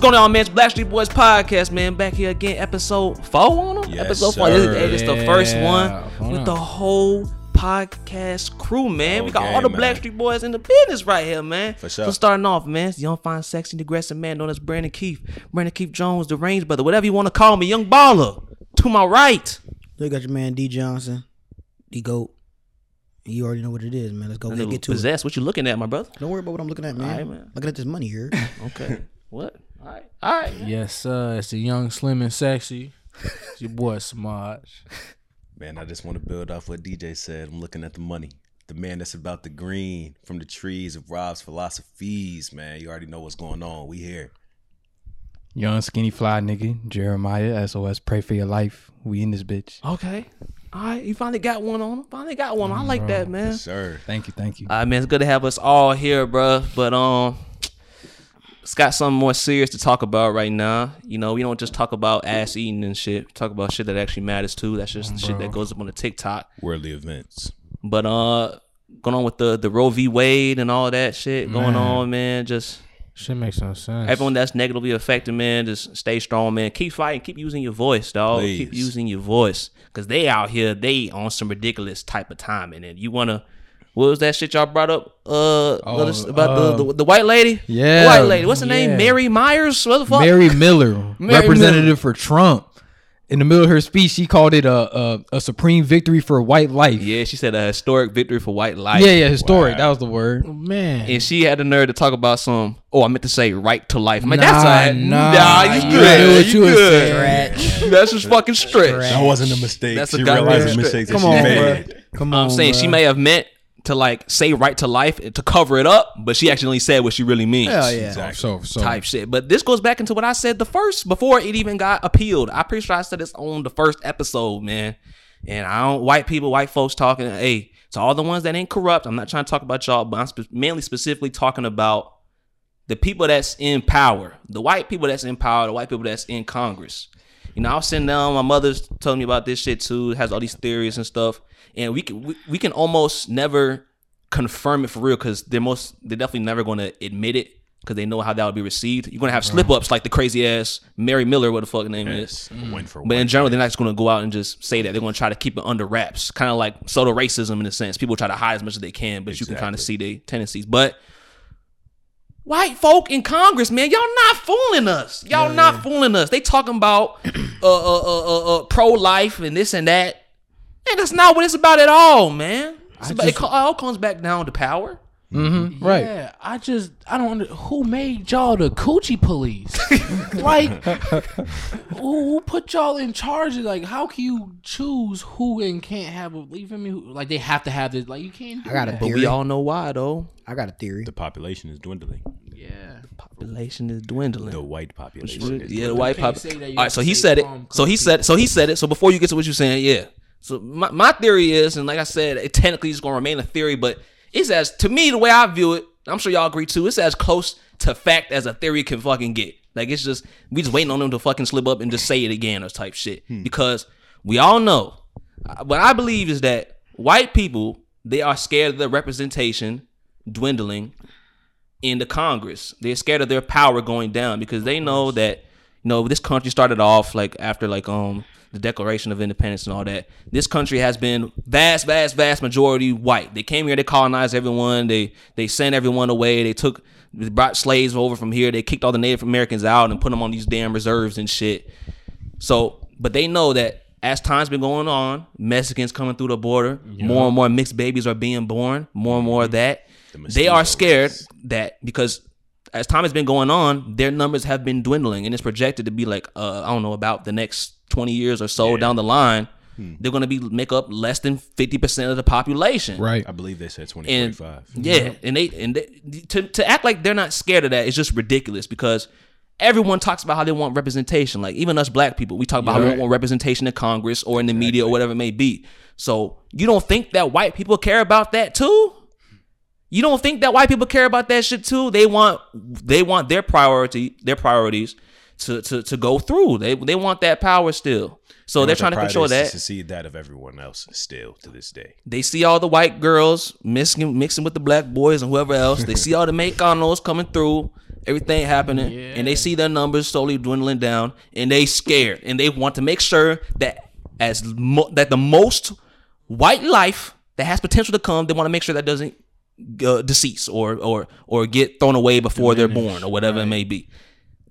going on, man? It's Blackstreet Boys podcast, man. Back here again, episode four on them. Yes, episode four. This, sir. is- this the first one hold with on. the whole podcast crew, man. we got all the gang, Black. Street Boys in the business right here, man. For sure. So starting off, man, it's the young, fine, sexy, and aggressive man known as Brandon Keith. Brandon Keith Jones, the range brother, whatever you want to call me, young baller. To my right. You got your man D Johnson, D Goat. You already know what it is, man. Let's go That ahead nigga get to it. possessed. What you looking at, my brother? Don't worry about what I'm looking at, man. Alright, man. Looking at this money here. Okay. what? All right. All right. Yes, sir. It's the young, slim, and sexy. It's your boy Samaj. Man, I just want to build off what DJ said. I'm looking at the money. The man that's about the green from the trees of Rob's philosophies, man. You already know what's going on. We here. Young, skinny, fly nigga. Jeremiah, SOS, pray for your life. We in this bitch. Okay. All right. You finally got one on him. Finally got one. I like that, man. Yes, sir. Thank you, thank you. All right, man. It's good to have us all here, bruh. But um, it's got something more serious to talk about right now. You know, we don't just talk about ass eating and shit. We talk about shit that actually matters too. That's just the shit that goes up on the TikTok. Worldly events. But uh, going on with the the Roe v. Wade and all that shit going on, man. Just Shit makes no sense. everyone that's negatively affected, man. Just stay strong, man. Keep fighting. Keep using your voice, dog. Keep using your voice, cause they out here, they on some ridiculous type of timing, and you wanna. What was that shit y'all brought up? Uh, let us- about uh, the, the the white lady. yeah, the white lady. What's her name? Mary Myers. What the fuck? Mary Miller, Mary representative for Trump. In the middle of her speech, she called it a a, a supreme victory for white life. Yeah, she said a historic victory for white life. yeah, yeah, historic. Wow. That was the word. Man, And she had the nerve to talk about some. Oh, I meant to say right to life. I'm like, Nah, that's a nah, nah. You you stretch. knew what You you was good. saying. That's just fucking stretch. That wasn't a mistake. That's a she goddamn realized the straight- mistakes that Come she on, made. bro. Come on. I'm saying she may have meant to like say right to life to cover it up, but she actually said what she really means. Hell yeah. Exactly. so so Type shit. But this goes back into what I said the first before it even got appealed. I'm pretty sure I said this on the first episode, man. And I don't white people, white folks talking. Hey, to all the ones that ain't corrupt, I'm not trying to talk about y'all, but I'm spe- mainly specifically talking about the people that's in power, the white people that's in power, the white people that's in Congress. You know, I was sitting down. My mother's telling me about this shit too. Has all these theories and stuff, and we can we, we can almost never confirm it for real because they're most they're definitely never going to admit it because they know how that would be received. You're gonna have slip ups like the crazy ass Mary Miller, what the fuck name is. Win for But in general, they're not just going to go out and just say that. They're going to try to keep it under wraps, kind of like of racism in a sense. People try to hide as much as they can, but you can kind of see their tendencies. But white folk in Congress, man, y'all not fooling us. Y'all not fooling us. They talking about uh, uh, uh, uh, uh, pro life and this and that, and that's not what it's about at all, man. It's about, it co- all comes back down to power. Mm-hmm. right. Yeah, I just I don't under, who made y'all the coochie police? like who, who put y'all in charge? Of, like how can you choose who and can't have a you feel me? Who- Like they have to have this. Like you can't. Do I got a that. But we all know why, though. I got a theory. the population is dwindling. Yeah. the Population is dwindling. The white population. is Yeah, the white can't pop. say that you All right, so he said it. So he said. So he said it. So before you get to what you're saying, yeah. So my, my theory is, and like I said, it technically is going to remain a theory, but it's as to me the way I view it. I'm sure y'all agree too. It's as close to fact as a theory can fucking get. Like it's just we just waiting on them to fucking slip up and just say it again or type shit because we all know. uh, What I believe is that white people they are scared of their representation dwindling in the Congress. They're scared of their power going down because they know that you know this country started off like after like um the Declaration of Independence and all that. This country has been vast, vast, vast majority white. They came here, they colonized everyone, they they sent everyone away, they took they brought slaves over from here, they kicked all the Native Americans out and put them on these damn reserves and shit. So, but they know that as time's been going on, Mexicans coming through the border, more and more mixed babies are being born, more and more of mm-hmm. that. The They are scared that because as time has been going on, their numbers have been dwindling, and it's projected to be like uh, I don't know about the next twenty years or so down the line, they're going to be make up less than fifty percent of the population. Right. I believe they said And 2045. yeah, and they and they, to to act like they're not scared of that is just ridiculous because everyone talks about how they want representation. Like even us black people, we talk about how we want representation in Congress or in the media or whatever it may be. So you don't think that white people care about that too? You don't think that white people care about that shit too? They want they want their priority their priorities to to, to go through. They they want that power still. So they're trying to control that. To see that of everyone else still to this day. They see all the white girls mixing mixing with the black boys and whoever else. They see all the Mexicanos coming through. everything happening, and they see their numbers slowly dwindling down, and they scared, and they want to make sure that as mo- that the most white life that has potential to come, they want to make sure that doesn't uh, decease or or or get thrown away before they're born or whatever it may be.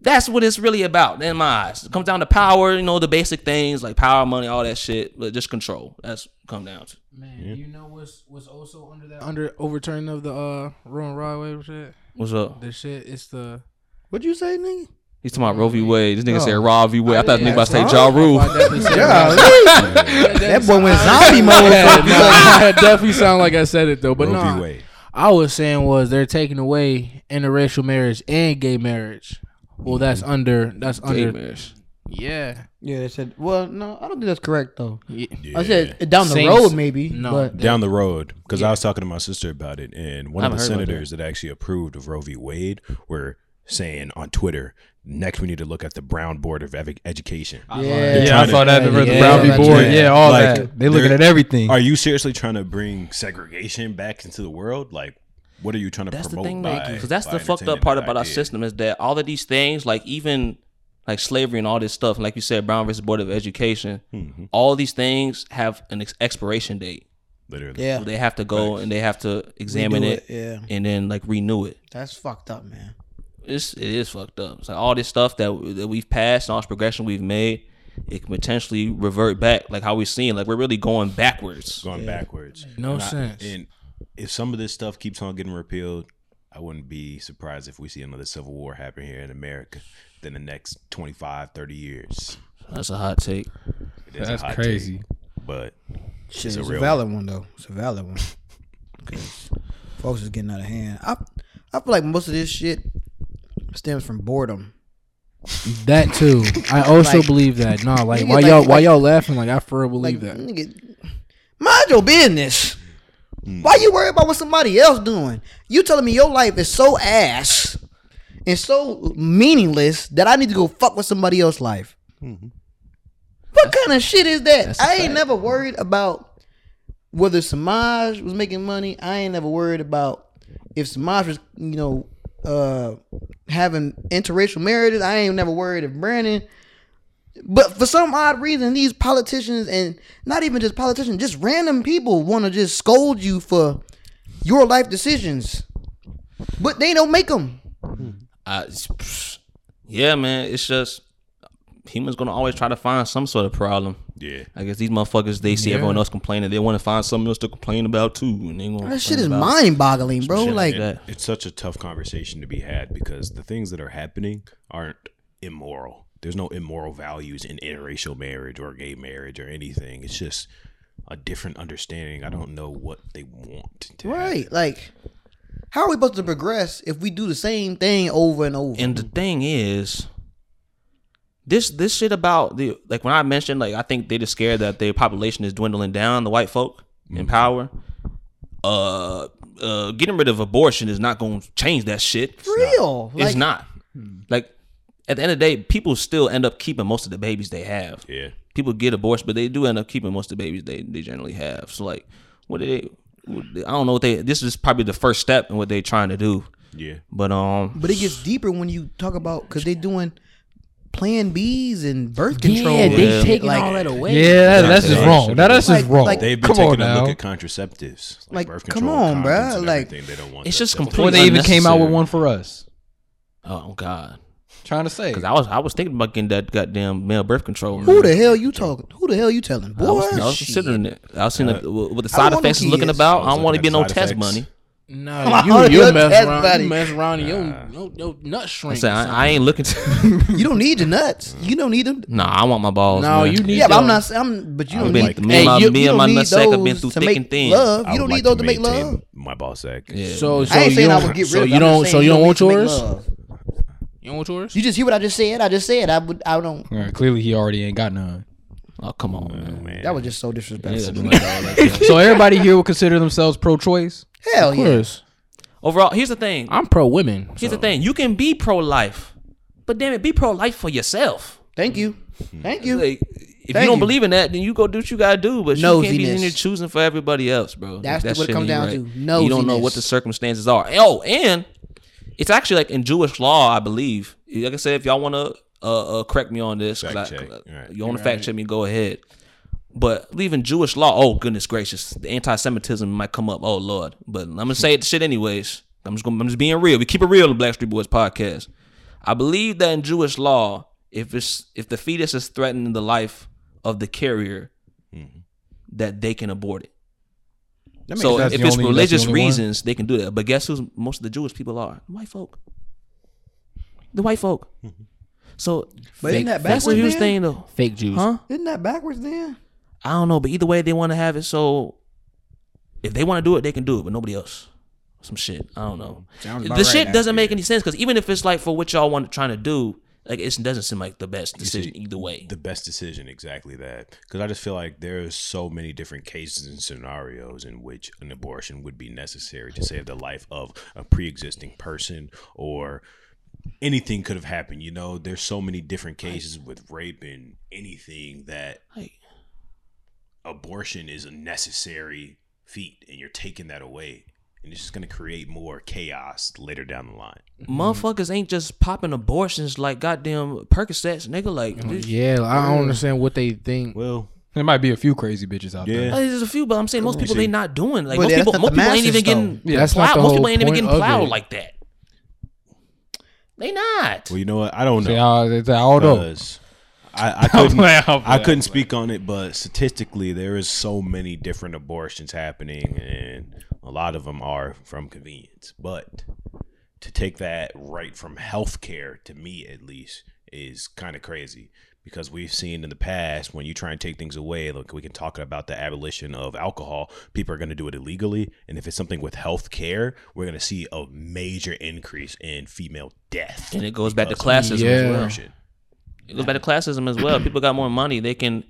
That's what it's really about in my eyes. It comes down to power, you know, the basic things like power, money, all that shit, but just control. That's what come down to. Man, you know what's what's also under that under overturning of the uh Rowan Rodway shit? What's up? The shit it's the What'd you say, nigga? He's talking about Roe v. Wade. This nigga Oh. said Raw v. Wade. I thought the nigga about to say That's Ja. Rule. I definitely said Yeah, that. that boy went zombie mode. I definitely sound like I said it though, but Roe no. v. Wade. I was saying was they're taking away interracial marriage and gay marriage. Well, mm-hmm. that's under that's Gay under marriage. yeah. Yeah, they said. Well, no, I don't think that's correct though. yeah. I said down the Saints- road maybe. no. but down the road because I was talking to my sister about it, and one of the haven't heard about senators that. actually approved of Roe v. Wade were saying on Twitter, next we need to look at the Brown Board of Ev- Education. yeah, Yeah, I trying saw to- that in the Yeah, Brown v. yeah, Board. yeah. Yeah, all Like, that. they're looking at everything. Are you seriously trying to bring segregation back into the world? Like, what are you trying to That's the promote? thing, by, because that's by the fucked up part that about our system is that all of these things, like even like slavery and all this stuff, like you said, Brown versus Board of Education, Mm-hmm. all these things have an ex- expiration date. Literally, yeah, So they have to go and they have to examine Redo it, Yeah, and then like renew it. that's fucked up, man. It's it is fucked up. It's like all this stuff that that we've passed, and all this progression we've made, it can potentially revert back, like how we're seeing. Like we're really going backwards. going backwards. No And I- sense. and if some of this stuff keeps on getting repealed, I wouldn't be surprised if we see another civil war happen here in America in the next 25, 30 years. That's a hot take. It is a That's hot crazy. take, but Shit, It's it's, a a, valid one though. It's a valid one. folks is getting out of hand. I I feel like most of this shit stems from boredom. That too. I also Like- believe that. No, like why like- y'all why like- y'all laughing? Like I for real believe Like, that. nigga, mind your business. Why you worry about what somebody else doing? You telling me your life is so ass and so meaningless that I need to go fuck with somebody else's life. hmm What kind of shit is that? I ain't fact. never worried about whether Samaj was making money. I ain't never worried about if Samaj was, you know, uh having interracial marriages. I ain't never worried if Brandon but for some odd reason, these politicians and not even just politicians, just random people want to just scold you for your life decisions, but they don't make them. I, yeah, man. It's just humans gonna always try to find some sort of problem. Yeah. I guess these motherfuckers they see everyone else complaining, they want to find something else to complain about too, and they gonna That shit is about- mind-boggling, bro. shit Like, like that. It's such a tough conversation to be had because the things that are happening aren't immoral. There's no immoral values in interracial marriage or gay marriage or anything. It's just a different understanding. I don't know what they want to happen. right? Like, how are we supposed to progress if we do the same thing over and over? And the thing is, this this shit about the like when I mentioned like I think they just scared that their population is dwindling down, the white folk in power. Uh, uh, getting rid of abortion is not going to change that shit. real, It's like, not. Like at the end of the day, people still end up keeping most of the babies they have. Yeah. People get abortion, but they do end up keeping most of the babies they, they generally have. So like, what do they? I don't know what they. This is probably the first step in what they're trying to do. Yeah. But um, But it gets deeper when you talk about because they're doing Plan B's and birth control. Yeah, and they Yeah. shit. taking like, all that away. Yeah, that, that's just Yeah. wrong. Now that's just Like- wrong. like- They've been come taking on a now. look at contraceptives. Like, birth control, come on, bruh, condoms and like- they don't want It's just stuff. complete- Before they even came out with one for us. oh god, Trying to say. because I was I was thinking about getting that goddamn male birth control. Who the hell you talking? Who the hell you telling? Boy, I was, I was shit. considering it. I was seeing the, uh, what the side don't want no effects is looking about. I I don't want to looking be no test effects. money. No, you you mess around, buddy. you mess around, and your your your nut shrink. said or I. I ain't looking to. You don't need your nuts. You don't need them. nah, I want my balls. No, man. you need. Yeah, but I'm not. I'm. But you I don't would need. like to- Me and my- you, me you and my don't need nutsack have been through thick and thin. Love. You don't would need like those to to make love. My ball sack. Yeah. So, so I ain't you saying I don't- would get rid so you don't. So you don't want yours. You don't want yours. You just hear what I just said. I just said I would. I don't. Clearly he already ain't got none. Oh come on, oh, man. Man. That was just so disrespectful. do like all that shit. So everybody here will consider themselves pro-choice. Hell Of yeah. Overall, here's the thing. I'm pro women. Here's so. the thing. You can be pro life, but damn it, be pro life for yourself. Thank you. Thank you. Like, if Thank you don't you. believe in that, then you go do what you gotta do. But you can't be in Nosiness. there choosing for everybody else, bro. That's Like, that what it comes down right. to. You don't know what the circumstances are. Oh, and It's actually like in Jewish law, I believe. Like I said, if y'all want to uh, uh, correct me on this. Fact I- check. Alright. you want to fact check me, go ahead. But leaving Jewish law, oh goodness gracious, the anti-Semitism might come up. Oh lord, but I'm gonna say the shit anyways. I'm just gonna, I'm just being real. We keep it real on the Blackstreet Boys podcast. I believe that in Jewish law, if it's if the fetus is threatening the life of the carrier, that they can abort it. So That's if it's only- that's the religious one? reasons, they can do that. But guess who most of the Jewish people are? White folk. The white folk. So But isn't that that's backwards a huge then? thing, though. Fake Jews. Huh? Isn't that backwards then? I don't know, but either way, they want to have it. So if they want to do it, they can do it, but nobody else. Some shit. I don't know. Sounds the about right, shit doesn't actually. make any sense because even if it's like for what y'all want trying to do, like it doesn't seem like the best decision either way. the best decision exactly that because i just feel like there's so many different cases and scenarios in which an abortion would be necessary to save the life of a pre-existing person or anything could have happened you know there's so many different cases with rape and anything that Like, abortion is a necessary feat and you're taking that away and it's just going to create more chaos later down the line mm-hmm. motherfuckers ain't just popping abortions like goddamn Percocets, nigga. Like, mm-hmm. this- Yeah, I don't understand what they think. well There might be a few crazy bitches out Yeah. there. There's a few, but I'm saying most people see. they not doing like But most people. Most people ain't even getting. Yeah, plowed. most people ain't even getting plowed like that. They not. well you know what i don't know Say, it's all though. because I, I couldn't, playing, I'm I couldn't speak on it, but statistically, there is so many different abortions happening, and a lot of them are from convenience. But to take that right from healthcare, to me at least, is kind of crazy because we've seen in the past when you try and take things away, like we can talk about the abolition of alcohol, people are going to do it illegally, and if it's something with health care, we're going to see a major increase in female death. And it goes back to classism Yeah. as well. It goes back to classism as well. People got more money. They can,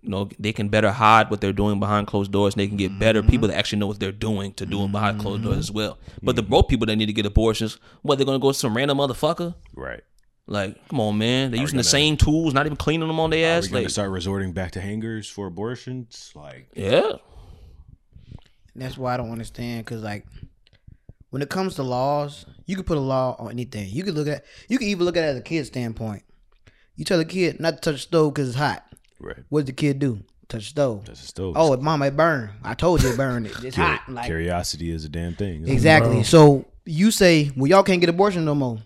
you know, they can better hide what they're doing behind closed doors. And they can get better mm-hmm. people that actually know what they're doing to do it behind closed doors mm-hmm. as well. But the mm-hmm. broke people that need to get abortions, what they're gonna go to some random motherfucker? Right. Like, come on, man. They're using the gonna- same tools, not even cleaning them on their ass. we going Like, start resorting back to hangers for abortions? Like, yeah. That's why I don't understand because like when it comes to laws, you can put a law on anything. You can look at you can even look at it as a kid standpoint. You tell a kid not to touch the stove because it's hot. right. What does the kid do? Touch the stove. That's a stove. Oh, it mama it burn. I told you it burned. It. It's Curi- hot. Like curiosity is a damn thing. isn't exactly. So you say, well, y'all can't get abortion no more.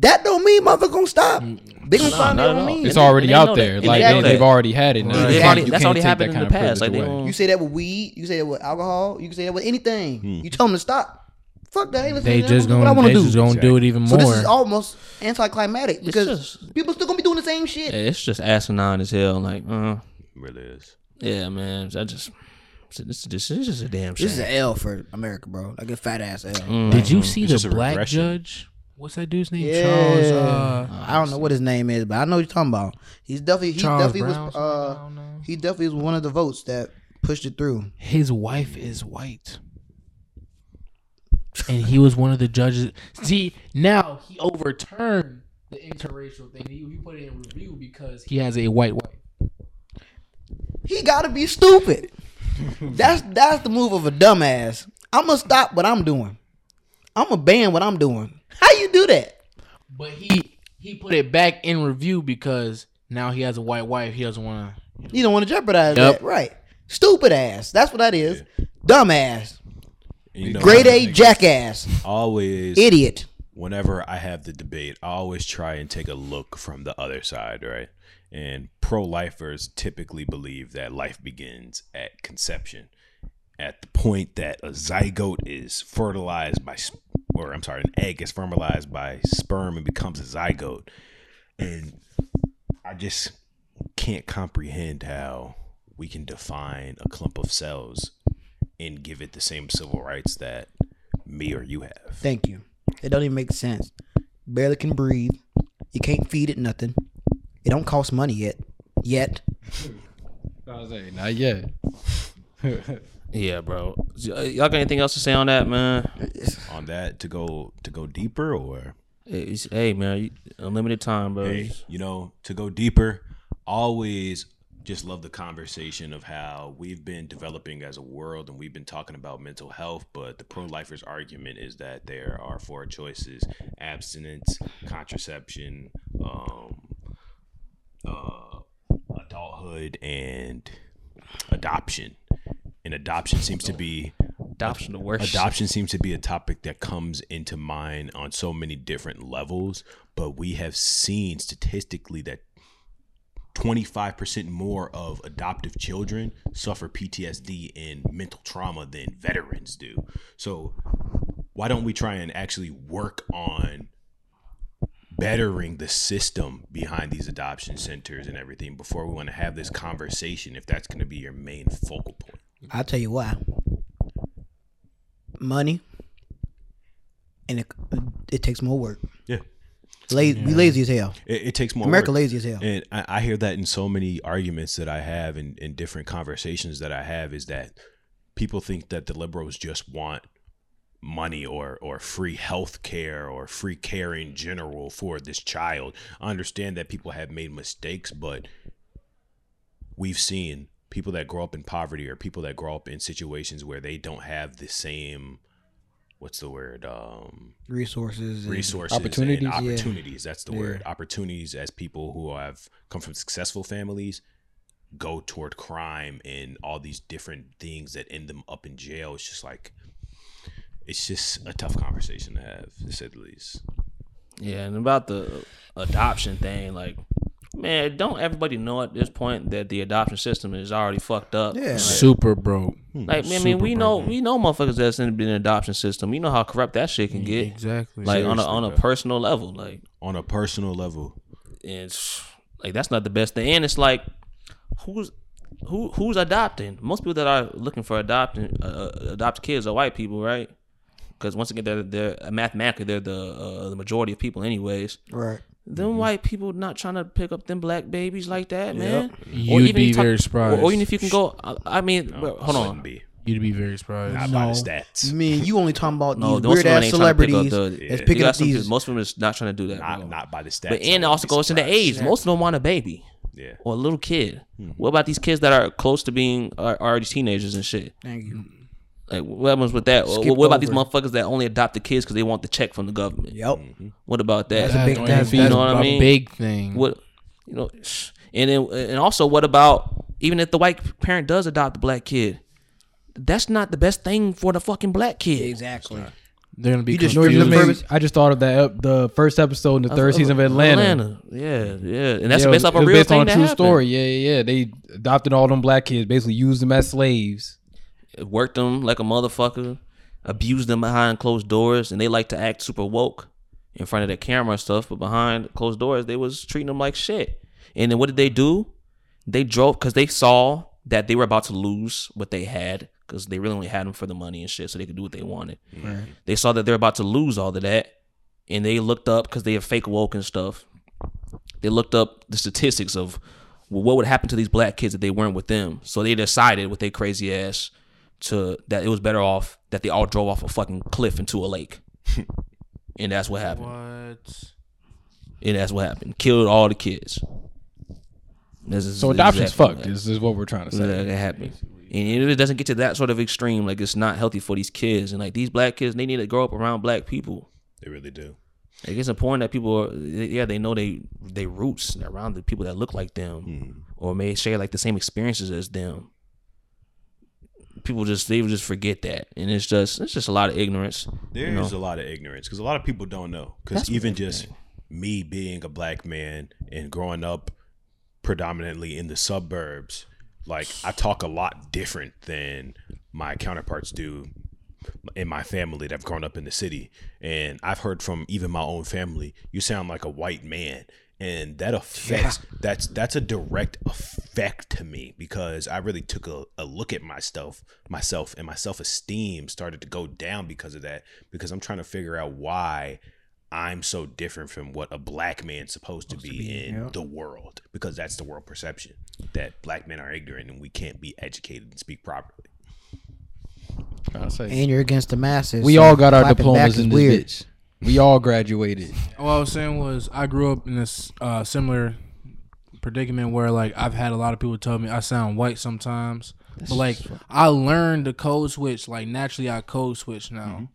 That don't mean mother gonna stop. They gonna No, find not that at don't mean. It's already out there. that. And Like they, they've already had it. Now. Already- that's already happened that in the past. Like, they privilege away. don't- You say that with weed. You say that with alcohol. You can say that with anything. Hmm. You tell them to stop. Fuck that. I ain't They just gonna what I they want just to do. gonna do it even more. So more. this is almost anticlimactic because just- people still gonna be doing the same shit. It's just asinine as hell. Like, uh, really is. yeah, man. I just, this, this is just a damn shame. This is an L for America, bro. Like a fat ass L. Mm. Did you see It's the black regression. judge? What's that dude's name? Yeah, Charles. Uh, I don't know what his name is, but I know what you're talking about. He's definitely he Charles definitely Brown, was uh he definitely was one of the votes that pushed it through. his wife is white. And he was one of the judges. See, now he overturned the interracial thing. He, he put it in review because he has a white wife. He gotta be stupid. that's that's the move of a dumbass. I'm gonna stop what I'm doing. I'm gonna ban what I'm doing. How you do that? But he he put it back in review because now he has a white wife. He doesn't want to. You don't want to jeopardize Yep. that, right? Stupid ass. That's what that is. Dumb ass. you know, Grade I A jackass. Always, Idiot. whenever I have the debate, I always try and take a look from the other side, right? And pro lifers typically believe that life begins at conception, at the point that a zygote is fertilized by, sp- or I'm sorry, an egg is fertilized by sperm and becomes a zygote. And I just can't comprehend how we can define a clump of cells and give it the same civil rights that me or you have. Thank you. It don't even make sense. Barely can breathe. You can't feed it nothing. It don't cost money yet. Yet. I was like, not yet. yeah, bro. Y'all got anything else to say on that, man? on that to go to go deeper or It's- hey, man, unlimited time, bro. hey you know to go deeper always just love the conversation of how we've been developing as a world and we've been talking about mental health, but the pro lifers' argument is that there are four choices abstinence, contraception, um, uh, adulthood, and adoption. And adoption seems to be Adoption the worst. Adoption seems to be a topic that comes into mind on so many different levels, but we have seen statistically that 25% more of adoptive children suffer PTSD and mental trauma than veterans do. So, why don't we try and actually work on bettering the system behind these adoption centers and everything before we want to have this conversation if that's going to be your main focal point? I'll tell you why. Money, and it, it takes more work. Yeah. Lazy, We lazy as hell. It, it takes more America work. lazy as hell. And I, I hear that in so many arguments that I have and in, different conversations that I have is that people think that the liberals just want money or or free health care or free care in general for this child. I understand that people have made mistakes, but we've seen people that grow up in poverty or people that grow up in situations where they don't have the same what's the word um Resources, and- resources Opportunities, and yeah. opportunities that's the word opportunities as people who have come from successful families go toward crime and all these different things that end them up in jail. It's just like it's just a tough conversation to have to say the least. Yeah, and about the adoption thing, like, man, don't everybody know at this point that the adoption system is already fucked up? Yeah. Like, Super broke. like I mean, Super we know broken. we know motherfuckers that's in the adoption system. We know how corrupt that shit can get. Exactly. Like on a on a bro. personal level, like on a personal level it's like that's not the best thing. And it's like who's who who's adopting? Most people that are looking for adopting uh, adopt kids are white people, right? Because once again, they're they're mathematically they're the uh, the majority of people, anyways. right? Them white people not trying to pick up them black babies like that, man. You'd be if you very surprised. or even if you can go, I, I mean, bro, hold on. be You'd be very surprised. not by No. the stats I mean, you only talking about No, these weird ass ain't pick up celebrities the- that's picking up some people- these. most of them is not trying to do that. not bro. not by the stats But I and it also goes into surprised. age. Most of them want a baby yeah or a little kid. Hmm. What about these kids that are close to being are already teenagers and shit? Thank you. Like what happens with that? What, Skip what about these motherfuckers that only adopt the kids because they want the check from the government? Yep. Mm-hmm. What about that? That's a big- Don't that's- you know what I a mean? Big thing. What you know, and then and also what about even if the white parent does adopt the black kid? That's not the best thing for the fucking black kid. Exactly. They're gonna be You just confused. just made- I just thought of that ep- the first episode in the third season of Atlanta. Atlanta. Yeah, yeah, and that's Yeah, based off a real based thing on a that true happened. story. Yeah, yeah, yeah. They adopted all them black kids, basically used them as slaves. Worked them like a motherfucker, abused them behind closed doors, and they like to act super woke in front of the camera and stuff, but behind closed doors, they was treating them like shit. And then what did they do? They drove because they saw that they were about to lose what they had because they really only had them for the money and shit, so they could do what they wanted. They saw that they're about to lose all of that, and they looked up because they are fake woke and stuff. They looked up the statistics of well, what would happen to these black kids if they weren't with them. So they decided with their crazy ass to that it was better off that they all drove off a fucking cliff into a lake. and that's what happened. What? And that's what happened. Killed all the kids. This is So adoption's exactly fucked. what This is what we're trying to say. happened. That happened. And if it doesn't get to that sort of extreme, like it's not healthy for these kids. And like these black kids, they need to grow up around black people. they really do Like it's important that people, are, yeah, they know they they roots They're around the people that look like them, mm-hmm. or may share like the same experiences as them. People just they just forget that, and it's just it's just a lot of ignorance. There you is know? a lot of ignorance because a lot of people don't know. Because even just me being a black man and growing up predominantly in the suburbs, like I talk a lot different than my counterparts do in my family that have grown up in the city. And I've heard from even my own family, you sound like a white man. And that affects that's that's a direct effect to me because I really took a, a look at myself myself and my self esteem started to go down because of that. Because I'm trying to figure out why I'm so different from what a black man's supposed to be, in the world. Because that's the world perception. That black men are ignorant and we can't be educated and speak properly. Say. And you're against the masses. We so all got our diplomas is in this weird. bitch. We all graduated. What I was saying was, I grew up in this uh, similar predicament where like I've had a lot of people tell me I sound white sometimes, but like I learned to code switch. Like naturally, I code switch now.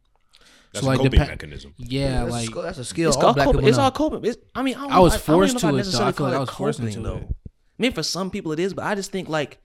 That's like, a coping depen- mechanism. Yeah, That's, like a, that's a skill. It's all called black coping. It's know. all coping. It's, I mean, I, don't I was forced I, to don't it, know if though. necessarily I feel like call I was forced coping, into though. it. I mean, for some people it is, but I just think like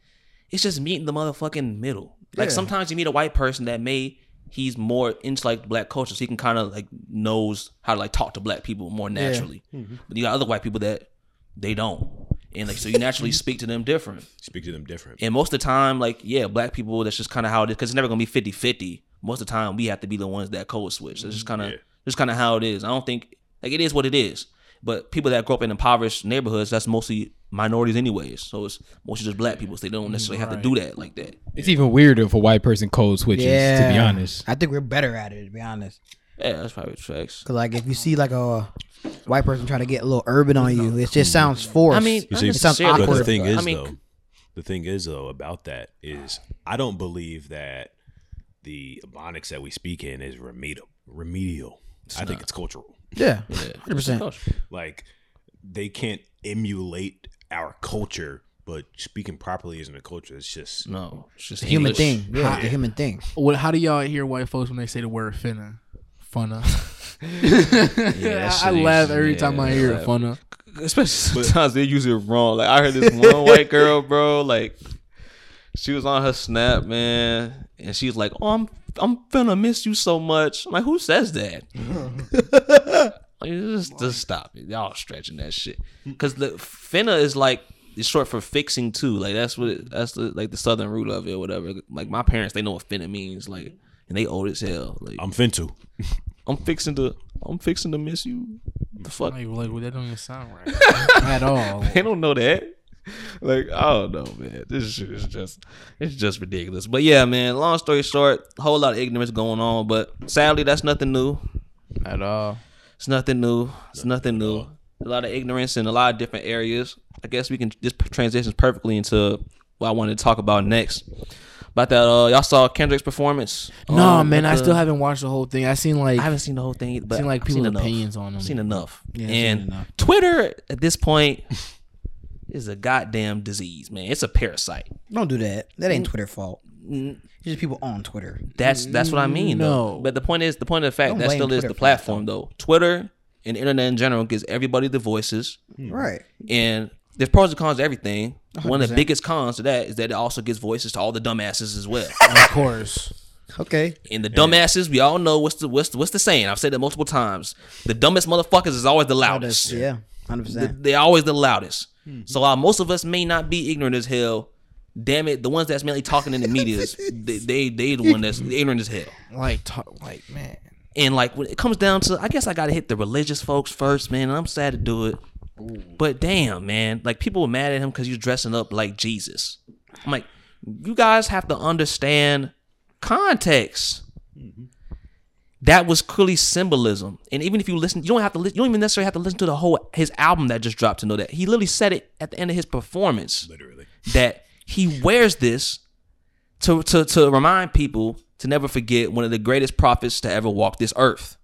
it's just meeting the motherfucking middle. Like Yeah. sometimes you meet a white person that may he's more into like black culture, so he can kind of like knows how to like talk to black people more naturally. Mm-hmm. But you got other white people that they don't, and like so you naturally mm-hmm. speak to them different. Speak to them different. And most of the time, like, yeah, black people, that's just kind of how it is. Because it's never going to be 50 50. Most of the time, we have to be the ones that code switch. That's just kind of Yeah. just kind of how it is. I don't think, like, it is what it is. But people that grow up in impoverished neighborhoods, that's mostly minorities, anyways. So it's mostly just black people. So they don't necessarily have to do that like that. It's even weirder if a white person code switches. Yeah. To be honest, I think we're better at it. To be honest, Yeah, that's probably facts. because like if you see like a white person trying to get a little urban on you, it just sounds forced. I mean, You not see, it sounds necessarily, But the awkward. thing I is, mean, though, the thing is, though, about that is, I don't believe that the Ebonics that we speak in is remedial. Remedial. I think it's cultural. Yeah, hundred percent. Like they can't emulate our culture, but speaking properly isn't a culture. It's just No, it's just The human English. thing. Yeah, it's the human thing. What? How do y'all hear white folks when they say the word finna? Funna. Yeah, I, I laugh every yeah, time I hear like- Funna. Especially sometimes they use it wrong. Like I heard this one white girl, bro. Like she was on her snap, man, and she's like, "Oh, I'm I'm finna miss you so much." I'm like, who says that? like, just just stop it. Y'all stretching that shit. Cause the finna is like it's short for fixing too. Like that's what it, that's the like the southern root of it, or whatever. Like my parents, they know what finna means. Like and they old as hell. Like I'm fintu. I'm fixing to I'm fixing to miss you. The fuck. Like, like well, that don't even sound right at all. they don't know that. Like, I don't know, man. This shit is just it's just ridiculous. But yeah, man, long story short, a whole lot of ignorance going on, but sadly that's nothing new. At all. It's nothing new. It's nothing new. A lot of ignorance in a lot of different areas. I guess we can just transitions perfectly into what I wanted to talk about next. About that, uh, y'all saw Kendrick's performance. No, um, man, at I still haven't watched the whole thing. I seen like I haven't seen the whole thing, but seen like I've seen people's opinions on him. I've seen enough. Yeah, I've seen and enough. Twitter at this point is a goddamn disease, man. It's a parasite. Don't do that. That Mm. ain't Twitter fault. It's just people on Twitter. That's that's what I mean. though. No. But the point is, the point of the fact Don't that blame still is the platform, though. Twitter and internet in general gives everybody the voices, Right. and there's pros and cons to everything. One of the biggest cons to that is that it also gives voices to all the dumbasses as well. of course. Okay. and the dumbasses, we all know what's the what's the, what's the saying. I've said it multiple times. The dumbest motherfuckers is always the loudest. Yeah. Hundred percent. They're always the loudest. Hmm. So while most of us may not be ignorant as hell, damn it, the ones that's mainly talking in the media, is, they, they they the one that's ignorant as hell. Like talk like man. And like when it comes down to, I guess I gotta hit the religious folks first, man. And I'm sad to do it, but damn, man, like people were mad at him because he was dressing up like Jesus. I'm like, you guys have to understand context. Mm-hmm. That was clearly symbolism, and even if you listen, you don't have to. Li- you don't even necessarily have to listen to the whole his album that just dropped to know that he literally said it at the end of his performance Literally. that he wears this to, to, to remind people to never forget one of the greatest prophets to ever walk this earth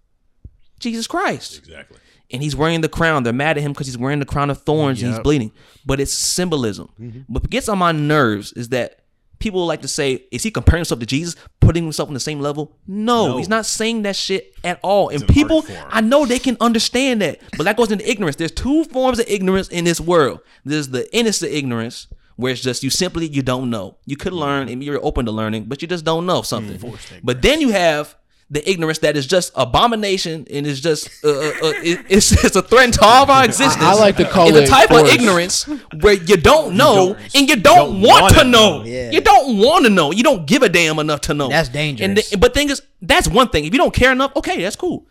Jesus Christ. Exactly. And he's wearing the crown. They're mad at him because he's wearing the crown of thorns and he's bleeding. But it's symbolism. Mm-hmm. What gets on my nerves is that people like to say, is he comparing himself to Jesus, putting himself on the same level? No, No. he's not saying that shit at all. and an people. I know they can understand that, but that goes into ignorance. There's two forms of ignorance in this world. There's the innocent ignorance, where it's just you simply you don't know. You could learn and you're open to learning, but you just don't know something. but then you have the ignorance that is just abomination and is just uh, uh, uh, it- it's, it's a threat to all of our existence. I like to call And the it type of ignorance where you don't know and you don't, don't want wanna know. know. Yeah. You don't want to know. You don't give a damn enough to know. That's And dangerous. the, but thing is, that's one thing. If you don't care enough, okay, that's cool.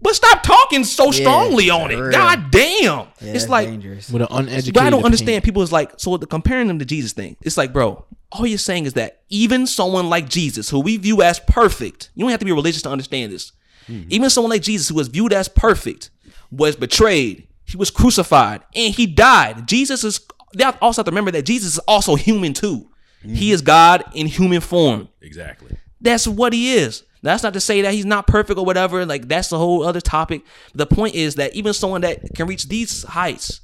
But stop talking so strongly on it. real. God damn. Yeah, it's that's like dangerous. With an uneducated. but I don't opinion. understand. People is like, so the comparing them to Jesus thing. It's like, bro, all you're saying is that even someone like Jesus, who we view as perfect, you don't have to be religious to understand this. Hmm. Even someone like Jesus, who was viewed as perfect, was betrayed. He was crucified and he died. Jesus is. They also have to remember that Jesus is also human too. He hmm. is God in human form. Exactly. That's what he is. That's not to say that he's not perfect or whatever. Like that's a whole other topic. The point is that even someone that can reach these heights,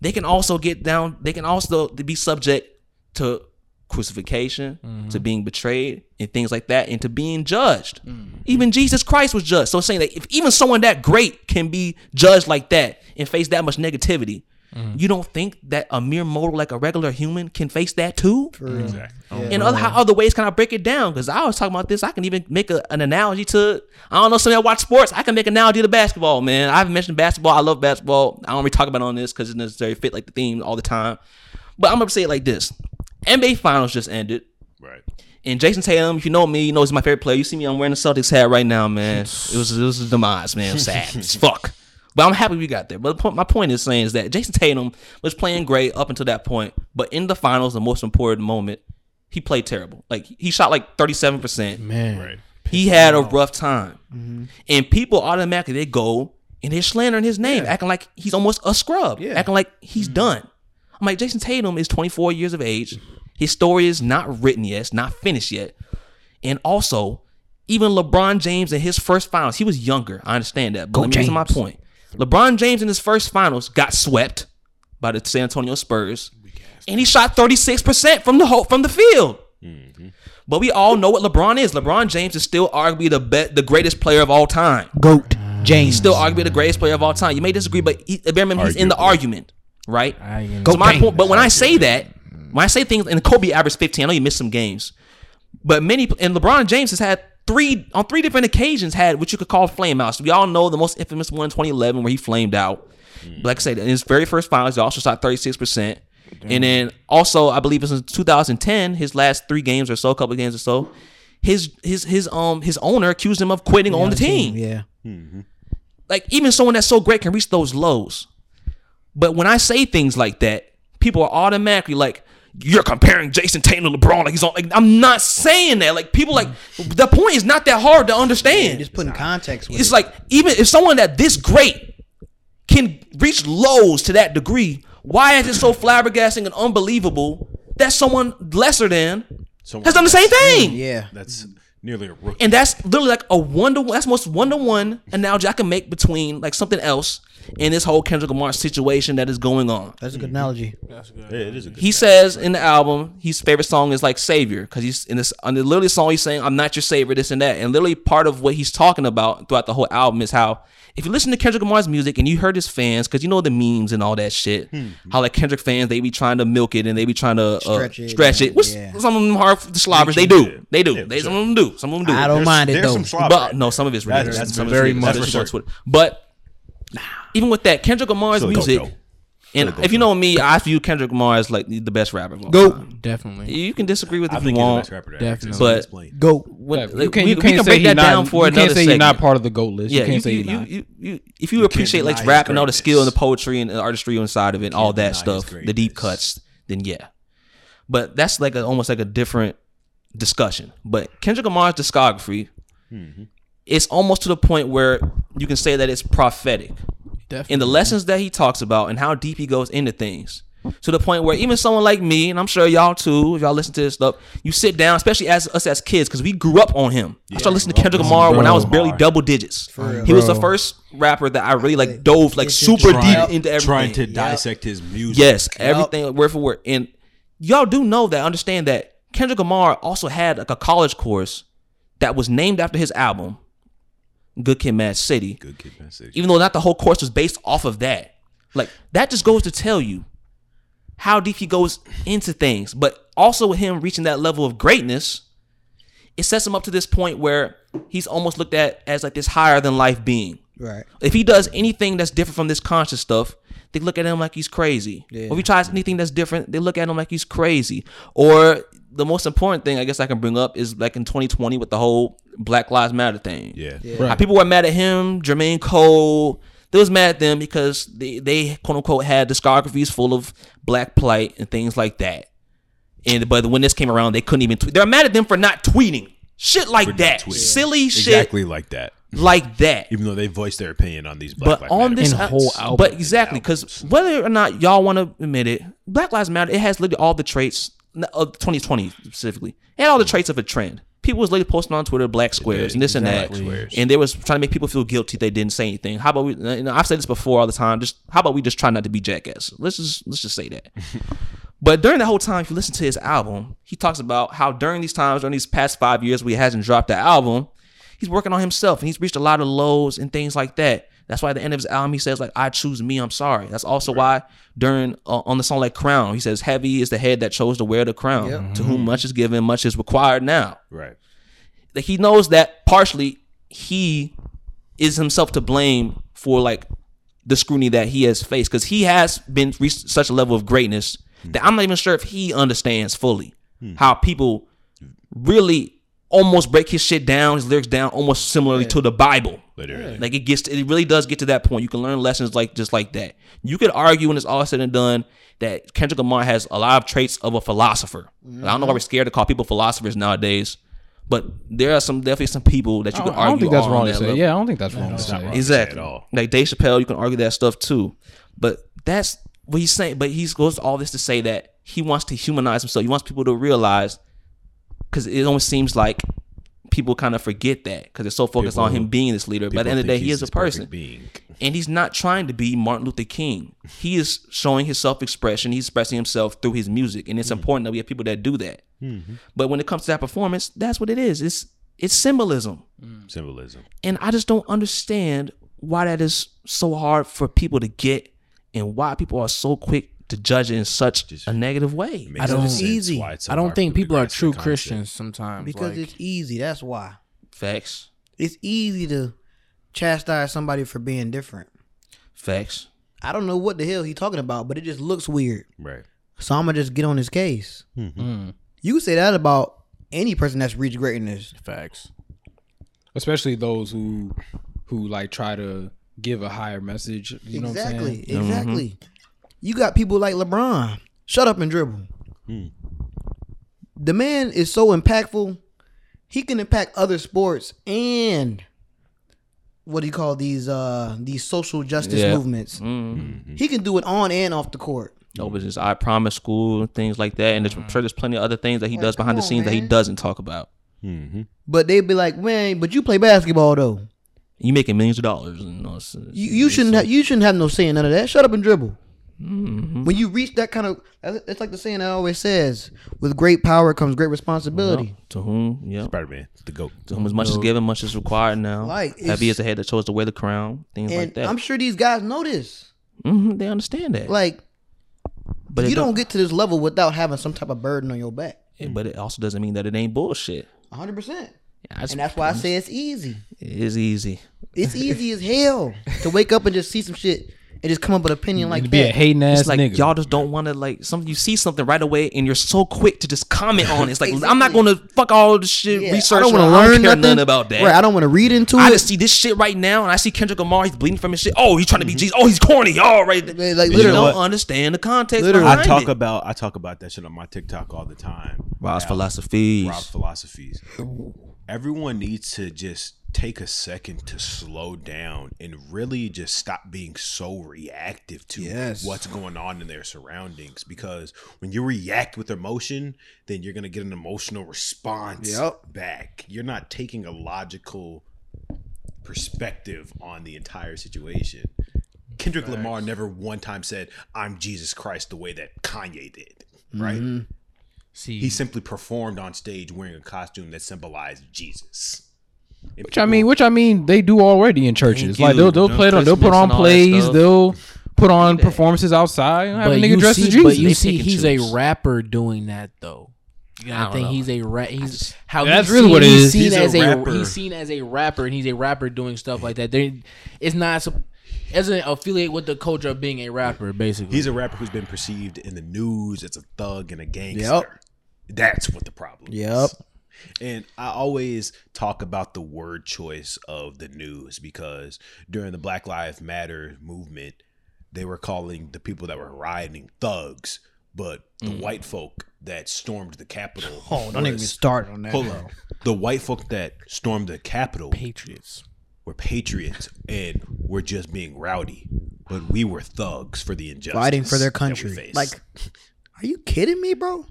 they can also get down. They can also be subject to crucifixion, to mm-hmm. being betrayed, and things like that, and to being judged. Mm. Even Jesus Christ was judged. So saying that if even someone that great can be judged like that and face that much negativity, Mm. you don't think that a mere mortal like a regular human can face that too? Exactly. And other, how other ways can I break it down? Because I was talking about this. I can even make a, an analogy to, I don't know, some of y'all watch sports. I can make an analogy to basketball, man. I've mentioned basketball. I love basketball. I don't really talk about it on this because it doesn't necessarily fit like the theme all the time. But I'm going to say it like this NBA Finals just ended. Right. And Jayson Tatum, if you know me, you know he's my favorite player. You see me, I'm wearing the Celtics hat right now, man. It was it was a demise, man. It was sad as fuck. But I'm happy we got there. But my point is saying is that Jayson Tatum was playing great up until that point. But in the finals, the most important moment, he played terrible. Like he shot like 37%. Man, Right. He had a rough time. And people automatically they go and they're slandering his name, acting like he's almost a scrub, yeah. acting like he's done. I'm like, Jayson Tatum is 24 years of age. His story is not written yet, it's not finished yet. And also, even LeBron James in his first finals, he was younger. I understand that. But let me get to my point. LeBron James in his first finals got swept by the San Antonio Spurs. And he shot 36% from the whole from the field. Mm-hmm. But we all know what LeBron is. LeBron James is still arguably the be- the greatest player of all time. Goat. He's James. still arguably the greatest player of all time. You may disagree, but he, bear mind, he's in the argument, right? I So my point, but when I say that, when I say things, and Kobe averaged 15, I know he missed some games, but many and LeBron James has had three on three different occasions had what you could call flame outs. We all know the most infamous one, in 2011, where he flamed out. But like I said, in his very first finals, he also shot 36 percent. And then also, I believe it was in 2010, his last three games or so, a couple of games or so, his his his um his owner accused him of quitting on the team Yeah. like even someone that's so great can reach those lows. But when I say things like that, people are automatically like, "You're comparing Jayson Tatum to LeBron." Like he's on. Like I'm not saying that. Like people like the point is not that hard to understand. Just putting context with It's it. like even if someone that this great can reach lows to that degree, why is it so flabbergasting and unbelievable that someone lesser than Someone has done the same thing? yeah. Mm, that's nearly a rookie. And that's literally like a one to one. that's most one to one analogy I can make between like something else in this whole Kendrick Lamar situation that is going on. That's a good analogy. That's Yeah, it is a good He says in the album his favorite song is like Savior because he's in this on the literally song he's saying I'm not your savior this and that. And literally part of what he's talking about throughout the whole album is how if you listen to Kendrick Lamar's music and you heard his fans because you know the memes and all that shit how like Kendrick fans they be trying to milk it and they be trying to uh, Stretch it, stretch it. which yeah. some of them are the slobbers they do. They do. Yeah, they for some of them do. Some of them do. I don't There's- mind it though. some but no, some of it's That's- ridiculous. that's some of very it's much ridiculous. for That's sure. what- But even with that, Kendrick Lamar's Still music, go-go. and Still if you know me, I view Kendrick Lamar as like the best rapper of all Go. time. definitely. You can disagree with it I if you think he's the want. best rapper. that Definitely. exists. But- go. Goat. What- you can't, we, you we can't can say break that not, down for you another can't say segment. you're not part of the GOAT list. yeah, you can't you, say you, you're you, not. you, you- if you appreciate like deny his rap and all the skill and the poetry and the artistry inside of it, and all that deny his stuff, the deep greatness. cuts, then yeah. But that's like a, almost like a different discussion. But Kendrick Lamar's discography, mm-hmm. It's almost to the point where you can say that it's prophetic. Definitely. in the lessons that he talks about and how deep he goes into things. To the point where even someone like me and i'm sure y'all too if y'all listen to this stuff you sit down especially as us as kids because we grew up on him. I started listening to kendrick lamar when i was barely double digits. He was the first rapper that i really like dove like super Trying- deep into everything. Trying to dissect his music. yes everything word for word. And y'all do know that understand that kendrick lamar also had like a college course that was named after his album good kid mad city Good kid, man. City. even though not the whole course was based off of that. Like that just goes to tell you how deep he goes into things. But also with him reaching that level of greatness, it sets him up to this point where he's almost looked at as like this higher than life being. Right. If he does anything that's different from this conscious stuff, they look at him like he's crazy. Or if he tries anything that's different, they look at him like he's crazy. Or the most important thing I guess I can bring up is like in 2020 with the whole Black Lives Matter thing. Yeah. How people were mad at him, Jermaine Cole. They was mad at them because they, they quote unquote had discographies full of black plight and things like that. And but when this came around, they couldn't even tweet. They're mad at them for not tweeting. Shit like not that. tweeting. Silly shit Exactly like that. Like that. Even though they voiced their opinion on these Black But Lives on Matter this In whole album. but exactly because whether or not y'all want to admit it, Black Lives Matter. It has literally all the traits of 2020 specifically. and all the traits of a trend. people was literally posting on Twitter black squares and this and that, and they was trying to make people feel guilty they didn't say anything. How about we? You know, I've said this before all the time. Just how about we just try not to be jackass? Let's just let's just say that. But during the whole time, if you listen to his album, he talks about how during these times, during these past five years, where he hasn't dropped the album, he's working on himself and he's reached a lot of lows and things like that. That's why at the end of his album, he says like, "I choose me. I'm sorry." That's also why during uh, on the song like "Crown," he says, "Heavy is the head that chose to wear the crown. To mm-hmm. whom much is given, much is required." Now, Right. like he knows that partially he is himself to blame for like the scrutiny that he has faced because he has been reached such a level of greatness that hmm. I'm not even sure if he understands fully hmm. how people really almost break his shit down, his lyrics down almost similarly to the Bible. Literally. Like it gets, to, it really does get to that point. You can learn lessons like just like that. You could argue when it's all said and done that Kendrick Lamar has a lot of traits of a philosopher. I don't know why we're mm-hmm. scared to call people philosophers nowadays, but there are some definitely some people that you oh, can don't, I don't think that's are on wrong to say. level. Yeah, I don't think that's wrong to say. wrong. Exactly. at all. Like Dave Chappelle, you can argue that stuff too. But that's what he's saying. But he goes all this to say that he wants to humanize himself. He wants people to realize, because it almost seems like people kind of forget that because they're so focused on him being this leader. But at the end of the day, he is a person. Being. And he's not trying to be Martin Luther King. He is showing his self expression. He's expressing himself through his music. And it's important that we have people that do that. But when it comes to that performance, that's what it is. It's it's symbolism. Hmm. Symbolism. And I just don't understand why that is so hard for people to get and why people are so quick to judge it in such a negative way. Makes don't- It's easy. it's I don't think people are true. Christians sometimes. because like, it's easy. That's why Facts. it's easy to chastise somebody for being different. Facts. I don't know what the hell he talking about, but it just looks weird. Right. So I'm gonna just get on his case. Mm-hmm. You can say that about any person that's reached greatness. facts. Especially those who who like try to give a higher message. You know what I'm exactly, saying? exactly. You got people like LeBron. Shut up and dribble. The man is so impactful. He can impact other sports and what do you call these uh these social justice Yeah. movements. Mm-hmm. He can do it on and off the court. No, but just I promise school and things like that. And there's, I'm sure there's plenty of other things that he does behind the come on, scenes that he doesn't talk about. But they'd be like, man, but you play basketball though. You making millions of dollars. And, you, know, You, you shouldn't have you shouldn't have no say in none of that. Shut up and dribble. Mm-hmm. When you reach that kind of, it's like the saying that always says: "With great power comes great responsibility." to whom, yeah. Spider Man, the goat. To whom as much is given, much is required now. Like, Heavy it's- is the head that chose to wear the crown. Things And like that. I'm sure these guys know this. hmm they understand that. Like, but you don't get to this level without having some type of burden on your back. it- but it also doesn't mean that it ain't bullshit. 100. percent I And that's why I say it's easy. it is easy. It's easy as hell to wake up and just see some shit and just come up with an opinion like to be a that. hating ass It's like nigga. y'all just don't want to like some. You see something right away, and you're so quick to just comment on it. It's like I'm not gonna fuck all this shit Yeah, research. I don't want to learn care nothing. nothing about that. Right, I don't want to read into I it. just see this shit right now, and I see Kendrick Lamar. He's bleeding from his shit. Oh, he's trying to be mm-hmm. Jesus. Oh, he's corny. All right, Like, you literally. don't understand the context. Literally. behind I talk it. about I talk about that shit on my TikTok all the time. Rob's How- philosophies. Rob's philosophies. Everyone needs to just take a second to slow down and really just stop being so reactive to Yes. what's going on in their surroundings. Because when you react with emotion, then you're gonna get an emotional response Yep. back. You're not taking a logical perspective on the entire situation. Kendrick Lamar never one time said, I'm Jesus Christ the way that Kanye did. Right? Mm-hmm. See, He simply performed on stage wearing a costume that symbolized Jesus. And Which I mean, which I mean, they do already in churches. Like they'll they'll play on, they'll put on and all that plays, they'll put on performances outside and have a but nigga you dressed see, as Jesus. but you They see, he's choose. a rapper doing that though. You I gotta think know. he's a rap. He's how That's he's really seen, what it he's is. Seen He's a as a, rapper. he's seen as a rapper, and he's a rapper doing stuff like that. There, it's not. sup- Doesn't affiliate with the culture of being a rapper. Basically, he's a rapper who's been perceived in the news as a thug and a gangster. Yep. That's what the problem Yep. is. And I always talk about the word choice of the news because during the Black Lives Matter movement, they were calling the people that were rioting thugs, but the mm. white folk that stormed the Capitol. Oh, don't even start on that, Hold on. The white folk that stormed the Capitol Patriots. were patriots and were just being rowdy, but we were thugs for the injustice, Fighting for their that we country. faced. Like, are you kidding me, bro?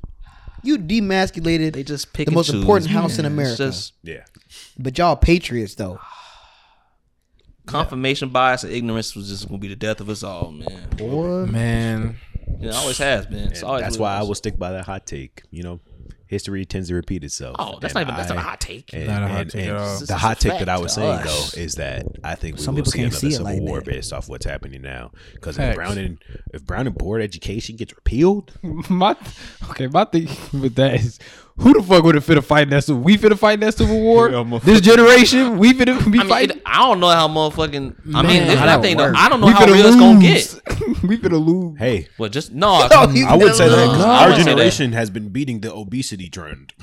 You demasculated They just pick the most choose, important house in America. just Yeah. but y'all patriots though. confirmation bias and ignorance was just gonna be the death of us all, man. Boy. Man, It always has been. It's always that's what why it I will stick by that hot take. You know, history tends to repeat itself. Oh, that's And not even that's not a I- hot take. And, Not a hot and- take and at The hot take that I fact was saying us. though is that I think we Some will people see can't another see it civil like war that. based off what's happening now. Because if Brown and if Brown and board education gets repealed, my okay, my thing with that is who the fuck would have finna fight in that civil? We finna fight in that civil war? this generation, we finna be I mean, fighting. it, I don't know how motherfucking. I mean, this, I that think though, work? I don't know we how finna real it's gonna get. we finna lose. hey, well, just no, Yo, you I would say that No, our I that. generation has been beating the obesity trend.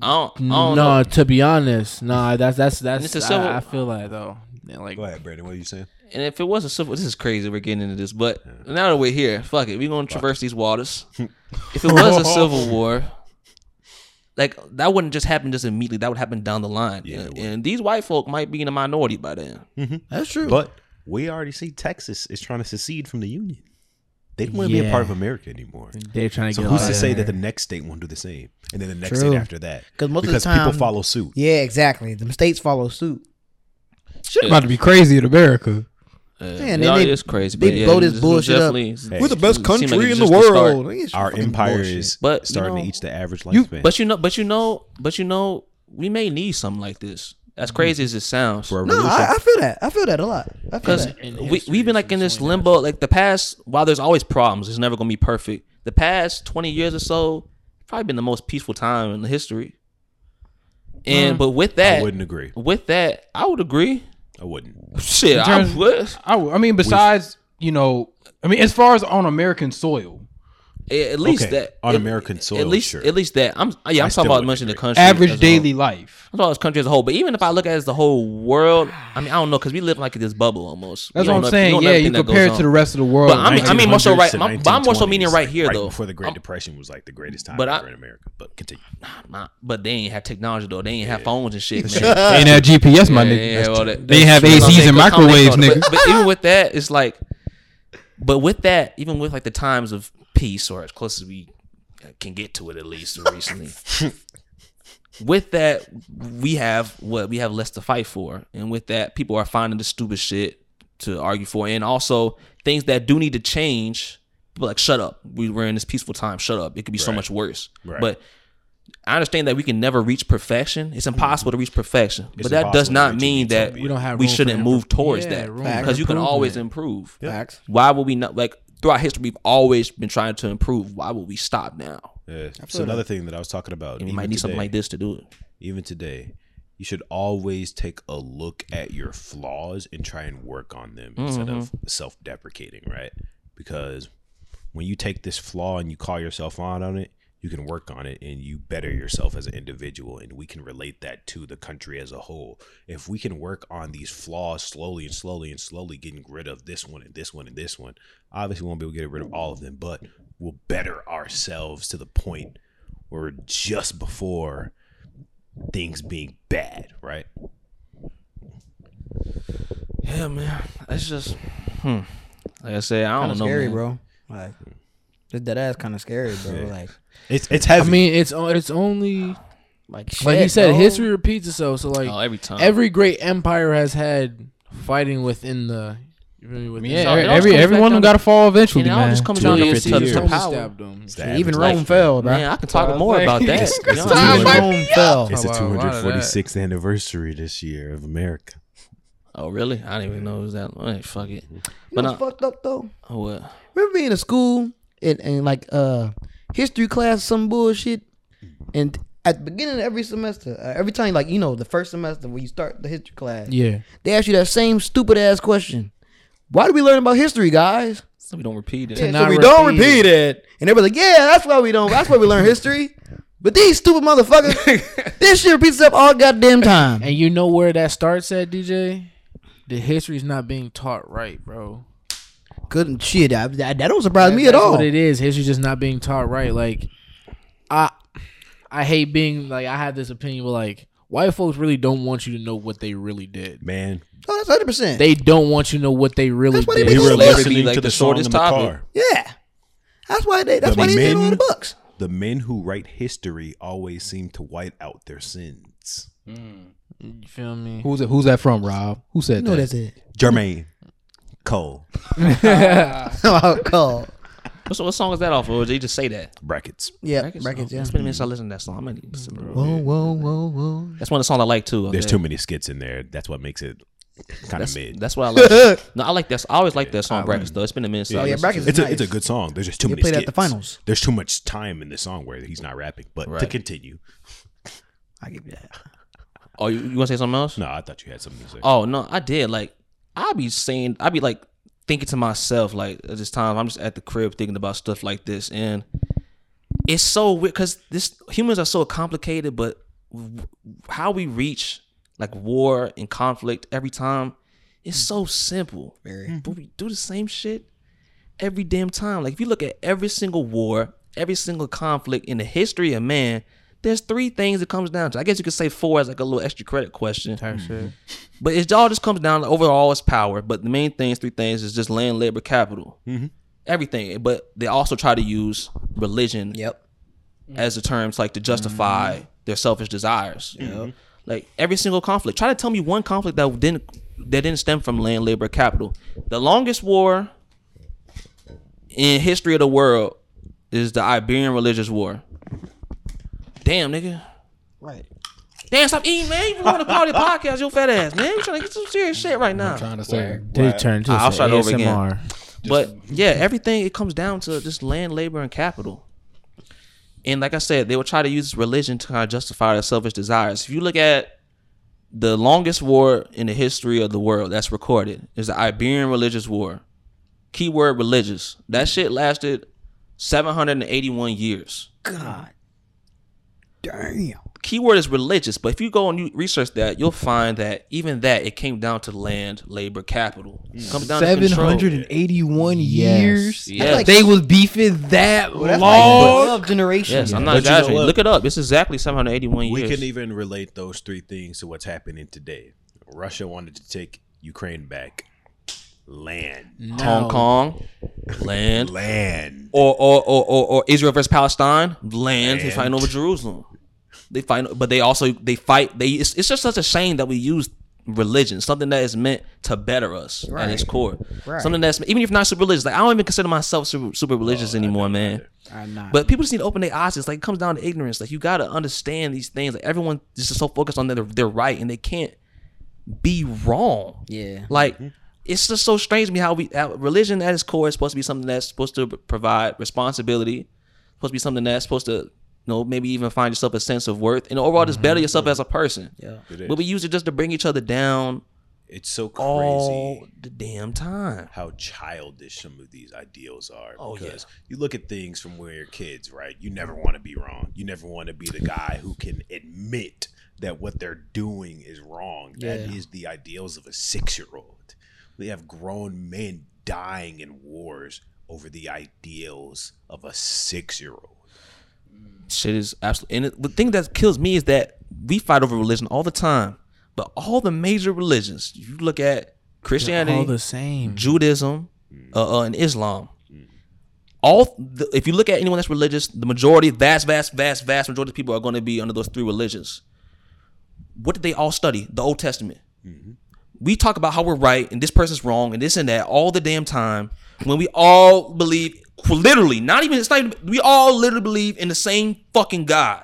I don't. I don't no, know. to be honest, nah, that's that's that's. it's a civil- I, I feel like though. Yeah, like Go ahead, Brandon. What are you saying? And if it was a civil, this is crazy. We're getting into this, but now that we're here, fuck it. We're gonna traverse these waters. if it was a civil war, like that wouldn't just happen just immediately. That would happen down the line. Yeah, and, and these white folk might be in a minority by then. Mm-hmm. That's true. But we already see Texas is trying to secede from the union. They don't want to be a part of America anymore. they're trying to So get. who's to say in that the next state won't do the same, and then the next True. state after that? Because most of the time- people follow suit. yeah, exactly. The states follow suit. Shit about to be crazy in America. Uh, Man, it then they- is crazy. they but yeah, blow this bullshit up. Hey. We're the best seemed like country in the just the world. Our empire bullshit. is But, you starting know- to eat the average You- lifespan. But you know, but you know, but you know, we may need something like this. As crazy as it sounds, No, I, I feel that. I feel that a lot. Because we we've been like in this limbo. Like the past, while there's always problems, it's never gonna be perfect. The past twenty years or so, probably been the most peaceful time in the history. And but with that, I that, wouldn't agree. with that, I would agree. I wouldn't. Shit, I terms- would. I, w- I mean, besides you know, I mean, as far as on American soil, At least Okay, that on at- American soil, At least, sure. at least that. I'm yeah. I I'm still talking about much in the country. average as whole. daily life. I'm talking about this country as a whole. But even if I look at it as the whole world, I mean, I don't know because we live like in this bubble almost. That's We what I'm know- saying. Yeah, you compare it to the rest of the world. But I'm- I mean, more so right- my- but I'm more so meaning right like, here, though. Before the Great I'm- Depression was like the greatest time But I- ever in America. But continue. Nah, but they ain't have technology though. They ain't have phones and shit. man. they ain't have GPS, my nigga. yeah, well, that- They have. ACs and That's what I'm saying, microwaves, nigga. But, but even with that, it's like, but with that, even with like the times of peace, or as close as we can get to it, at least recently. with that, we have what we have less to fight for, and with that, people are finding the stupid shit to argue for, and also things that do need to change. People are like, shut up. We, we're in this peaceful time. Shut up. It could be so much worse. Right. But I understand that we can never reach perfection. It's impossible to reach perfection. It's but that does not mean that. We don't have we shouldn't move towards Yeah, that because you can always improvement. improve. Facts. Why would we not like throughout history? We've always been trying to improve. Why would we stop now? Yeah. So another thing that I was talking about. And we might need something like this to do it. even today, you should always take a look at your flaws and try and work on them instead of Mm-hmm. self-deprecating, right? Because when you take this flaw and you call yourself on on it, you can work on it and you better yourself as an individual and we can relate that to the country as a whole. If we can work on these flaws slowly and slowly and slowly getting rid of this one and this one and this one, obviously we won't be able to get rid of all of them, but we'll better ourselves to the point where we're just before things being bad, right? Yeah, man. That's just hmm. Like I said, I don't of know, scary, man. bro. Like, just that ass kind of scary, bro. Yeah. Like, It's it's heavy. I mean, it's it's only like, like he said, bro. history repeats itself. So like Oh, every time. every great empire has had fighting within the. you feel me, within Yeah, So it every, always comes one of them got to fall eventually, and it all man. just comes down to 250 to, years. to power. stabbed him. Even Rome life. fell, bro. Man, I can talk That's more what about that. saying. You know It's- what I'm it's- saying? Even Rome fell. It's the Oh, wow, wow, that- 246th anniversary this year of America. Oh, really? I didn't even know it was that. Hey, fuck it. You But know not, what's fucked up though? oh, what? Remember being in school and, and like uh history class, some bullshit, and at the beginning of every semester, uh, every time like you know the first semester when you start the history class, Yeah. they ask you that same stupid ass question. Why do we learn about history, guys? So we don't repeat it. Yeah, so not we don't repeat repeat it. And everybody's like, yeah, that's why we don't. That's why we learn history. But these stupid motherfuckers, this shit repeats up all goddamn time. And you know where that starts at, DJ? The history's not being taught right, bro. Couldn't shit. I, that, that don't surprise That- me at that's all. What it is, history's just not being taught right. Like, I, I hate being like I have this opinion, but like white folks really don't want you to know what they really did. Man, Oh, that's hundred percent. They don't want you to know what they really That's why they did. make we It's were literally listening like to the the song in shortest the topic. car. Yeah, that's why they. That's But why they made all men- the books. The men who write history always seem to white out their sins. Hmm. You feel me? Who's it? Who's that from, Rob? Who said You know that? that's it. Jermaine Cole oh, Call. What, what song is that off? Or did he just say that? brackets. Yeah, Brackets? brackets. Oh, Yeah. It's been a minute since I listened to that song. I might need to listen to it. Whoa, whoa, whoa, whoa. That's one of the songs I like too. There's too many skits in there. That's what makes it kind of That's, mid. that's what I like. no, I like that. I always like that song, Brackets. Though it's been a minute. since I Oh, yeah, Brackets it's is a it's a good song. There's just too They many played at the finals. There's too much time in the song where he's not rapping. But to continue, I give you that. Oh, you, you want to say something else? no, I thought you had something to say. Oh no, I did. Like I be saying, I be like thinking to myself, like at this time, I'm just at the crib thinking about stuff like this, and it's so weird because this humans are so complicated, but w- how we reach like war and conflict every time is so simple. Very. But we do the same shit every damn time. Like if you look at every single war, every single conflict in the history of man, there's three things it comes down to. I guess you could say four as like a little extra credit question. Type shit. Mm-hmm. But it all just comes down to overall it's power. But the main things, three things, is just land, labor, capital. Mm-hmm. Everything. But they also try to use religion Yep. as a terms like to justify mm-hmm. their selfish desires. You know? Like every single conflict. Try to tell me one conflict that didn't that didn't stem from land, labor, capital. The longest war in history of the world is the Iberian Religious War. Damn, nigga. Right. Damn, stop eating, man. You want to party podcast, your fat ass, man. You trying to get some serious shit right now. I'm trying to say. Did turn into I'll some start over again. ASMR. But yeah, everything it comes down to just land, labor, and capital. And like I said, they will try to use religion to kind of justify their selfish desires. If you look at the longest war in the history of the world that's recorded is the Iberian Religious War. Keyword religious. That shit lasted 781 years. God. Damn. Keyword is religious, but if you go and you research that, you'll find that even that it came down to land, labor, capital. It comes down to Seven control. hundred and eighty-one Yes. years. Yes. They was beefing that Well, long. like 12 generations. Yes, I'm not But you know Look it up. It's exactly 781 We years. can even relate those three things to what's happening today. Russia wanted to take Ukraine back. Land. Hong Kong, land, Land. or or, or or or Israel versus Palestine, land. They Land. fighting over Jerusalem. They fight, but they also they fight. They it's, it's just such a shame that we use religion, something that is meant to better us at its core. Right. Something that's even if not super religious. Like I don't even consider myself super, super religious oh, anymore, man. I'm not. But people just need to open their eyes. It's like it comes down to ignorance. Like you got to understand these things. Like everyone is just so focused on their their right, and they can't be wrong. yeah. Like mm-hmm. It's just so strange to me how we how religion at its core is supposed to be something that's supposed to provide responsibility, supposed to be something that's supposed to you know maybe even find yourself a sense of worth and overall just better mm-hmm. yourself as a person. Yeah. But we use it just to bring each other down It's so crazy all the damn time. how childish some of these ideals are. Oh, yeah. because you look at things from when you're kids, right? You never want to be wrong. You never want to be the guy who can admit that what they're doing is wrong. That Yeah. is the ideals of a six year old. We have grown men dying in wars over the ideals of a six year old. Shit is absolutely. And it, the thing that kills me is that we fight over religion all the time, but all the major religions, you look at Christianity, all the same. Judaism, uh, uh, and Islam. All the, if you look at anyone that's religious, the majority, vast, vast, vast, vast majority of people are going to be under those three religions. What did they all study? The Old Testament. We talk about how we're right and this person's wrong and this and that all the damn time when we all believe, literally, not even, it's not even, we all literally believe in the same fucking God.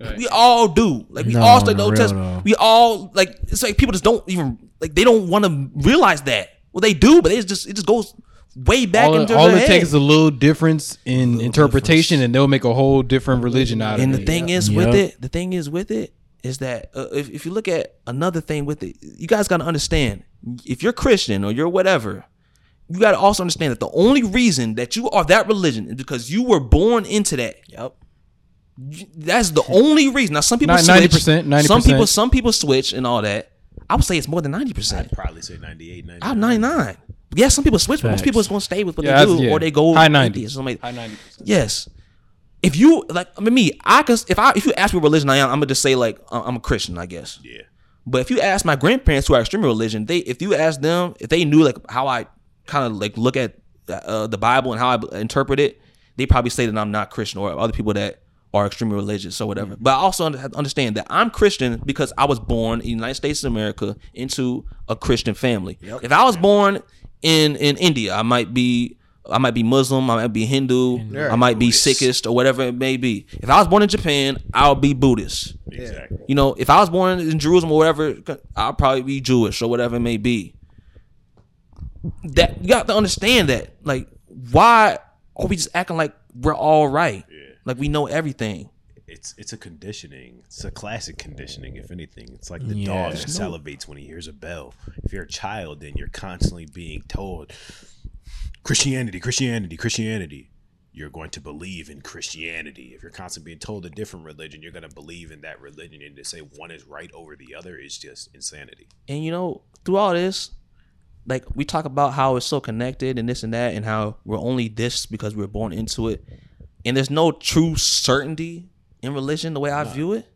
Yeah, We all do. Like we No, all study the on Old the Testament. though. We all like it's like people just don't even like they don't want to realize that. Well, they do, but it's just it just goes way back All, into all their it head. takes is a little difference in interpretation, and they'll make a whole different religion out of it. and the it. thing is with Yep. it, the thing is with it is that uh, if if you look at another thing with it, you guys got to understand if you're Christian or you're whatever. You got to also understand that the only reason that you are that religion is because you were born into that. Yep. That's the only reason. Now some people 90%, 90%. Some people some people switch and all that. I would say it's more than ninety percent. I'd probably say 98, 99. I'm 99. Yeah, some people switch, but most people is gonna stay with what Yeah, they do, yeah. or they go High 90 90s. or something. High 90%. Yes. If you like, I mean, me, I can. If I if you ask me what religion I am, I'm gonna just say like I- I'm a Christian, I guess. Yeah. But if you ask my grandparents who are extremely religion, they if you ask them if they knew like how I kind of like look at uh, the Bible and how I interpret it, they probably say that I'm not Christian or other people that are extremely religious or whatever. But I also understand that I'm Christian because I was born in the United States of America into a Christian family. If I was born in in India, I might be I might be Muslim, I might be Hindu, I might be Sikhist or whatever it may be. If I was born in Japan, I'll be Buddhist. Exactly. You know, if I was born in Jerusalem or whatever, I'll probably be Jewish or whatever it may be. That you got to understand that. Like, why are we just acting like we're all right? Like we know everything. It's it's a conditioning. It's a classic conditioning, if anything. It's like the Yeah. dog that salivates when he hears a bell. If you're a child, then you're constantly being told Christianity, Christianity, Christianity. You're going to believe in Christianity. If you're constantly being told a different religion, you're going to believe in that religion. And to say one is right over the other is just insanity. And you know, through all this, like we talk about how it's so connected and this and that, and how we're only this because we're born into it. And there's no true certainty in religion the way I view it.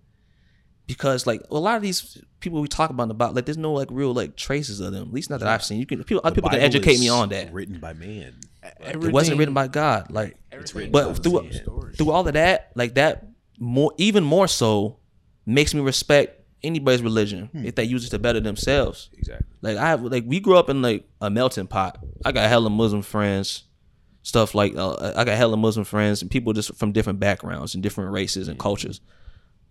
Because like a lot of these people we talk about about like there's no like real like traces of them. At least not that I've seen. You can people other people can educate me on that. Written by man. It wasn't written by God. Like It's written but through through all of that, like that more even more so makes me respect anybody's religion if they use it to better themselves. Exactly. Like I have like we grew up in like a melting pot. I got hella Muslim friends, stuff like uh, I got hella Muslim friends and people just from different backgrounds and different races and cultures.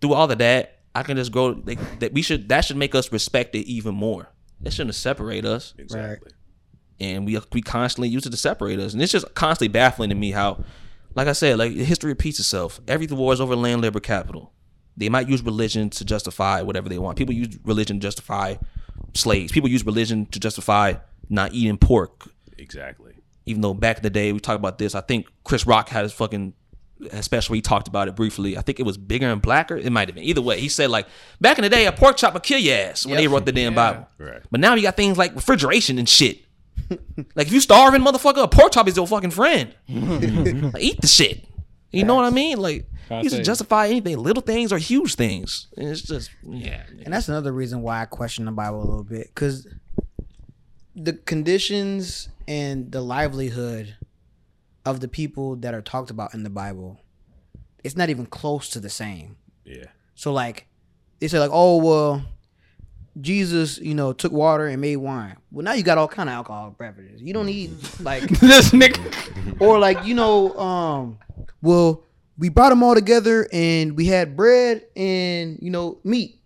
Through all of that, I can just grow like that. We should that should make us respect it even more. That shouldn't separate us Exactly. and we we constantly use it to separate us. And it's just constantly baffling to me how, like I said, like history repeats itself. Every war is over land, labor, capital. They might use religion to justify whatever they want. People use religion to justify slaves. People use religion to justify not eating pork. Exactly. Even though back in the day we talked about this, I think Chris Rock had his fucking especially he talked about it briefly. I think it was bigger and blacker. It might have been either way. He said like back in the day, a pork chop would kill your ass when they wrote the damn Bible. Right. But now you got things like refrigeration and shit. like if you starving, motherfucker, a pork chop is your fucking friend. Like, eat the shit. You know what I mean? Like you say- should justify anything, little things or huge things. And it's just yeah. And that's another reason why I question the Bible a little bit because the conditions and the livelihood of the people that are talked about in the Bible, it's not even close to the same. Yeah. So like, they say like, oh well, Jesus, you know, took water and made wine. Well, now you got all kind of alcoholic beverages. You don't need like this nigga. or like you know um well we brought them all together and we had bread and you know meat But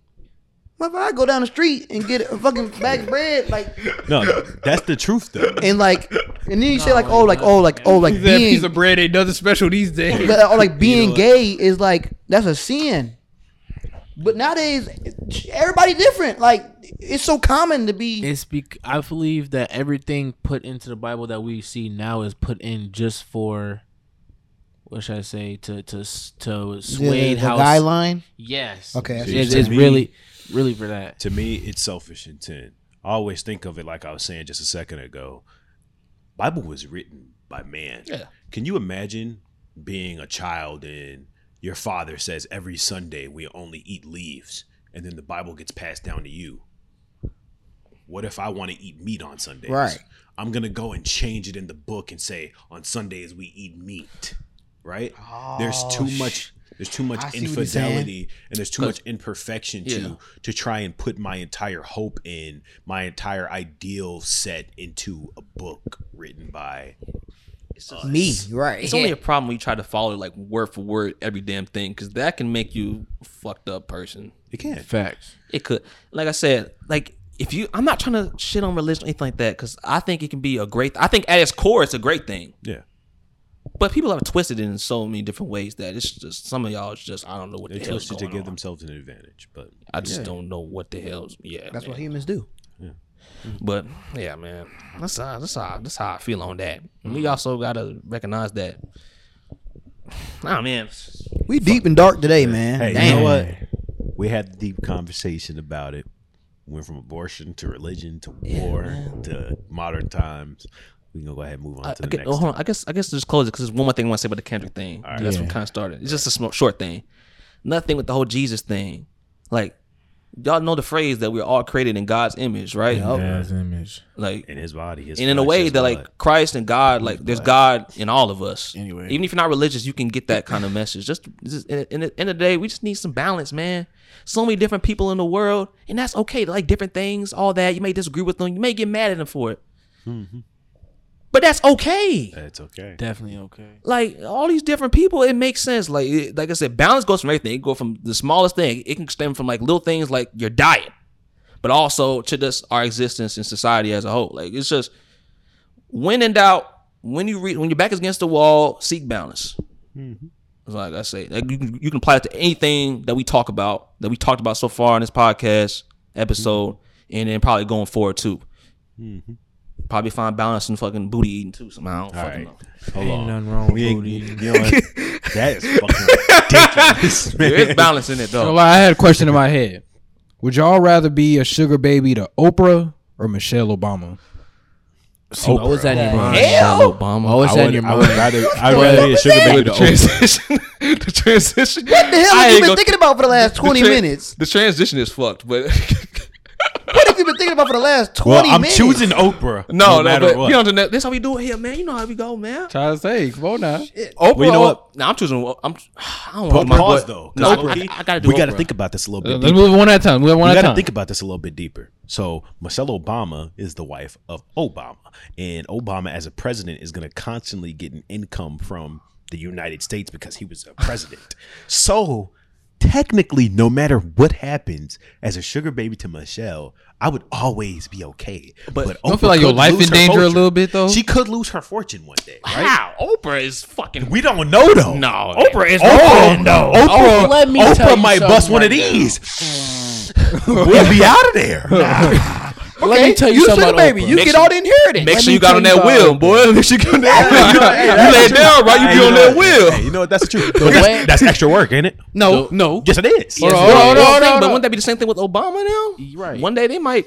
if I go down the street and get a fucking bag of bread, like, No, that's the truth though. and like, and then you say like, oh, like, oh, like, oh, like That being, piece of bread ain't nothing special these days. but, or like being gay is like that's a sin. But nowadays, everybody different. Like, it's so common to be. It's bec- I believe that everything put into the Bible that we see now is put in just for what should I say to to s- to the, sway the how guideline. yes Okay, it's, it's, it's saying. really really for that to me, it's selfish intent. I always think of it like I was saying just a second ago. Bible was written by man. Yeah. Can you imagine being a child and your father says every Sunday we only eat leaves, and then the Bible gets passed down to you? What if I want to eat meat on Sundays? Right. I'm gonna go and change it in the book and say on Sundays we eat meat. Right? there's too oh, much. There's too much I see what you're saying. infidelity and there's too much imperfection to Yeah. to try and put my entire hope in my entire ideal set into a book written by Me, right? It's only a problem when you try to follow like word for word every damn thing because that can make you a fucked up person. it can facts It could, like I said, like if you, I'm not trying to shit on religion or anything like that because I think it can be a great. I think at its core, it's a great thing. yeah But people have twisted it in so many different ways that it's just some of y'all is just I don't know what they the hell's twisted to give on. themselves an advantage but I just don't know what the hell's yeah. That's man. what humans do. But yeah, man, that's how that's how that's how I feel on that. And we also gotta recognize that. Oh man, We deep and dark today, man. hey Damn. you know what we had a deep conversation about it went from abortion to religion to war to modern times we can go ahead and move on I, to I the get- next oh, hold on. I guess I guess just close it because there's one more thing I want to say about the Kendrick thing. That's what kind of started. It's just a small, short thing. Nothing with the whole Jesus thing, like y'all know the phrase that we're all created in God's image, right? In God's image. Like in his body, his and in a way his that blood. like Christ and God, like there's God in all of us. Anyway. even if you're not religious, you can get that kind of message. Just, just in, in the end of the day, we just need some balance, man. So many different people in the world, and that's okay. Like different things, all that. You may disagree with them, you may get mad at them for it, Mm-hmm. But that's okay. That's okay. Definitely okay. Like all these different people, it makes sense. Like, it, like I said, balance goes from everything. It go from the smallest thing. It can stem from like little things like your diet, but also to just our existence in society as a whole. Like it's just when in doubt, when you read, when your back is against the wall, seek balance. It's Like I say, like you can you can apply it to anything that we talk about that we talked about so far in this podcast episode, mm-hmm. and then probably going forward too. Mm-hmm. Probably find balance in fucking booty eating too somehow. I don't All fucking right. know. Hold Ain't on. nothing wrong with We ain't, booty you know what? That is fucking ridiculous, man. There is balance in it So though. like, I had a question in my head. Would y'all rather be a sugar baby to Oprah or Michelle Obama? See, what was that in your mind? Hell, Obama. What was I that in would, your I would mind? rather, I'd rather be a sugar baby to Oprah. transition. the transition. What the hell I have you been gonna- thinking about for the last the 20 tra- minutes? The transition is fucked, but What have you been thinking about for the last 20 Well, I'm minutes? choosing Oprah. no, no, matter but what. you know the- this how we do it here, man. You know how we go, man. Try to say, come on now. Oprah. Well, you know what? Nah, I'm choosing. I'm. I don't Pa- want my pause boy- though. 'cause No, I, I, I gotta do. we got to think about this a little bit. Let's deeper. move one at a time. Move one we got to think about this a little bit deeper. So Michelle Obama is the wife of Obama, and Obama as a president is going to constantly get an income from the United States because he was a president. so technically, no matter what happens, as a sugar baby to Michelle, I would always be okay. But, Don't feel like your life lose in her danger a little bit, though? She could lose her fortune one day, right? How Oprah is fucking. We don't know though. No, Oprah is Oprah, Oprah. Oprah, Oh, let me Oprah tell you might bust something one of right now. these. we'll be out of there. Let me tell you, you something sugar about baby. Oprah. You Make get sure- all the inheritance. Make Let sure you got on that you wheel, boy. Make sure you got on that wheel. You lay it down right. You Hey, be on that what? wheel. You know what? That's the truth. That's, that's extra work, ain't it? No, no. Yes, it is. Yes, on, it is. hold on, hold on, But wouldn't that be the same thing with Obama now? Right. One day they might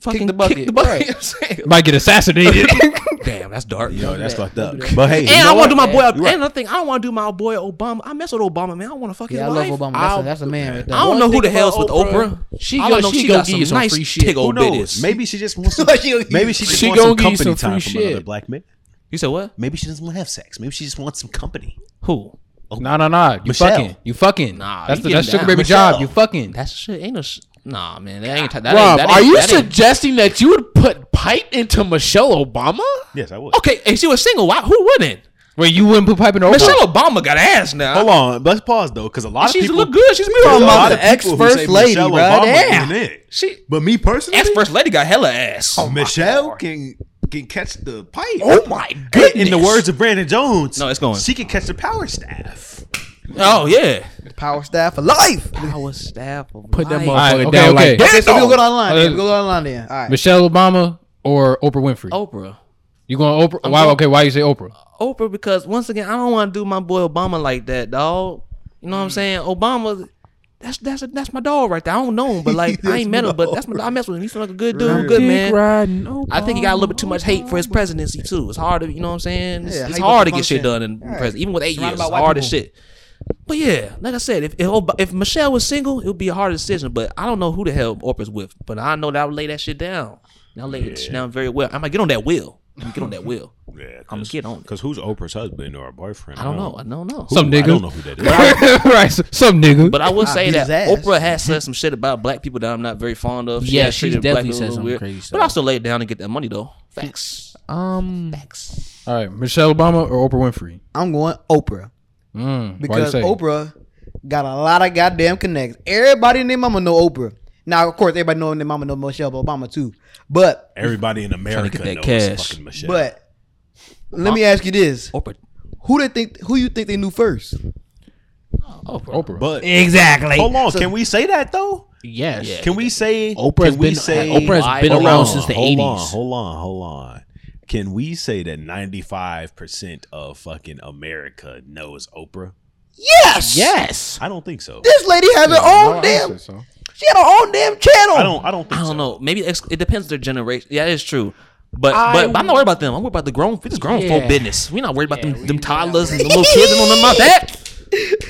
fucking the bucket. Kick the bucket. Right. You know saying? Might get assassinated. Damn, that's dark. Yo, know, that's fucked up. But hey, And you I want to do what? my boy. You And right. another thing, I don't want to do my boy Obama. I mess with Obama, man. I want to fuck his Yeah, I love. Obama. That's a, that's a man right there. I don't know who the hell's with about Oprah. Oprah, she All I know she she gonna got give you some some nice free shit. Who knows? Maybe she just wants some. Gonna- maybe she just She wants some gonna give company some time free from another black man. You said what? Maybe she doesn't want to have sex. Maybe she just wants some company. Who? no, no, no. You Michelle. fucking. You fucking. Nah, that's the getting that's sugar down. baby Michelle. job. You fucking. That's shit. Ain't no. Sh- nah, man. That ain't. That Rob, ain't, that are ain't- you that ain't- suggesting that you would put pipe into Michelle Obama? Yes, I would. Okay, and she was single. Why? Who wouldn't? Wait, you wouldn't put pipe in the Oprah? Michelle Obama got ass now. Hold on, let's pause though, because a lot of She's people look good. She's there's a beautiful. lot the of people ex-first lady, Michelle bro. Obama Damn. ain't it. She But me personally, ex first lady got hella ass. Oh, Michelle can can catch the pipe. Oh my In- goodness! In the words of Brandon Jones, No, it's going. She can catch the power staff. Oh yeah. Power staff for life. Power staff. Put that All right, motherfucker okay, down okay. like Okay, so we that. go down the line. Uh, then. We go down the line then. All right. Michelle Obama or Oprah Winfrey? Oprah. You going Oprah? Why? going- Okay, why you say Oprah? Oprah because once again I don't want to do my boy Obama like that, dog. You know what I'm saying? Obama. That's that's that's my dog right there. I don't know him, but like I ain't met him, but that's my I mess with him. He seems like a good dude, good man. Riding I think he got a little bit too much hate for his presidency too. It's hard to, you know what I'm saying? It's, Yeah, it's hard to supposed get shit done in Right. president, even with eight Surrounded years. by It's white hard as shit. But yeah, like I said, if if, Ob- if Michelle was single, it would be a hard decision. But I don't know who the hell Oprah's with. But I know that I would lay that shit down. And I'll lay that shit down very well. I'm gonna get on that wheel. I'm gonna get on that wheel. Yeah, I'm gonna get on it. Because who's Oprah's husband or boyfriend? I don't know. I don't know. Some I nigga. don't know who that is. right, so- some nigga. But I will say beat that his ass. Oprah has said some shit about black people that I'm not very fond of. She Yeah, has she's treated black definitely people a said little some weird. crazy But stuff. I'll still lay it down and get that money though. Facts. Um, Facts. All right, Michelle Obama or Oprah Winfrey? I'm going Oprah Mm, why you because say? Oprah got a lot of goddamn connects. Everybody in their mama know Oprah. Now, of course, everybody know their mama know Michelle Obama too. But Everybody in America that knows cash. fucking Michelle. but let me ask you this: Oprah. Who they think? Who you think they knew first? Oprah. Oprah. but exactly. hold on, can we say that though? Yes. Yeah. Can we say Oprah has can we been say Oprah has been around on, since the eighties? hold eighties. on, hold on, hold on. Can we say that ninety five percent of fucking America knows Oprah? Yes. Yes. I don't think so. This lady has her own damn. She had her own damn channel. I don't. I don't. Think I don't know. Maybe it's, it depends on their generation. Yeah, it's true. But I but, but I'm not worried about them. I'm worried about the grown. This grown Yeah. folk business. We're not worried about Yeah, them, them toddlers and the little kids. We don't know about that.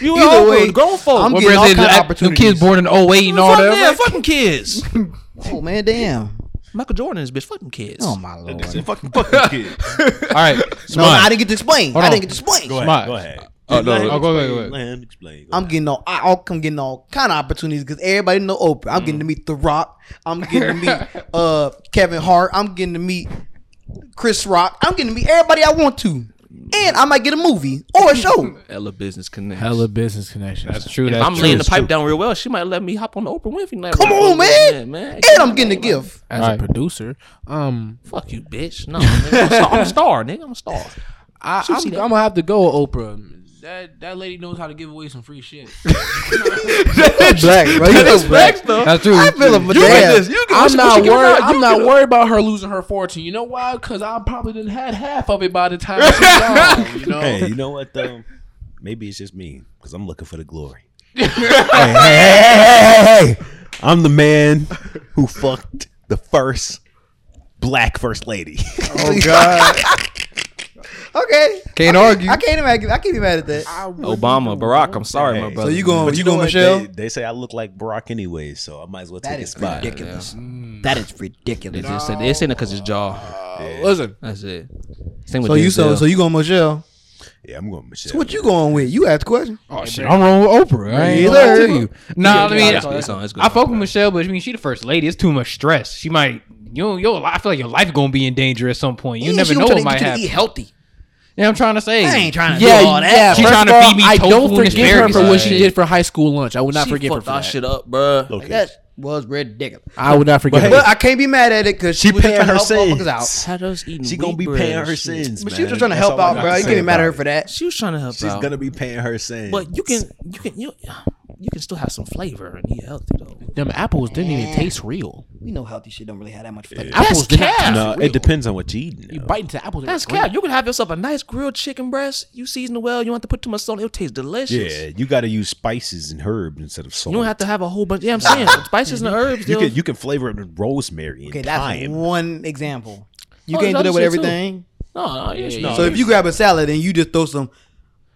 You Either all way, way, grown folk. I'm What getting all kind of that- them kids born in 08 and all that. yeah, fucking kids. Oh man, damn. Michael Jordan is bitch. Fucking kids. Oh my lord. fucking fucking kid. all right, No, smart. I didn't get to explain. Hold I on. didn't get to explain. Go ahead. Go ahead. Oh, no, Let him go ahead, explain, go ahead. Let him explain. Go I'm ahead. getting all I, I'm getting all kind of opportunities because everybody know Oprah. I'm getting to meet The Rock. I'm getting to meet uh Kevin Hart. I'm getting to meet Chris Rock. I'm getting to meet everybody I want to, and I might get a movie or a show. Hella business connection. Hella business connection. That's true. If That's I'm true. laying the pipe down real well. She might let me hop on the Oprah Winfrey night. Come on, quick. man. man. And I'm getting a gift. As Right. a producer, um, Fuck you, bitch. No, nigga, I'm, a star, I'm a star, nigga. I'm a star. I, I'm, I'm gonna have to go with Oprah. That that lady knows how to give away some free shit. that's Black, bro. You know black. though. That's true. I feel a You damn. get this. You get I'm what she- what not worried. I'm You not worried about her losing her fortune. You know why? Because I probably didn't had half of it by the time she's gone. You know. Hey, you know what though? Maybe it's just me because I'm looking for the glory. hey, hey, hey, hey, hey, hey! I'm the man who fucked the first black first lady. Oh God. okay. Can't I argue. I can't even. I can't be mad at that. Obama, Barack. I'm sorry, my brother. So you going? But You, you know going. Michelle? They, they say I look like Barack anyway, so I might as well take that his is spot. ridiculous. Mm. That is ridiculous. They just said they saying it because his jaw. Uh, listen, That's it. Same with So you so Denzel. so you going Michelle? Yeah, I'm going Michelle. So what you going with? You asked the question. Oh shit, I'm wrong with Oprah. I ain't Either. gonna you. Nah, Yeah, I mean, it's on, it's on, it's good. I fuck with Michelle, but I mean, she the first lady. It's too much stress. She might, you know, yo, I feel like your life gonna be in danger at some point. You And never know gonna what might get to happen. Eat healthy. Yeah, I'm trying to say. I ain't trying to yeah, do all that. yeah. She first trying of to all, feed me I tofu don't and forgive her for what she did for high school lunch. I would not she forgive her fucked for our that. shit up, bro. Okay. That was ridiculous. I would not forgive But her. But I can't be mad at it because she, She was paying trying to her help out. sins. Had eating She gonna be paying and her shit. sins, But man. she was just trying to That's help out, got bro. You can't be mad at her for that. She was trying to help She's out. She's gonna be paying her sins. But you can, you can, you, you can still have some flavor and eat healthy though. Them apples didn't even taste real. We know healthy shit don't really have that much flavor. Apples did not cap. taste no, real. it depends on what you eating. You though. bite into apples. That's cap. cap. You can have yourself a nice grilled chicken breast. You season it well. You don't have to put too much salt. It'll taste delicious. Yeah, you got to use spices and herbs instead of salt. You don't have to have a whole bunch. Yeah, I'm saying spices and herbs. You can you can flavor it with rosemary and Okay, that's thyme. one example. You Oh, can't do there's that with other shit, too. everything. no, no, yeah, yeah, So if you grab a salad and you just throw some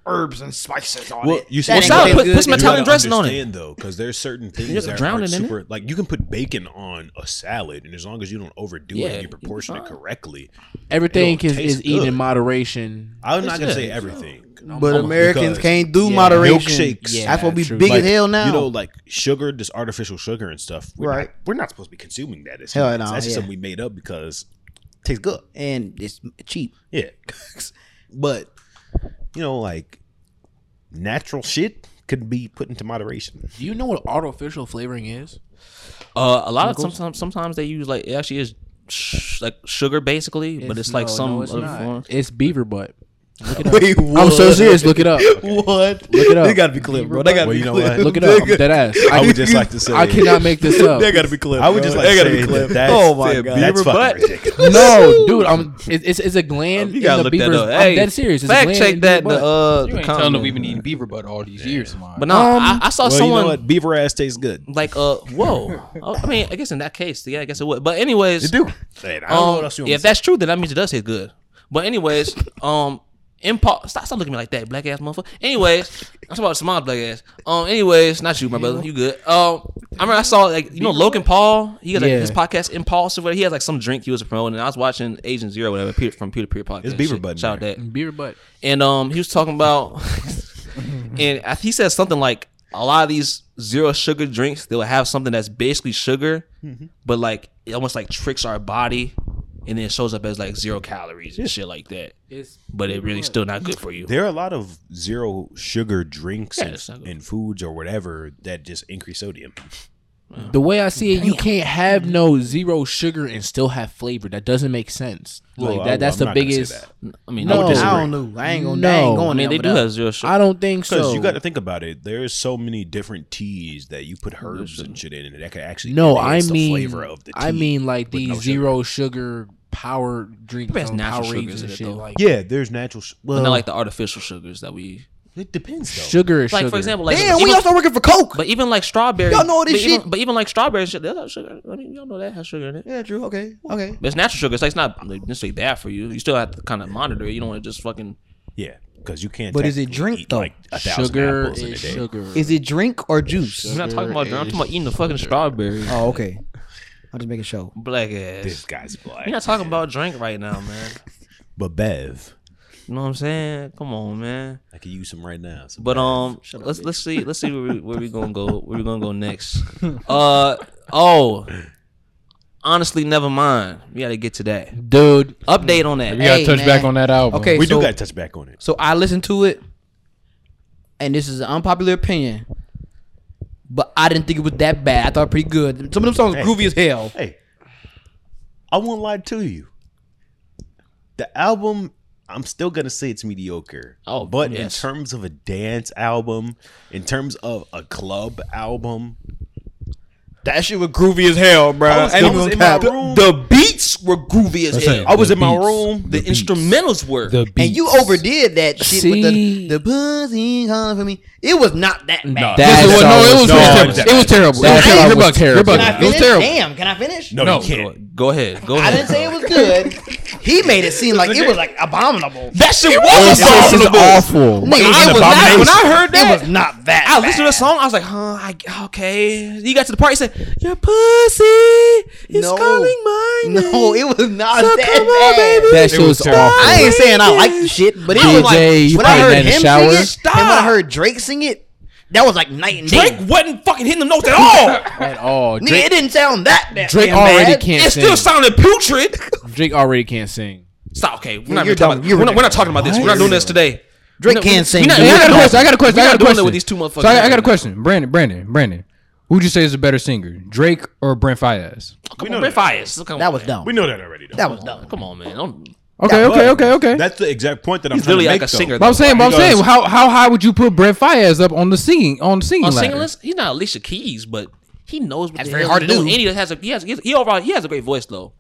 herbs and spices on Well, it, you that see, ain't salad, gonna put- put some good. Italian dressing on it. understand, though, because there's certain things that are it it. super. Like you can put bacon on a salad, and as long as you don't overdo Yeah, it and you proportion it correctly, Everything It'll is, is eaten in moderation. I'm not gonna Yeah. say everything. But Americans Because can't do Yeah, moderation. milkshakes. Yeah, That's what we true. big Like, as hell now. You know, like sugar, this artificial sugar and stuff. We're Right. Not, we're not supposed to be consuming that as Hell humans. no, That's just something we made up because it tastes good. and it's cheap. Yeah. but you know, like natural shit could be put into moderation. Do you know what artificial flavoring is? uh, a lot of sometimes sometimes they use like it actually is sh- like sugar basically, but it's like no, some no, it's other form. It's beaver butt. Look it up. Wait, I'm so serious. Look it up. What? Look it up. They gotta be clipped, bro. They gotta Well, be you know clipped. what? Look it up. I'm dead ass. I would just like to say I cannot make this up. They gotta be clipped. I would just like they to gotta say be that clipped. that's, oh my god. that's Beaver fucking butt? ridiculous. No, dude, I'm. It's, it's, it's a gland You in gotta the look that up. I'm Hey, dead serious. It's a fact gland check that. the The butt. uh, You the ain't telling them we've been eating beaver butt all these years, man. But no, I, I saw someone you? Beaver ass tastes good. like uh whoa. Oh, I mean, I guess in that case, yeah, I guess it would. But anyways, do. Don't know Um, what else you want yeah, me if that's true, then that means it does taste good. But anyways, um, impulse. Stop, stop looking at me like that, black ass motherfucker. Anyways, I'm talking about small black ass. Um, anyways, not you, my brother. You good? Um, I remember I saw like you know Logan Paul. He has like Yeah. his podcast Impulse or whatever. He has like some drink he was promoting. And I was watching Agent Zero, whatever, Peter, from Peter Peter podcast. It's beaver Shit. butt Shout out there. that. Beaver butt. And um, he was talking about, and I- he said something like a lot of these zero sugar drinks they will have something that's basically sugar, Mm-hmm. but like it almost like tricks our body, and then it shows up as like zero calories and shit like that. It's But it really still not good for you. There are a lot of zero sugar drinks Yeah, and, it's not good. and foods or whatever that just increase sodium. The way I see it. You can't have no zero sugar and still have flavor. That doesn't make sense. Well, like I- that. That's I'm the not biggest. that. I mean, No. no, would I don't know. I ain't gonna. No. they ain't going I mean, they do for have zero sugar. I don't think Because so. you got to think about it. There's so many different teas that you put herbs and shit in, and that could actually no, I enhance the mean, flavor of the tea. I mean like with these no zero sugar power drinks, um, natural Powerades sugars in and it, shit. though. Like Yeah, there's natural. Sh- but well, not like the artificial sugars that we it depends though. sugar is like. sugar. For example, like Damn, we even- also working for Coke. but even like strawberry. Y'all know all this but even, shit. But even like strawberry shit, that has sugar. I mean, y'all know that has sugar in it. Yeah, true. Okay, okay. But it's natural sugar. It's like it's not like, necessarily bad for you. You still have to kind of monitor it. You don't want to just fucking Yeah, because you can't. But is it drink, eat, though? Like a thousand Sugar apples a is sugar. Is it drink or juice? We're not talking about. Drink. I'm talking about eating the fucking strawberries. Oh, okay. I'm just making sure. Black ass. This guy's black. We're not talking about drink right now, man. But Bev, You know what I'm saying? Come on, man. I could use some right now. some But Bev. um, let's let's see let's see where we, where we gonna go. Where we gonna go next? Uh oh. Honestly, never mind. We got to get to that. Dude, Update on that. We gotta Hey, touch man. back on that album. Okay. we so- do got to touch back on it. So I listened to it, and this is an unpopular opinion, but I didn't think it was that bad. I thought it pretty good. Some of them songs Hey. groovy as hell. Hey, I won't lie to you. The album, I'm still gonna say it's mediocre. Oh, but in terms of a dance album, in terms of a club album, That shit was groovy as hell, bro. I was, I was in my room. The beats were groovy as That's hell. it. I was The in my beats. room. The instrumentals were. The beats. And you overdid that shit with See? the the pussy calling for me. It was not that bad. That it was, song no, it was was, no, terrible. that- It was terrible. It was terrible. You're was terrible. Can I bugging. It was terrible. Damn, can I finish? No, No. you can't. Go ahead. Go I didn't say it was good. He made it seem like it was like abominable. that shit this was is abominable. awful. Nigga, I it was was not, not- when I heard that, it was not that. I listened to the song. I was like, huh, I, okay. He got to the part. He said, "Your pussy is No. calling my name." No, it was not So that come on, bad. baby. That shit was terrible. awful. I ain't saying I like the shit, but it was like when I heard that in the him shower? sing it and when I heard Drake sing it, that was like night and day. Drake wasn't fucking hitting the notes at all. At all. Nigga, Drake, it didn't sound that bad. Drake damn already bad. can't sing. it sing. still sounded putrid. Drake already can't sing. Stop. Okay, we're not, talking about, we're, not, we're not talking about this. We're not doing this today. Drake We're can't sing. not- I got a question. I got a question. I got a question with these two motherfuckers. So I, I got a question. Brandon, Brandon, Brandon. Who'd you say is a better singer, Drake or Brent Faiyaz? Come know on, Brent that. Faiyaz. Come That on, was man. dumb. We know that already. Though. That was dumb. Come on, man. Don't, Okay, Yeah, okay, okay, okay. That's the exact point that I'm He's trying really to like make, a singer. But I'm saying, but I'm saying, how how high would you put Brent Faiyaz up on the singing on the singing on ladder? singing list, he's not Alicia Keys, but he knows what That's the very hell hard to doing. do. And he has a he has he overall he has a great voice though.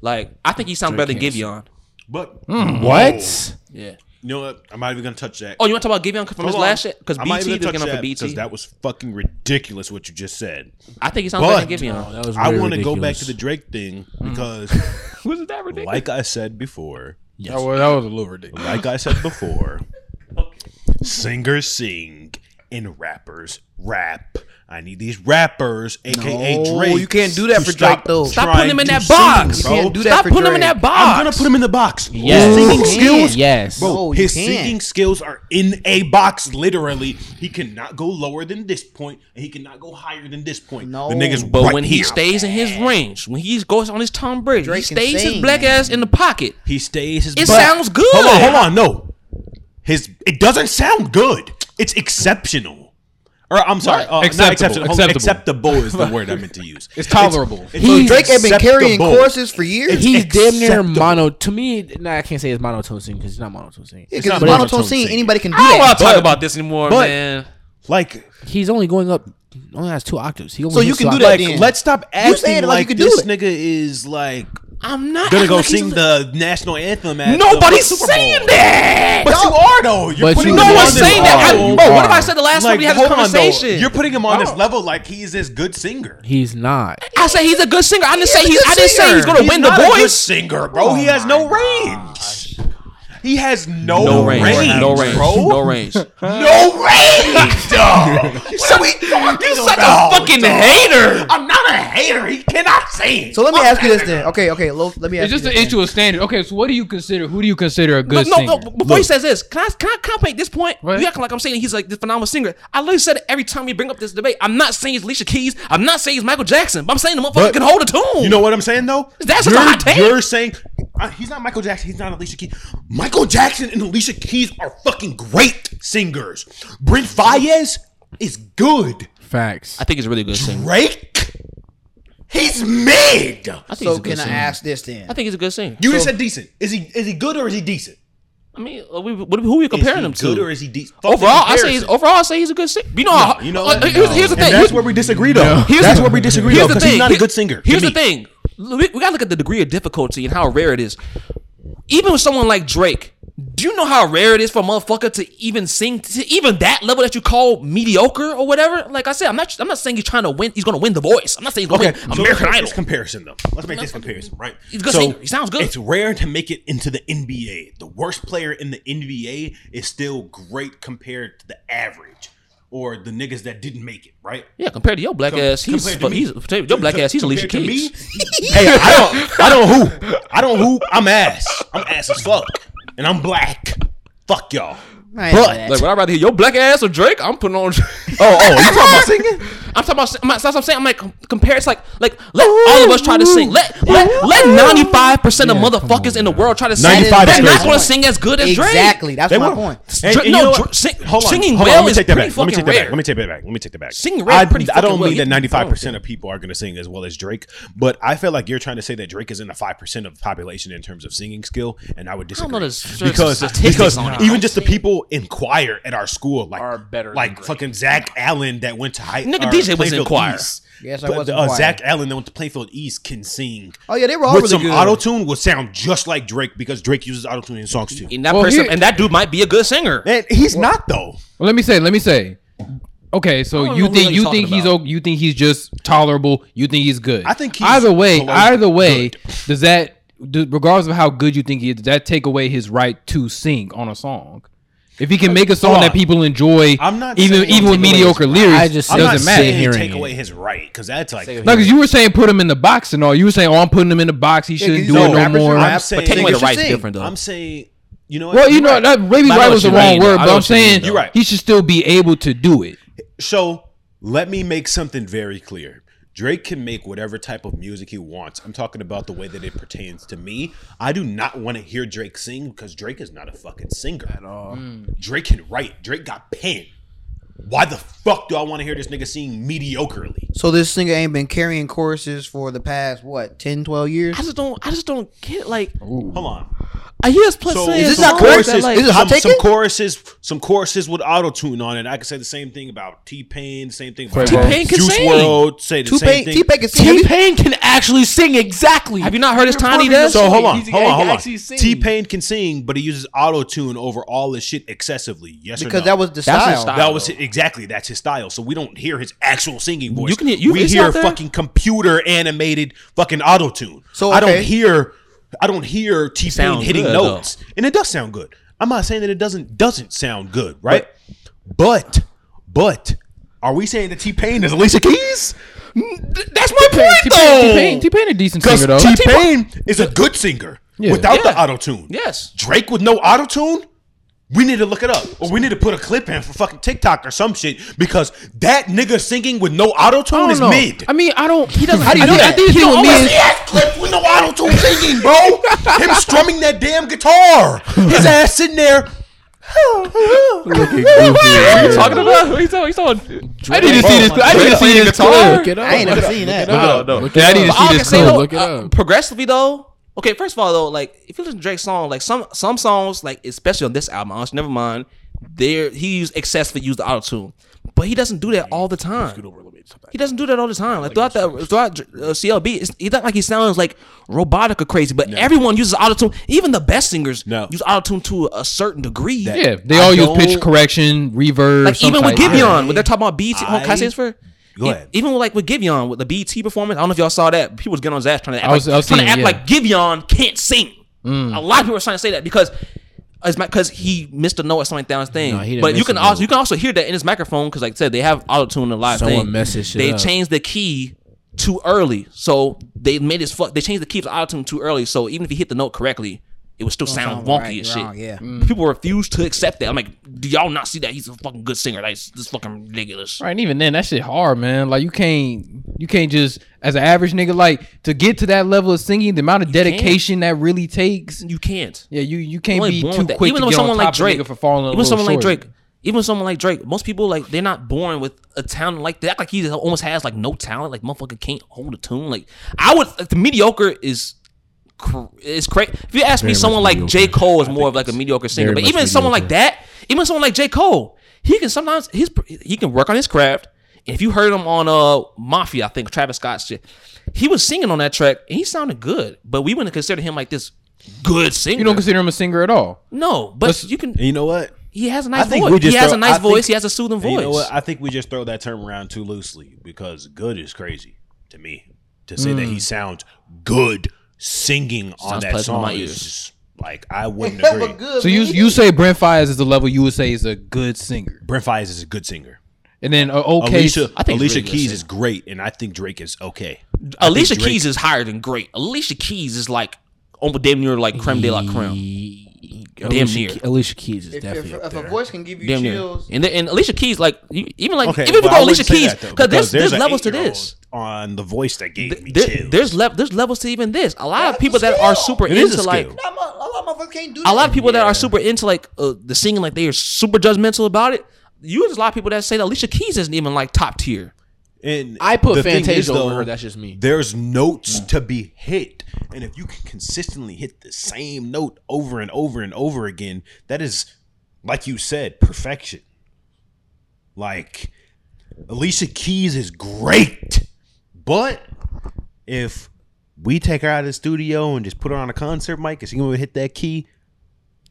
Like I think he sounds better than can't Giveon. But hmm. What? Yeah. You know what? I'm not even gonna touch that. Oh, you want to talk about Giveon from his Hold last shit? Because I'm not BT even is gonna getting touch up for that BT. because that was fucking ridiculous what you just said. I think he sounds But better than Giveon. Oh, that was I really want to go back ridiculous. to the Drake thing mm. because, Was it that ridiculous? like I said before, That was, that was a little ridiculous. like I said before, singers sing and rappers rap. I need these rappers, aka No, Drake. you can't do that for stop Drake, though. Stop putting him in that box. bro. You can't do that Stop for putting him in that box. I'm gonna put him in the box. Yes. His singing skills. Yes. bro. No, his can't. singing skills are in a box. Literally, he cannot go lower than this point, and he cannot go higher than this point. No. the niggas. But right when he here. stays in his range, when he goes on his Tom Brady, Drake he can stays his black man. ass in the pocket. he stays his. It butt. sounds good. Hold on, hold on. No, his it doesn't sound good. It's exceptional. Or I'm sorry, uh, not Acceptable. exceptional. Acceptable. Acceptable is the word I meant to use. It's tolerable. It's, He's- Drake had been carrying courses for years. It's He's damn near acceptable. mono. To me, nah, I can't say it's monotone singing because he's not monotone singing. Yeah, It's because not monotone monotone singing, singing. anybody can do I don't want to talk about this anymore, but- man. Like, He's only going up. Only has two octaves. He only So you can do that like let's stop You acting saying like like, you could do this it. nigga is like I'm not gonna go like sing the national anthem at Nobody's the Super Bowl. saying that. But you are though. You're But putting you him No on one's this saying that. I, level. bro, what if I said the last Like, time we had this hold on, though. conversation? You're putting him on this oh. level like he's this good singer. He's not. I said he's a good singer. I didn't say He's a he's. good I didn't say he's going to He's win the not a good voice. singer, bro. Oh he has no range. He has no, No range, no range, bro. no range. No range, dog. What are we talking You're such a fucking dog? hater. I'm not a hater. He cannot sing. So let me ask you this then. Okay, okay. Lo, let me ask It's just you an issue of standard. Okay, so what do you consider? Who do you consider a good no, singer? no. Before he says this, can I can I can I make this point? What? You acting like I'm saying he's like this phenomenal singer. I literally said it every time we bring up this debate. I'm not saying he's Alicia Keys. I'm not saying he's Michael Jackson. But I'm saying the motherfucker But- can hold a tune. You know what I'm saying though? That's such a you're, hot take. You're saying uh, he's not Michael Jackson. He's not Alicia Keys. Michael Jackson and Alicia Keys are fucking great singers. Brent Faiyaz is good. Facts. I think he's a really good singer. Drake, he's mid. I think he's So a good can I singer. ask this then? I think he's a good singer. You just said decent. Is he is he good or is he decent? I mean, uh, we, what, who are we Is comparing he him good to? or is he decent? Overall, I say he's overall. I say he's a good singer. You know, how, You know, uh, here's, here's the And thing. that's Here's- where we disagree though. Here's that's the- where we disagree Here's though, the because he's thing. not a Here- good singer. to Here's the me. thing. We, we gotta look at the degree of difficulty and how rare it is. Even with someone like Drake, Do you know how rare it is for a motherfucker to even sing to even that level that you call mediocre or whatever? Like I said, I'm not I'm not saying he's trying to win. He's gonna win the voice. I'm not saying he's gonna Okay, win so American Idol. this comparison though. Let's make this comparison, right? He's good singer. He sounds good. It's rare to make it into the NBA. The worst player in the NBA is still great compared to the average or the niggas that didn't make it, right? Yeah, compared to your black Com- ass, he's compared to me. he's your black ass. He's Alicia Compared to Keys. me, hey, I don't, I don't hoop. I don't hoop. I'm ass. I'm ass as fuck, and I'm black. Fuck y'all. I But- Like, would I rather hear your black ass or Drake? I'm putting on. Oh, oh, you talking about singing? I'm talking about. I'm, that's what I'm saying. I'm like compare. It's like like let all of us try to sing. Let let let 95 percent of motherfuckers in the world try to sing. They're not going to sing as good as Drake. Exactly. That's They my were. point. And- and no, you know Dra- sing- hold on, singing hold on, well let me is take that back. Let me take that back. rare. Let me take that back. Let me take that back. Singing rare I, pretty I don't mean that ninety five percent of people are going to sing as well as Drake, but I feel like you're trying to say that Drake is in the five percent of the population in terms of singing skill, and I would disagree because because even just the people in choir at our school like Are better like Drake. fucking Zach Allen that went to high. Nigga, or DJ was in Plainfield choir. East. Yes, I was in uh, choir. Zach Allen that went to Plainfield East can sing. Oh yeah, they were all With really some good. auto tune would sound just like Drake because Drake uses auto tune in songs too. And that Well, person here- and that dude might be a good singer. And he's not though. Well, let me say. Let me say. Okay, so you think he's you think he's about. you think he's just tolerable? You think he's good? I think he's either way. Either way, good. does that regardless of how good you think he is, does that take away his right to sing on a song? If he can make a song Hold that people enjoy, I'm not even even with mediocre his- lyrics, I just I'm Doesn't not doesn't matter. saying hearing take away his right because that's like No, because you were saying put him in the box and all. You were saying, oh, I'm putting him in the box. He shouldn't do a it no more. I'm saying, But taking away the Singers should rights different though. I'm saying, you know. Well, you know right. that maybe right was the wrong mean, word, but I'm what mean, saying. You're right. he should still be able to do it. So let me make something very clear. Drake can make whatever type of music he wants. I'm talking about the way that it pertains to me. I do not want to hear Drake sing because Drake is not a fucking singer at all. Mm. Drake can write. Drake got pen. Why the fuck do I want to hear this nigga sing mediocrely? So this nigga ain't been carrying choruses for the past what 10, 12 years. I just don't. I just don't get it. Like Hold on. I hear us play So Is this some not songs correct? that, like, Is it hot some, some taking? choruses, some choruses with auto tune on it. I could say the same thing about T Pain. Same thing about T-Pain can Juice sing. World. Say the same T-Pain, thing. T-Pain can sing. T Pain can actually sing exactly. Have you not heard his tiny proving does? So hold on, He's- hold he on, hold on. T Pain can sing, but he uses auto tune over all this shit excessively. Yes or because no? that was the style. style. that was exactly that's his style. So we don't hear his actual singing voice. You can hear- you- we hear fucking computer animated fucking auto tune. So, I don't hear I don't hear T Pain hitting good, notes, and it does sound good. I'm not saying that it doesn't doesn't sound good, right? But but are we saying that T Pain is Alicia Keys? That's my point, T though. Pain, T Pain, a decent singer though. T Pain is a good singer Yeah. without the Yeah. auto tune. Yes. Drake with no auto tune. We need to look it up, or we need to put a clip in for fucking TikTok or some shit because that nigga singing with no auto tune is know. mid. I mean, I don't. He doesn't. How do you I do think- that? I think it's He, with me. always, and- he has clips with no auto tune singing, bro. Him strumming that damn guitar. His ass sitting there. What are you talking about? What are you talking? What are? I need to see this. I need to see this guitar? clip. Look it up. I ain't never seen that. Look it. No, I need to see this can say clip. though, Look it up. progressively though. Okay, first of all though, like if you listen to Drake's song, like some some songs, like especially on this album, honestly, never mind. There he used excessively used the auto tune, but he doesn't do that all the time. He doesn't do that all the time. Like throughout the throughout uh, CLB, it's, it's not like he sounds like robotic or crazy. But everyone uses auto tune. Even the best singers No. use auto tune to a certain degree. Yeah, they I all use don't- pitch correction, reverb. like some even with type- Giveon, when they're talking about BT, I- can I say this for? Go ahead. Even with, like with Giveon with the BT performance, I don't know if y'all saw that. People was getting on his ass trying to act I was- like I was trying to act yeah. like Giveon can't sing. Mm. A lot of people are trying to say that because it's because he missed a note or something down his thing. No, he didn't but you can a also note. you can also hear that in his microphone because like I said they have auto tune in the live Someone thing. messed his shit they up. changed the key too early, so they made his fuck. They changed the key to auto tune too early, so even if he hit the note correctly. It would still sound sound wonky right, as shit. wrong, yeah. Mm. People refuse to accept that. I'm like, do y'all not see that he's a fucking good singer? Like, this fucking ridiculous. Right, and even then, that shit hard, man. Like you can't, you can't just as an average nigga, like to get to that level of singing, the amount of can't. dedication that really takes. You can't. Yeah, you you can't be too quick Even to with get someone on like top of a Drake, for falling even little someone like. Drake, even someone like Drake, most people like they're not born with a talent like that. Like he almost has like no talent. Like motherfucker can't hold a tune. Like I would. Like, the mediocre is. Cr- Is crazy. If you ask me, Very someone much like J. Cole is more of like a mediocre singer, but much even someone like that, even someone like J. Cole, he can sometimes his he can work on his craft. And if you heard him on uh Mafia, I think Travis Scott shit, he was singing on that track and he sounded good, but we wouldn't consider him like this good singer. You don't consider him a singer at all. no, but Let's- you can. You know what? He has a nice voice. we just he has throw- a nice I voice. think- he has a soothing voice. You know what? I think we just throw that term around too loosely because good is crazy to me. To say that he sounds good singing on that song my is ears. just, like I wouldn't Hell of agree. good. So you man. you say Brent Faiyaz is the level you would say is a good singer, Brent Faiyaz is a good singer. and then uh, okay, Alicia I think Alicia really Keys is great, and I think Drake is okay. I Alicia Drake- Keys is higher than great. Alicia Keys is like almost damn near like creme de la creme. Alicia, near. Ke- Alicia Keys is if, definitely if, up if a voice can give you Damn near. chills, And, the, and Alicia Keys, like you, even like Okay, even if you go Alicia Keys, that, though, because there's there's an levels to this. on the voice that gave me There- chills. there's le- there's levels to even this. A lot of people that are super It is a into like skill. a lot of motherfuckers can't do a lot of people that are super into like uh, the singing, like they are super judgmental about it. You there's a lot of people that say that Alicia Keys isn't even like top tier. And I put Fantasia is, over her. That's just me. There's notes to be hit, and if you can consistently hit the same note over and over and over again, that is, like you said, perfection. Like Alicia Keys is great, but if we take her out of the studio and just put her on a concert mic, is she gonna hit that key?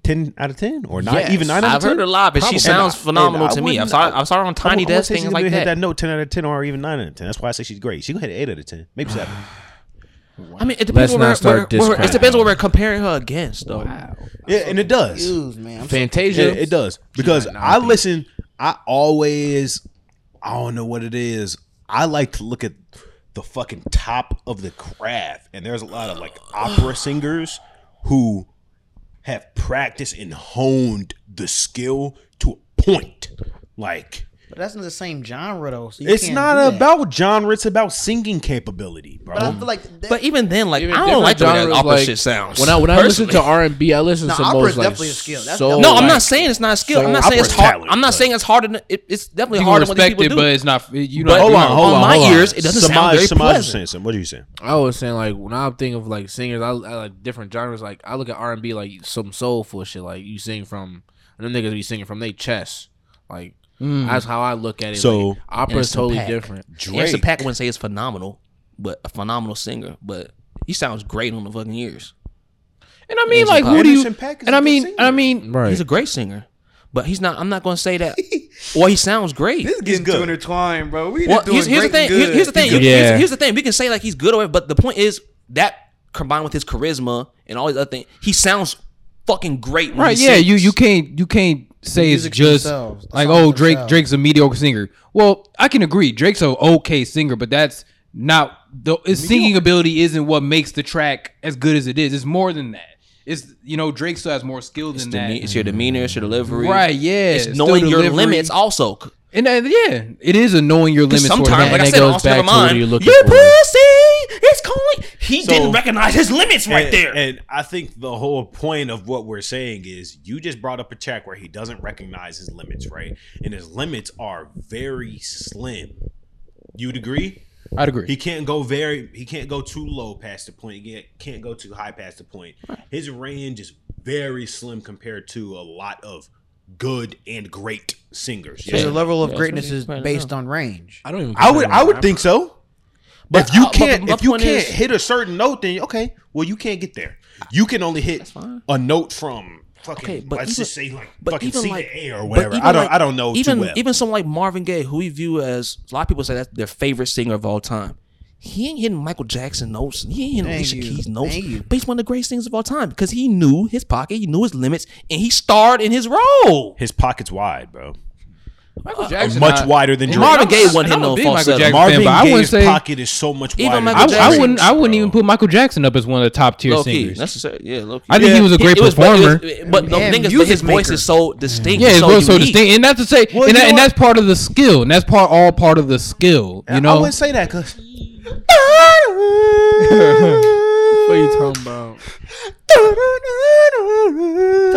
Ten out of ten, or not Yes. even nine out of ten. I've ten? heard her live, and she Probably. sounds And phenomenal I to me. I wouldn't- saw I saw her on Tiny I'm gonna Desk say she's things gonna like hit that. that note ten out of ten, or even nine out of ten. That's why I say she's great. She gonna hit eight out of ten, maybe seven. I mean, it Let's depends what not we're, start we're- we're- it discrediting. depends what we're comparing her against, though. Yeah, and it does. Excuse, man. I'm so- Fantasia. It, it does because I be. listen. I always, I don't know what it is. I like to look at the fucking top of the craft, and there's a lot of like opera singers who have practiced and honed the skill to a point. Like But that's not the same genre though. So you it's can't not about genre; it's about singing capability, bro. But I feel like that, But even then, like Even I don't like the way that opera genres, shit sounds. When I when I listen to. R and B, I listen No, to most like definitely a skill. That's soul, definitely- no, I'm like- not saying it's not a skill. I'm not saying it's hard. talent, I'm not saying it's harder. Than, it, it's definitely you harder than what these people it, do. but it's not. You know, But hold on, hold on on, my hold on. ears, it doesn't sound very Samaj pleasant. saying something. What are you saying? I was saying like when I think of like singers, I, I like different genres. Like I look at R and B like some soulful shit. Like you sing from, and them niggas be singing from their chest. Like Mm. that's how I look at it. So, like, opera is totally Paak. different. Anderson Drake. Paak wouldn't say it's phenomenal, but a phenomenal singer. But he sounds great on the fucking ears. And I mean, Anderson like, Paak. who do you? Anderson Paak is And a I good mean, singer. I mean, Right. He's a great singer, but he's not. I'm not going to say that. well, he sounds great. this is getting good. too intertwined, bro. We Well, just doing here's, here's the great thing. and good. here's the thing. He's good. Here's, here's the thing. We can say like he's good or whatever, but the point is that combined with his charisma and all these other things, he sounds fucking great. When right? he Yeah, sings. you you can't you can't say it's just themselves, like oh Drake themselves. Drake's a mediocre singer. Well, I can agree. Drake's an okay singer, but that's not the his singing ability isn't what makes the track as good as it is. It's more than that. It's you know Drake still has more skill than that. Deme- It's your demeanor, it's your delivery. Right, yeah. It's Still knowing your limits also. And uh, yeah, it is a knowing your limits. Sometimes, sort of like I said, goes Austin back Never to what Mind, you're looking your for. pussy is calling. He So- didn't recognize his limits right and, there. And I think the whole point of what we're saying is you just brought up a track where he doesn't recognize his limits, right? And his limits are very slim. You'd agree? I'd agree. He can't go very he can't go too low past the point. He can't- can't go too high past the point. His range is very slim compared to a lot of good and great singers. So the level of Yeah, greatness that's what is he's pointing based on range. I don't even. I would I would a think so. But if you can't my if you can't is- hit a certain note, then okay, well you can't get there. You can only hit a note from fucking Okay, but let's even- just say like but fucking even C like- to A or whatever. I don't like- I don't know even well. even someone like Marvin Gaye, who we view as a lot of people say that's their favorite singer of all time. He ain't hitting Michael Jackson notes. He ain't hitting Alicia. Keys notes. But he's one of the greatest singers of all time because he knew his pocket, he knew his limits, and he starred in his role. His pocket's wide, bro. Michael Jackson, much I- wider than and Drake. Marvin Gaye I'm wasn't hitting no big falsetto. Jackson Marvin fan, but I Gaye's say pocket is so much Even wider. Michael I, than I Jackson- wouldn't. I wouldn't bro. even put Michael Jackson up as one of the top tier singers. necessary. Yeah, low key. I think he was a great It was- but was- performer. But the And thing is, but music his voice is so distinct. Yeah, it's it's so so, so distinct, and that's to say, Well, and, that, and that's part of the skill, and that's part all part of the skill. You know, I wouldn't say that because What are you talking about? Talking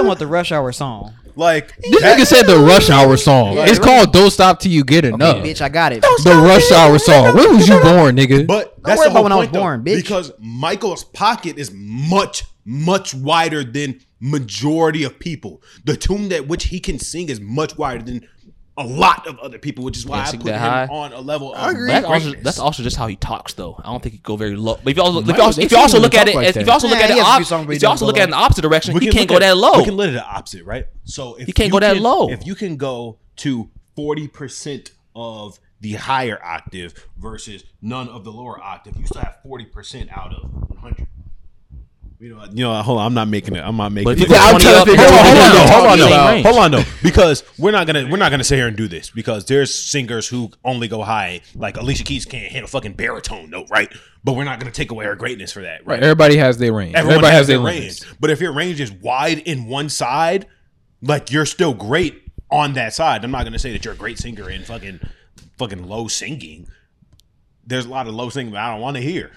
about the Rush Hour song. Like this that- nigga said the Rush Hour song. Yeah, it's right. called "Don't Stop Till You Get Enough." Bitch, I got it. the Rush Hour song. When was you born, nigga? But that's the whole about when I was point, though, born, bitch. Because Michael's pocket is much, much wider than majority of people. The tune that which he can sing is much wider than a lot of other people, which is why Can't I put him high. on a level. I agree. That's also, that's also just how he talks, though. I don't think he go very low. But if you also, if you also, if you also look at it, like if you also look Yeah, at it, he has a few op- songs where he if you also look at it in the opposite direction, We he can can't go at- that low. We can look at the opposite, right? So if He can't you go that can- low. If you can go to forty percent of the higher octave versus none of the lower octave, you still have forty percent out of one hundred. You know, you know. Hold on, I'm not making it. I'm not making But it. if you go I'm 20 trying to up, figure hold out on, what hold you're on, hold on, same no, hold on, no, because we're not gonna we're not gonna sit here and do this because there's singers who only go high, like Alicia Keys can't hit a fucking baritone note, right? But we're not gonna take away her greatness for that, right? Right. Everybody has their range. Everyone Everybody has, has their their range. range. But if your range is wide in one side, like you're still great on that side. I'm not gonna say that you're a great singer in fucking fucking low singing. There's a lot of low singing that I don't want to hear.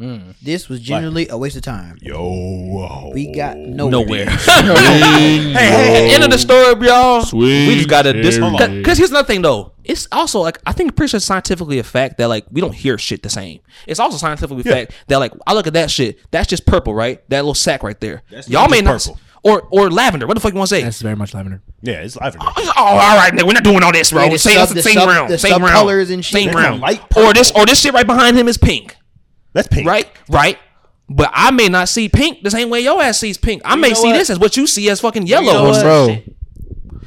Mm. This was generally a waste of time. Yo, We got nowhere. Nowhere. hey, hey, end of the story, y'all. Sweet we just gotta dis- because here's another thing though. It's also like I think pretty sure scientifically a fact that like we don't hear shit the same. It's also scientifically a fact that like I look at that shit. That's just purple, right? That little sack right there. That's y'all may just not purple. or or lavender. What the fuck you want to say? That's very much lavender. Yeah, it's live. Oh, oh, all right, nigga, we're not doing all this, bro. Yeah, same, sub- the same sub- round, the same round, subcolors and shit. same That's round. a light or this, or this shit right behind him is pink, That's pink, right? Right. But I may not see pink the same way your ass sees pink. I may see what? this as what you see as fucking yellow. know or what? some Bro.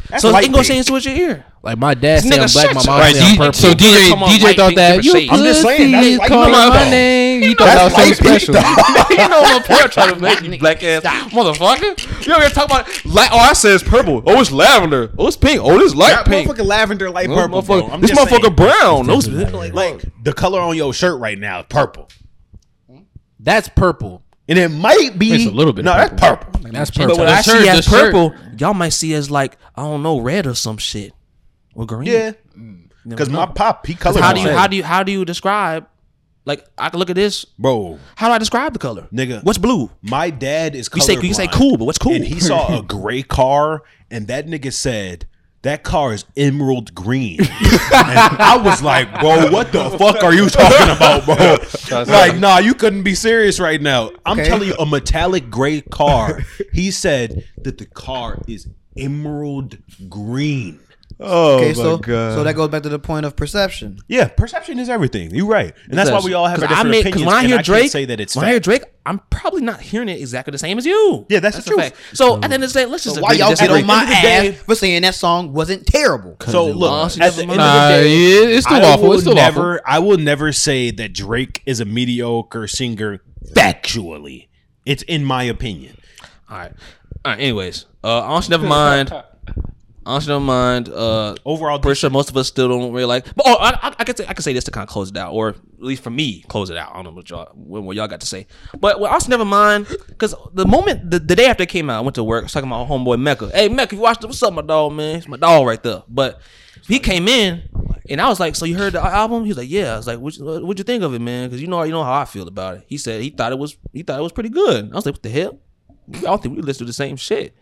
That's So light it ain't gonna change to your ear. Like my dad This say I'm black, my shut mom Right, say I'm purple. so DJ talking DJ light thought that you. I'm just saying, that's pussy light calling my though. name. You thought That's that was something special. you know what my boy trying to make me black ass motherfucker. You over here talking about like? Oh, I said it's purple. Oh, it's lavender. Oh, it's pink. Oh, this light That pink. motherfucking lavender, light Oh, purple. bro. motherfucker- I'm this just saying. motherfucker brown. Those like, like the color on your shirt right now purple, That's purple. and it might be It's a little bit No, of that's purple. That's But purple. what The I shirt- see as the shirt- purple, y'all might see as like I don't know, red or some shit or green. Yeah, because mm. my pop he color. how do you how do you how do you describe? Like I can look at this. bro? How do I describe the color? Nigga. what's blue? My dad is. You say you say cool, but what's cool? And he saw a gray car, and that nigga said. That car is emerald green. and I was like, bro, what the fuck are you talking about, bro? like, nah, you couldn't be serious right now. I'm Okay. telling you, a metallic gray car. He said that the car is emerald green. Oh Okay, so so that goes back to the point of perception. Yeah, perception is everything. You're right, and that's why we all have our Because I different may- opinions. when I hear can't Drake, say that it's when I hear Drake, I'm probably not hearing it exactly the same as you. Yeah, that's the a truth. fact. So at the end of the day, let's just Why y'all get on my End day- ass for saying that song wasn't terrible? So look, Honestly, at the end of the Nah, day, yeah, it's still I awful. will It's still never, I will never say that Drake is a mediocre singer factually. It's in my opinion. All right. All right. Anyways, uh, honestly, never mind. Honestly, never mind. Uh, Overall, pretty sure most of us still don't really like. But oh, I, I, I could say I could say this to kind of close it out, or at least for me, close it out. I don't know what y'all what, y'all got to say. But well, also never mind because the moment the, the day after it came out, I went to work. I was talking about my homeboy Mecca. Hey Mecca, you watched it? What's up, my dog, man? It's my dog right there. But he came in. And I was like, "So you heard the album?" He was like, "Yeah." I was like, "What what'd you think of it, man?" Because you know, you know how I feel about it. He said he thought it was he thought it was pretty good. I was like, "What the hell?" I don't think we listen to the same shit.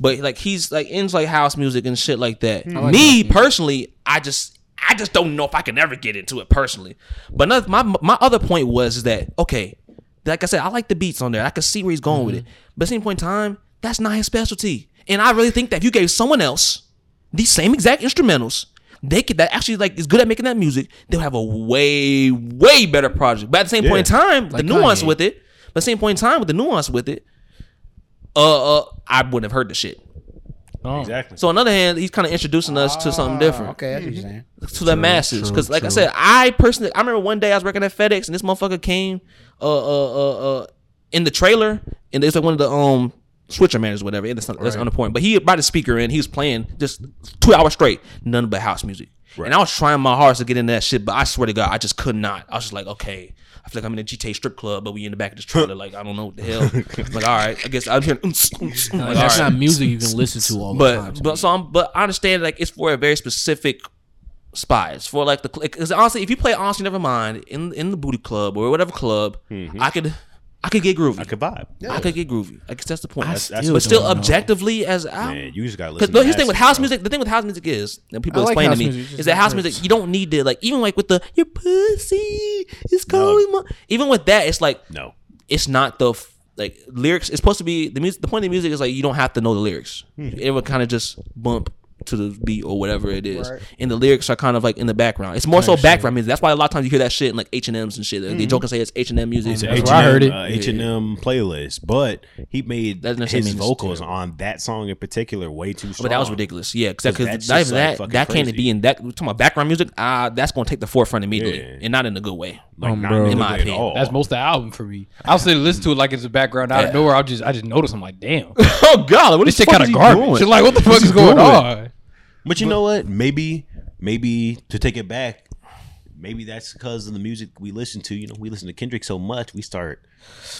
But like he's like into like house music and shit like that. Me personally, I just I just don't know if I can ever get into it personally. But another, my my other point was is that okay, like I said, I like the beats on there. I can see where he's going with it. But at the same point in time, that's not his specialty. And I really think that if you gave someone else these same exact instrumentals, they could that actually like is good at making that music, they'll have a way, way better project. But at the same point in time, the nuance Kanye. with it, but at the same point in time with the nuance with it, uh, uh I wouldn't have heard the shit. exactly. So on the other hand, he's kind of introducing us to something different Okay, that's what you're saying. to the masses. Because like I said, I personally, I remember one day I was working at FedEx and this motherfucker came, uh, uh, uh, uh in the trailer, and there's like one of the um switcher managers, or whatever. And that's not, that's on the point. But he brought the speaker in, he was playing just two hours straight, none but house music. Right. And I was trying my hardest to get in that shit, but I swear to God, I just could not. I was just like, okay. I feel like I'm in a GTA strip club, but we in the back of this trailer. Like I don't know what the hell. I'm like all right, I guess I'm hearing. "Oomps, oomps, oomps." Like, That's all right. not music you can listen to all the but time. but so I'm but I understand like it's for a very specific spies for like the because honestly, if you play honestly, never mind in in the booty club or whatever club, mm-hmm. I could I could get groovy. I could vibe. I could get groovy. I guess that's the point. I that's- still but still, don't know. objectively, as album, Man, you just gotta because listen. here's the thing with house bro. music. The thing with house music is, and people I like explain house to me, music, it's just is that not house hurts. music you don't need to like even like with the your pussy is calling my even with that it's like No, it's not the f- like lyrics. It's supposed to be the music. The point of the music is like you don't have to know the lyrics. Hmm. It would kind of just bump to the beat or whatever it is, Right. and the lyrics are kind of like in the background. It's more so background music. That's why a lot of times you hear that shit in like H and M's and shit. They joke and say it's H and M music. It's an That's H where I heard and it. M H and M playlist, but he made That doesn't his mean vocals on that song in particular way too strong. But that was ridiculous. Yeah, because that, that's not even like, that, fucking that can't be in that. We're talking about background music. Ah, that's going to take the forefront immediately, Yeah. and not in a good way. Like, Um, not bro. in, In my my opinion. all. That's most of the album for me. I'll sit and listen to it like it's a background out Yeah. of nowhere. I'll just I just notice I'm like, damn, oh God, what this shit kind of garbage. Like, what the fuck is going on? But you know what? Maybe, maybe to take it back, maybe that's because of the music we listen to. You know, we listen to Kendrick so much, we start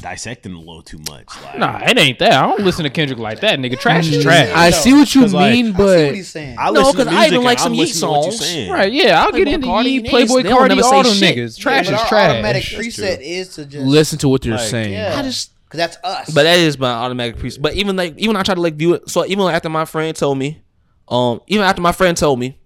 dissecting a little too much. Like, Nah, it ain't that. I don't listen to Kendrick like that, nigga. Trash is mm. trash. I see what you 'Cause, like, mean, I see but what he's saying. I No, listen to 'cause I even like some Yeat listening to what you're songs. right? Yeah, I'll get Playboi into Carti, Yeat, niggas, Playboi they don't Carti, never all say them shit. niggas. Trash but is our trash. automatic preset is to just listen to what you're Like, saying. yeah, I just because that's us. But that is my automatic priest. But even like even I try to like view it. So even after my friend told me, um, even after my friend told me,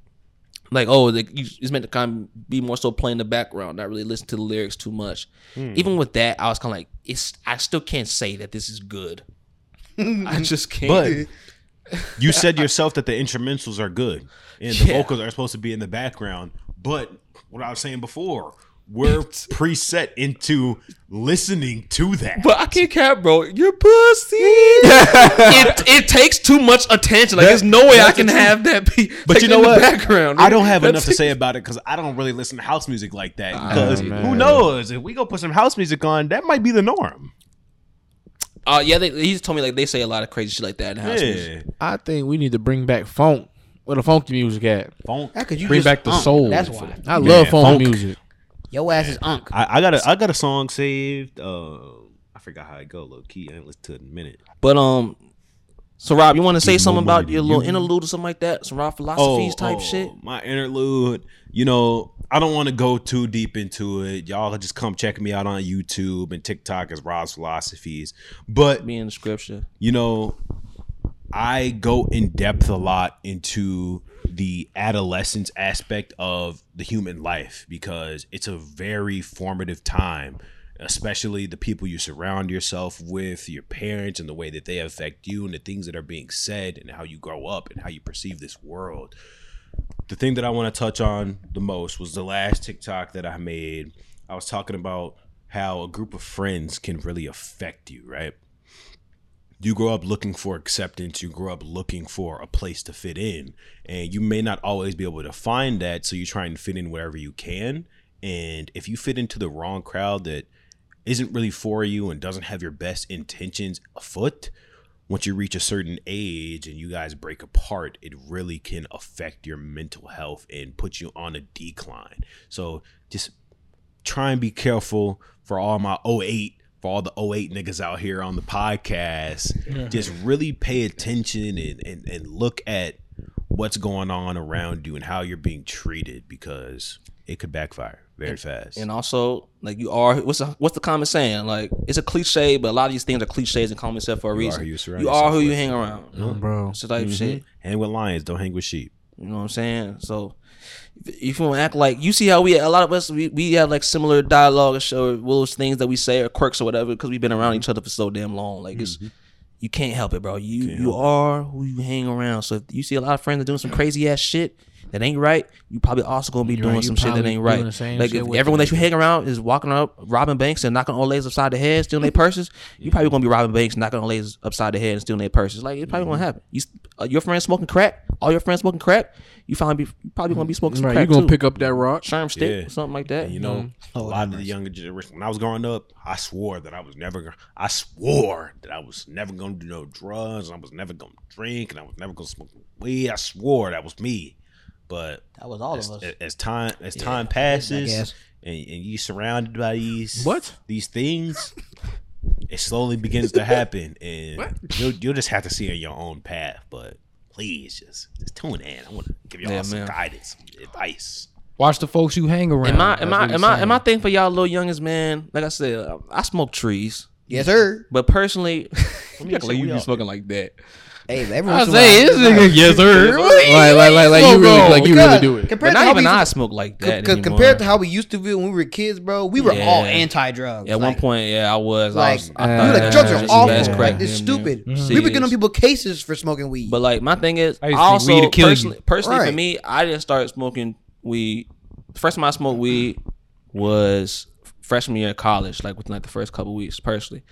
like, oh, it's meant to kind of be more so playing the background, not really listen to the lyrics too much. Even with that, I was kind of like, it's. I still can't say that this is good. I just can't. But you said yourself that the instrumentals are good and the Yeah. vocals are supposed to be in the background. But what I was saying before, we're preset into listening to that. But I can't cap, bro. Your pussy. it, it takes too much attention. Like, That- there's no way I can have that be. But like, you know in the what? background. I don't have That's enough to say about it because I don't really listen to house music like that. Because who knows if we go put some house music on, that might be the norm. Uh, yeah, they, he told me like they say a lot of crazy shit like that in house music. I think we need to bring back funk. Where the funky music at? funk. That cause you Bring just back the unk. soul. That's why. I Man, love funk, funk. music. Your ass is unk. I, I got a I got a song saved. Uh, I forgot how it go. Low key, I ain't listened to it in a minute. But um, so Rob, you want to say something about your little you. interlude or something like that? Some Rob philosophies type shit. Oh, My interlude. You know, I don't want to go too deep into it. Y'all just come check me out on YouTube and TikTok as Rob's philosophies. But me in the scripture. you know, I go in depth a lot into the adolescence aspect of the human life because it's a very formative time, especially the people you surround yourself with, your parents, and the way that they affect you, and the things that are being said, and how you grow up and how you perceive this world. The thing that I want to touch on the most was the last TikTok that I made. I was talking about how a group of friends can really affect you, right? You grow up looking for acceptance you grow up looking for a place to fit in and you may not always be able to find that so you try and fit in wherever you can and if you fit into the wrong crowd that isn't really for you and doesn't have your best intentions afoot once you reach a certain age and you guys break apart it really can affect your mental health and put you on a decline. So just try and be careful for all my 08 for all the 08 niggas out here on the podcast just really pay attention and, and, and look at what's going on around you and how you're being treated because it could backfire very fast And also, like you are, what's the, what's the common saying? Like it's a cliche, but a lot of these things are cliches and common stuff for a You reason. who you surround You are who you hang around. bro. It's the type of shit. hang with lions don't hang with sheep You know what I'm saying? So if you want to act like you see how we a lot of us we, we have like similar dialogue or show those things that we say or quirks or whatever because we've been around each other for so damn long. Like it's you can't help it, bro. You you are who you hang around. So if you see a lot of friends doing some crazy ass shit that ain't right, you probably also gonna be You're doing right, some shit that ain't doing right. the same Like if everyone that you hang around is walking up robbing banks and knocking old ladies upside the head, stealing their purses, you probably gonna be robbing banks, knocking old ladies upside the head and stealing their purses. Like it's probably gonna happen. You uh, your friends smoking crack, all your friends smoking crack, you finally be you probably gonna be smoking some Right, crack you gonna too. pick up that rock? Sherm stick, Yeah. or something like that. And, you know, a lot of the younger generation. When I was growing up, I swore that I was never. gonna I swore that I was never going to do no drugs. I was never going to drink, and I was never going to smoke weed. I swore that was me. But That was all as, of us. as time as time I passes, and, and you surrounded by these What? these things, it slowly begins to happen, and you'll you'll just have to see on your own path. But please, just just tune in. I want to give y'all Yeah, some man. guidance, some advice. Watch the folks you hang around. Am I That's am I am I am. I thinking for y'all little youngest man? Like I said, I smoke trees. Yes, sir. But personally, you act say like you we be smoking like that. Hey, every I once in a say while- this nigga, yes sir. Like, like, like, like you really, like you really Because do it. But Compared to not how even we I smoke like co- that co- anymore. compared to how we used to be when we were kids, bro, we were all anti-drugs. At one Like, point, yeah, I was. I like, was, we I were thought like drugs was are just awful. best Like, crack, it's man. stupid. Mm-hmm. We were Serious. getting people cases for smoking weed. But like my thing is, I I, used to think also weed would kill you. personally, personally for Right. me, I didn't start smoking weed. The first time I smoked weed was freshman year of college, like within like the first couple weeks. Personally,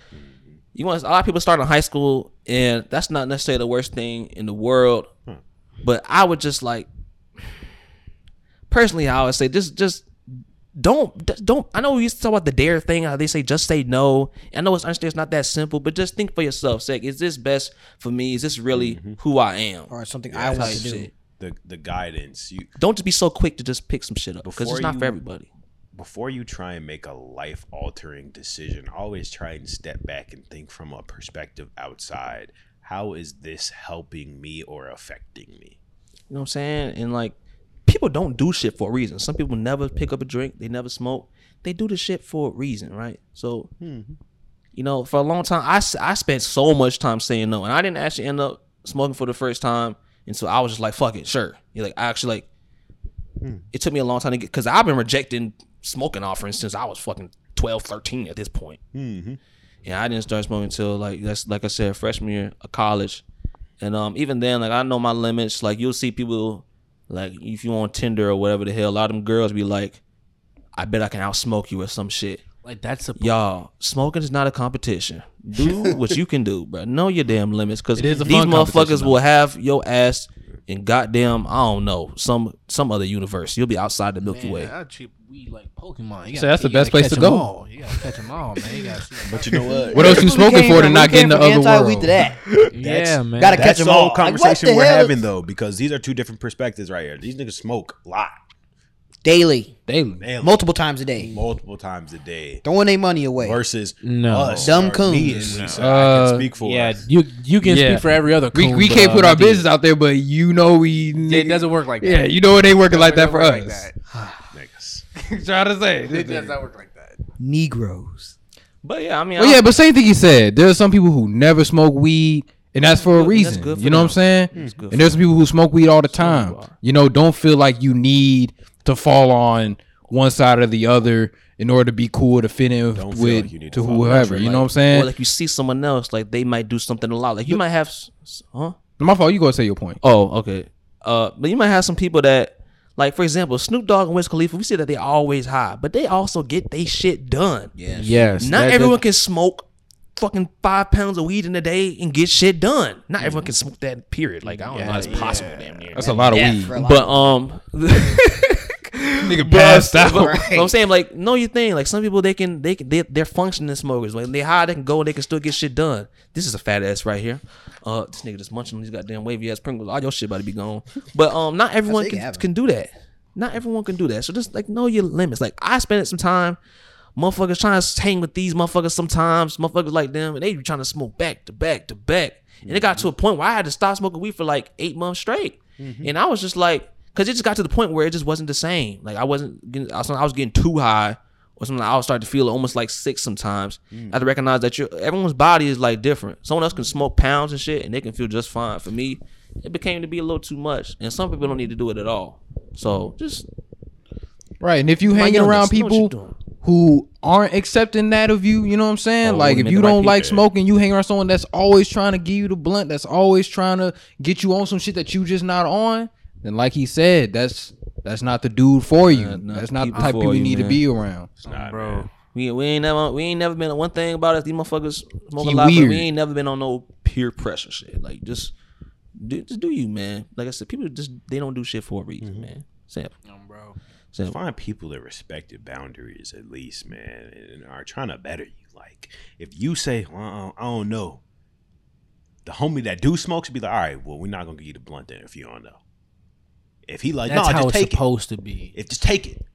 you want a lot of people start in high school, and that's not necessarily the worst thing in the world. Hmm. But I would just like, personally, I would say just just don't don't i know we used to talk about the dare thing how they say just say no i know it's understand it's not that simple but just think for yourself say is this best for me is this really mm-hmm. who i am or something I want type to do. shit. The the guidance you don't just be so quick to just pick some shit up because it's not you- for everybody before you try and make a life altering decision, always try and step back and think from a perspective outside. How is this helping me or affecting me? you know what i'm saying? And like people don't do shit for a reason. Some people never pick up a drink they never smoke. They do the shit for a reason right? So mm-hmm. you know for a long time I, I spent so much time saying no and i didn't actually end up smoking for the first time and so i was just like fuck it sure. You're like I actually like hmm. it took me a long time to get because i've been rejecting smoking offerings since i was fucking 12 13 at this point Mm-hmm. yeah, I didn't start smoking until like that's like I said, freshman year of college. And um even then, like I know my limits. Like you'll see people like if you on Tinder or whatever the hell, a lot of them girls be like, I bet I can outsmoke you or some shit. Like that's a Y'all, smoking is not a competition. Do what you can do, bro. Know your damn limits, because It is a these motherfuckers though. will have your ass in goddamn I don't know some some other universe. You'll be outside the Milky Man, Way. I treat weed like Pokemon. You So that's the best place to go. all. You gotta catch them all, man. You gotta. But you know what? What else you smoking for to not get in the from other anti-weed world? to that. yeah, man. Gotta catch That's them the all. whole Like, conversation the we're hell? having though, because these are two different perspectives right here. These niggas smoke a lot, Daily, Daily. daily, multiple times a day, multiple times a day. throwing their money away. Versus No. us, Dumb or me coons. at least. I Uh, can speak for Yeah, us. you you can Yeah. speak for every other. We, coon, we but, can't uh, put our not these. business out there, but you know we It doesn't work like that. Yeah, you know it ain't working like that for Doesn't work us. Niggas. Trying to say. It does not work like that. Negroes. But yeah, I mean, Well, yeah, but same thing he said. There's some people who never smoke weed, and that's for a reason. for you know what I'm saying? And there's some people who smoke weed all the time. You know, don't feel like you need to fall on one side or the other in order to be cool to fit in Don't with like you to to whoever. that You know what I'm saying? or like you see someone else, like they might do something a lot. Like you might have, s- s- huh? My fault. You go say your point. Oh, okay. Uh, but you might have some people that, like for example, Snoop Dogg and Wiz Khalifa. We see that they always high, but they also get they shit done. Yeah. Yes, Not that- everyone that- can smoke fucking five pounds of weed in a day and get shit done. Not everyone can smoke that. Period. Like I don't know how it's possible. Damn near. That's a lot of Yeah, weed. lot But um, Nigga passed out. but I'm saying like know your thing. Like some people they can they can they, they're functioning smokers. Like they high, they can go and they can still get shit done. This is a fat ass right here. Uh, this nigga just munching on these goddamn wavy ass Pringles. All your shit about to be gone. But um, not everyone can can, can do that. Not everyone can do that. So just like know your limits. Like I spent some time. Motherfuckers trying to hang with these motherfuckers sometimes. Motherfuckers like them, and they be trying to smoke back to back to back. And it got to a point where I had to stop smoking weed for like eight months straight. And I was just like, because it just got to the point where it just wasn't the same. Like I wasn't getting, I was, getting too high, or something. I was starting to feel almost like sick sometimes. Mm. I had to recognize that you everyone's body is like different. Someone else can smoke pounds and shit, and they can feel just fine. For me, it became to be a little too much, and some people don't need to do it at all. So just Right, and if you hanging around people who aren't accepting that of you, you know what I'm saying? Oh, like if you don't like people. smoking, you hang around someone that's always trying to give you the blunt, that's always trying to get you on some shit that you just not on, then like he said, that's that's not the dude for you. Not- not that's not the type of people you you, need to be around. Nah, bro. man. we we ain't never we ain't never been one thing about us. These motherfuckers smoke He a lot, but we ain't never been on no peer pressure shit. Like just do just do you, man. Like I said, people just they don't do shit for a reason, mm-hmm. man. Simple. bro. Simple. Find people that respect your boundaries at least, man, and are trying to better you. Like if you say, well, I don't know, the homie that do smoke should be like, all right, well, we're not gonna give you the blunt then if you don't know. If he like, That's no, how just it's take it. supposed to be. If just take it,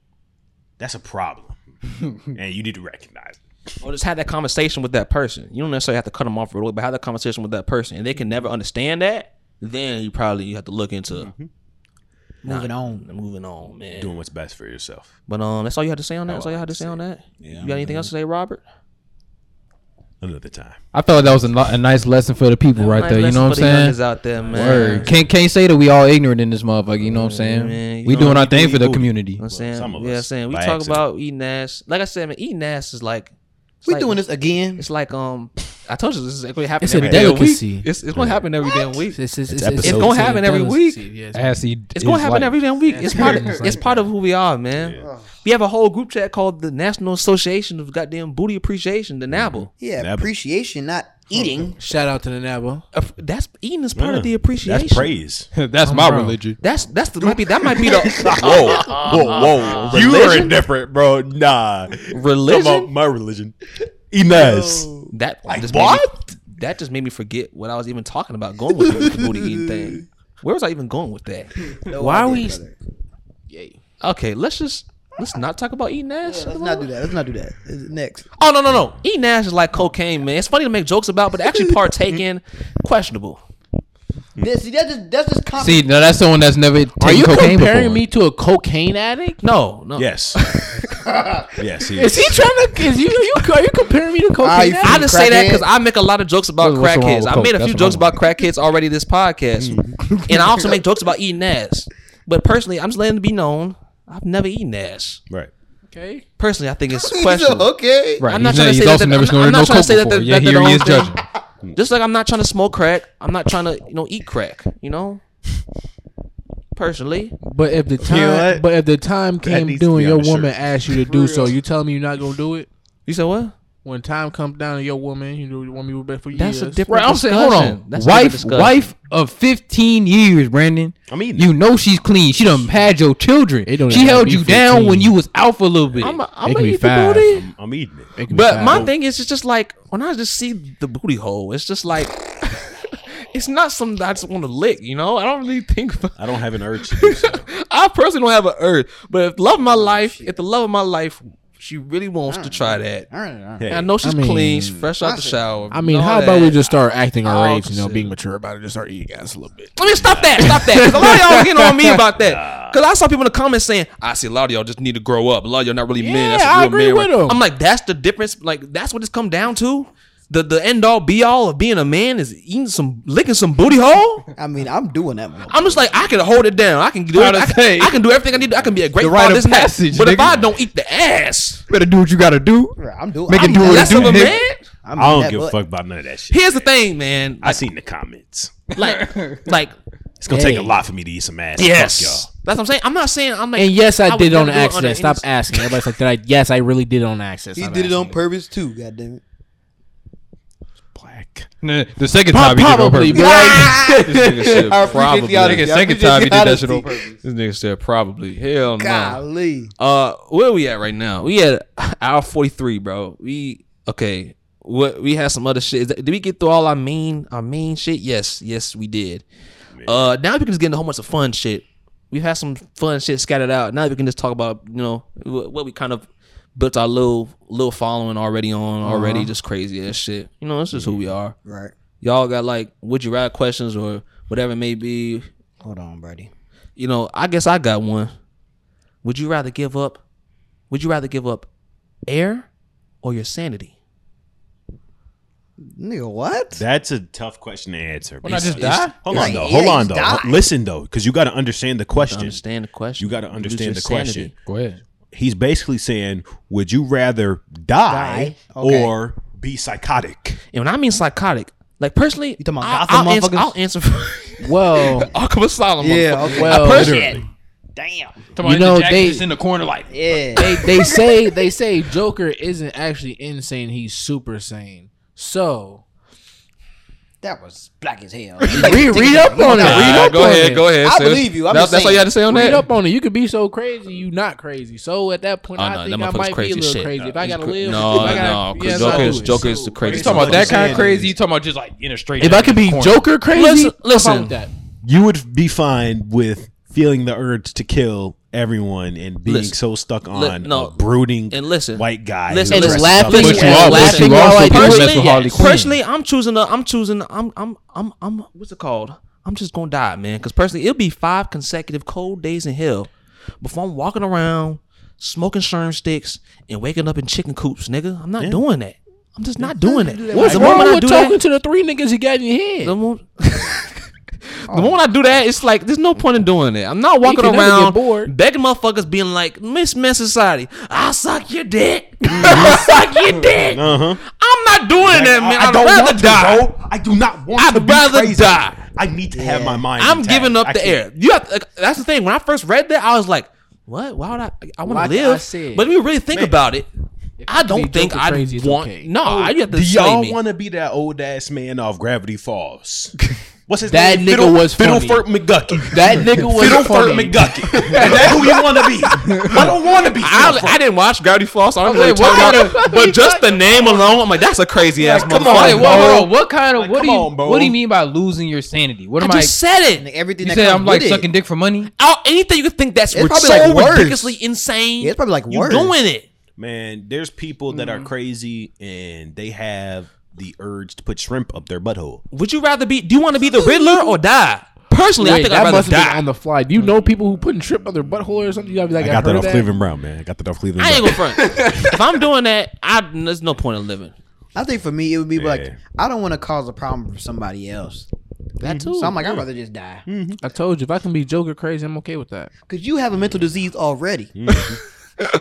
that's a problem, and you need to recognize it. Or just have that conversation with that person. You don't necessarily have to cut them off right away, but have that conversation with that person, and they can never understand that. Then you probably you have to look into Moving nah, on. moving on, man. Doing what's best for yourself. But um, that's all you had to say on that. That's all you had to say on that. Yeah, you got anything else to say, Robert? Another time. I felt like that was a, a nice lesson for the people right there. You know what I'm saying? youngins out there, man. Word. Can't can't say that we all ignorant in this motherfucker. You know what I'm saying? man, we know, doing our we thing do for the eat community. You know what I'm saying, some of yeah, us, saying we by talk accident. about eating ass. Like I said, man, eating ass is like We like- doing this again. It's like um, I told you this is going to happen It's a every day delicacy. week. It's, it's going to happen every damn week. It's, it's, It's it's, gonna happen every week. Yes. Assy It's going to happen life. every damn week. It's part of It's it's part of who we are, man. Yeah. We have a whole group chat called the National Association of Goddamn Booty Appreciation, the NABL. Yeah, Never. appreciation, not eating. Shout out to the Nabo. Uh, That's eating is part Yeah. of the appreciation. That's praise. That's Um, my bro. religion. That's that's the might be that might be the whoa, whoa, whoa! You are Religion? indifferent, bro. Nah, Religion? Talking about my religion. Enes. That Like just what? Made me, that just made me forget what I was even talking about going with the booty eating thing. Where was I even going with that? No Why are we- brother. Okay, let's just let's not talk about eating ass. Let's not do that. Let's not do that. Next. Oh no no no! Eating ass is like cocaine, man. It's funny to make jokes about, but actually partake in questionable. Yeah, see, that's just that's just common. See, now that's someone that's never taken Are you cocaine comparing before. me to a cocaine addict? No no. Yes. yes. He Is he trying to? Is you? Are you, are you comparing me to cocaine? Ah. I just say that because I make a lot of jokes about What's- what's wrong crackheads. I coke? made a That's few jokes I'm about crackheads already this podcast, and I also make jokes about eating ass. But personally, I'm just letting it be known I've never eaten ass. right. Okay. Personally, I think it's questionable. okay. Right. I'm not he's, trying to he's say that also that- never I'm- I'm no not trying to say that before. the- Yeah, that here the he is whole thing- judging. Just like I'm not trying to smoke crack, I'm not trying to you know eat crack. You know, personally, But if the know time, what? but if the time came needs to due be and on your woman shirt. asked you to do so, you telling me you're not gonna do it? you said what? When time comes down and your woman, you know, you want me to bet for you? That's a different. Right, I'm saying, hold on. That's wife, wife of 15 years, Brandon. I mean. You know she's clean. She done had your children. It don't She held you be down when you was out for a little bit. I'm, a, I'm It gonna can be eat the booty. I'm, I'm eating it. It can But five. my thing is, it's just like when I just see the booty hole, it's just like it's not something that I just want to lick. You know, I don't really think. About, I don't have an urge do so. I personally don't have an urge, but if love of my oh, life, if the love of my life, she really wants to try that. All right, all right. Hey, I know she's I mean, clean, she's fresh out the shower. I mean, how about we just start acting our I'll age, you know, consider- being mature about it, just start eating ass a little bit. Let me stop that. Stop that. 'Cause a lot of y'all getting on me about that. Because I saw people in the comments saying, I see a lot of y'all just need to grow up. A lot of y'all not really men. Yeah, That's a I real agree man. with right?" him. I'm like, that's the difference. Like, that's what it's come down to. The the end all be all of being a man is eating some licking some booty hole. I mean, I'm doing that. One. I'm just like I can hold it down. I can do. Trying it. I, can, say. I can do everything I need. to- I can be a great The rite father. of this passage, But if. I don't eat the ass, better do what you gotta do. I'm doing. Make it I'm do what it do, of a nigga. man. I'm I don't that give a fuck about none of that shit. Here's the thing, man. I seen the comments. Like, like, It's gonna take a lot for me to eat some ass. yes. Fuck y'all. That's what I'm saying. I'm not saying I'm like. And yes, I, would did it on never do accident. Stop asking. Everybody's like, did I? Yes, I really did it on accident. He Stop did it on asking. purpose too. God damn it. Black. Nah, The second time he did it on probably, purpose. but This nigga said I appreciate probably. the honesty. Nigga, I second appreciate time he the did that shit on honesty. purpose. This nigga said probably. Hell no. Golly. Uh, where we at right now? We at hour forty three, bro. We okay. What we had some other shit. Is that- Did we get through all our main our main shit? Yes, yes, we did. Uh, now we can just get into a whole bunch of fun shit. We've had some fun shit scattered out. Now we can just talk about you know wh- what we kind of built our little little following already on already. Uh-huh. Just crazy ass shit. You know, this is who we are. Right. Y'all got like would you rather questions or whatever it may be. Hold on, Brady. You know, I guess I got one. Would you rather give up? Would you rather give up air or your sanity? Nigga, what? That's a tough question to answer. When I just die? Hold Yeah, on though. Hold on though. died. Listen though, because you got to understand the question. understand the question. You got to understand the sanity. question. Go ahead. He's basically saying, would you rather die, Die? Okay. or be psychotic? And when I mean psychotic, like personally, You talking about I- Gotham I'll, answer, motherfuckers? I'll answer for Well, Arkham Asylum. Yeah, okay. well, I personally, Damn. You know, they- in the corner like Yeah. they they say they say Joker isn't actually insane. He's super sane. So That was black as hell. read, read up on it. Read up go on ahead, it. go ahead. I sis. believe you. I'm That's, that's all you had to say on Read that. Read up on it. You could be so crazy, you not crazy. So at that point, Oh, I no, think I might be a little shit. crazy. If I gotta live, No, if I gotta, no, 'cause yes, I Joker's- do it. Joker's the craziest You talking about that kind of crazy? You talking about just like in a straight? If I could be. Joker crazy, Listen- listen. You would be fine with feeling the urge to kill everyone and being Listen. so stuck Li- on no. a brooding And listen. white guy. Listen, who and laughing up But like you and are, laughing you while I also do do it. mess personally, with Harley Quinn. personally, I'm choosing. A, I'm choosing. A, I'm. I'm. I'm. I'm. What's it called? I'm just gonna die, man. Because personally, it'll be five consecutive cold days in hell before I'm walking around smoking sherm sticks and waking up in chicken coops, nigga. I'm not doing that. I'm just not doing it. that. What's the wrong moment I with do talking that, to the three niggas you got in your head? the moment, the moment I do that, it's like there's no point in doing it. I'm not walking can never around get bored. begging motherfuckers, being like, Miss Men Society, I'll suck your dick, I'll suck your dick. Uh-huh. I'm not doing that, man. I'd don't rather want to, die. bro. I do not want I'd to be rather crazy. die. I need to have my mind. I'm intact. giving up I the can't. air. You have like, that's the thing. When I first read that, I was like, "What? Why would I? I want to live." said, but if you really think about it, I don't think I'd crazy, it's want. okay. No, I have to Do slay y'all want to be that old ass man off Gravity Falls? What's his That name? nigga Fiddle, was funny. Fiddleford McGucket. That nigga was Fiddleford funny. McGucket. Is that who you want to be? I don't want to be. I, I didn't watch Gravity Falls, so I don't know like, what talk about But just the name alone, I'm like, that's a crazy ass come on, Wait, bro. whoa, hold on. What kind of Like, what do you on, what do you mean by losing your sanity? What am I? just said And it. everything you that said I'm like with sucking dick for money. Out, anything you could think that's It's probably so like worse. ridiculously insane. Yeah, it's probably like you worse. doing it. Man, there's people that Mm-hmm. are crazy and they have the urge to put shrimp up their butthole. Would you rather be? Do you want to be the Riddler or die? Personally, I think that I'd rather must have been die. on the fly. Do you know people who putting shrimp on their butthole or something? You gotta be like, I got I've that heard off of Cleveland Brown, man. I got that off Cleveland I ain't Brown. gonna front. if I'm doing that, I there's no point in living. I think for me, it would be like Yeah. I don't want to cause a problem for somebody else. That too. So I'm like, I'd rather just die mm-hmm. I told you, if I can be Joker crazy, I'm okay with that. because you have a mental disease already. Mm-hmm.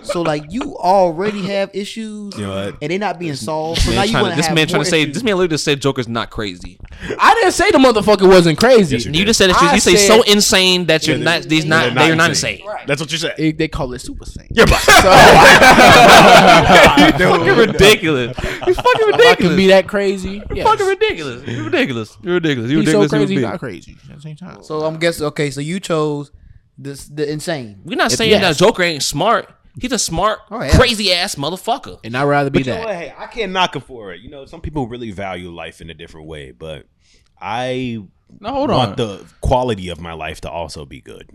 So like you already have issues, You know what? and they're not being solved. So now you want to, to this man trying to say issues. this man literally just said Joker's not crazy. I didn't say the motherfucker wasn't crazy. Yes, you You just said it's just, I you say said- so insane that you're Yeah, not these not They're they're not insane. That's what you said. It- they call it super sane. Yeah, but You're fucking ridiculous. You're fucking If I can ridiculous. be that crazy, yes. fucking ridiculous. You're ridiculous. You're ridiculous. You're He's so ridiculous. crazy, he's not crazy at the same time. So I'm guessing. Okay, so you chose this the insane. We're not saying yes. that Joker ain't smart. He's a smart, Oh, yeah. crazy ass motherfucker. And I'd rather be you know that. Hey, I can't knock him for it. You know, some people really value life in a different way, but I No, hold want on. the quality of my life to also be good.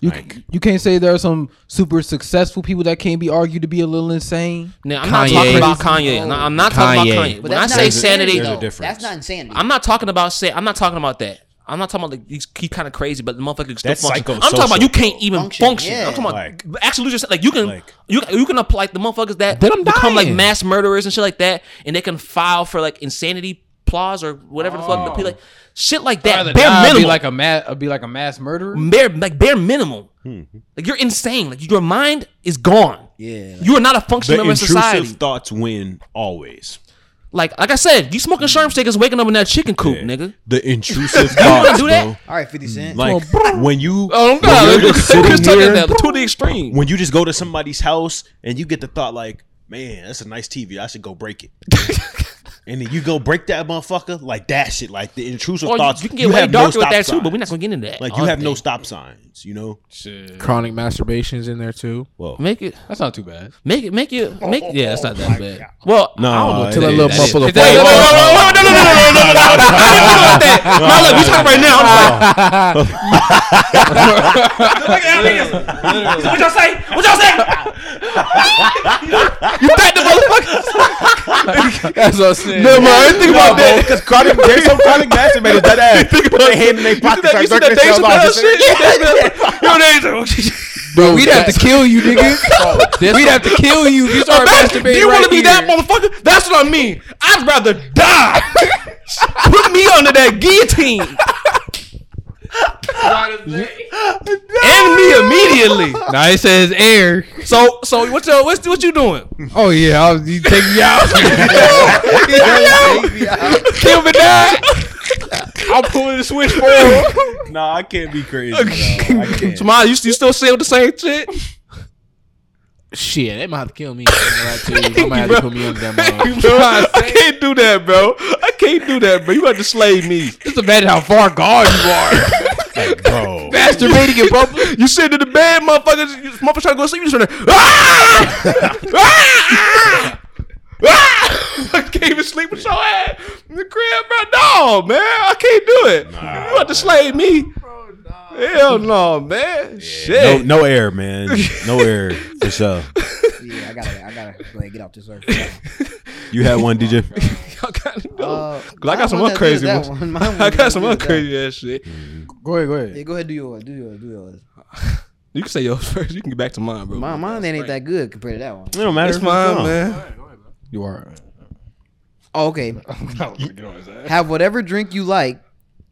You Like- you can't say there are some super successful people that can't be argued to be a little insane. Now, I'm not Kanye. talking about Kanye. No, I'm not talking about Kanye. But When I say not sanity, a though. That's not insanity. I'm not talking about say. I'm not talking about that. I'm not talking about like he's, he's kind of crazy, but the motherfucker can still That's function. I'm talking about you can't even function. Function, yeah. I'm talking about Like- actually just like you can Like- you you can apply like the motherfuckers that Then I'm become like mass murderers and shit like that, and they can file for like insanity applause or whatever the fuck. the- Like shit like that. Rather Bare die, minimum. be like a ma- be like a mass murderer. bare like bare minimum. Hmm. Like you're insane. Like your mind is gone. Yeah. You are not a functioning member of society. thoughts win always. Like like I said, you smoking mm-hmm. sherm stick is waking up in that chicken coop, Yeah. nigga. The intrusive You thoughts, wanna do that? bro. All right, Fifty Cent. Like when you Oh when god, you're just sitting here, to the extreme. when you just go to somebody's house and you get the thought like, man, that's a nice TV. I should go break it. and then you go break that motherfucker like that shit, like the intrusive Or you, thoughts. you can get way have no darker with stop that too, but we're signs. not gonna get into that. Like you all have no day. stop signs, you know. Chronic masturbation's in there too. Whoa. Make it, That's not too bad. make it, make it, make. Yeah, it's not that bad. Well, No, I don't know. it Till that is. little That is- buffalo No, no, no, fly. no, no, no, no, no, no, no, no, no, no. I didn't do like that. No, look, we talking right now. I'm like, what y'all say? What y'all say? you back the motherfucker? That's what I'm saying. No, man, I didn't think about that. Because chronic, there's some chronic masturbators that ass. Put their hand in their You pocket, see that- you see start that jerking Dave themselves Chappelle off. shit? Yo, Dave, oh, Bro, We'd have to kill you, nigga. We'd have to kill you if you start Imagine, masturbating. do you right want to be that motherfucker? That's what I mean. I'd rather die. Put me under that guillotine. and me immediately. Nah, it says air. So, so what you what, what you doing? Oh yeah, I was, you take me out. Kill me die. I'm pulling the switch forward. Nah, I can't be crazy. bro. I can't. Tomorrow, you, you still say the same shit? Shit, they might have to kill me. I ain't gonna lie to you. They might have to put me under that. Bro, I can't do that, bro. I can't do that, bro. You about to slay me. Just imagine how far gone you are. bro. Masturbating in public. You sit in the bed, motherfuckers. you- Motherfuckers trying to go to sleep. You just trying to ah! ah! Ah! I can't even sleep with your ass in the crib, bro. No, man, I can't do it. you have to slay me nah. Hell no, man. Yeah. Shit. No, no air, man. No air for sure. Yeah, I gotta, I gotta get off this earth. You had one, DJ. I got uh, Cause I got some one crazy ones. I got some crazy ass shit. Mm-hmm. Go ahead, go ahead. Yeah, go ahead. Do yours. Do yours. Do yours. You can say yours first. You can get back to mine, bro. My mine ain't that good compared to that one. It don't matter. It's mine, man. Go ahead, go ahead, you are. Oh, okay. Have whatever drink you like,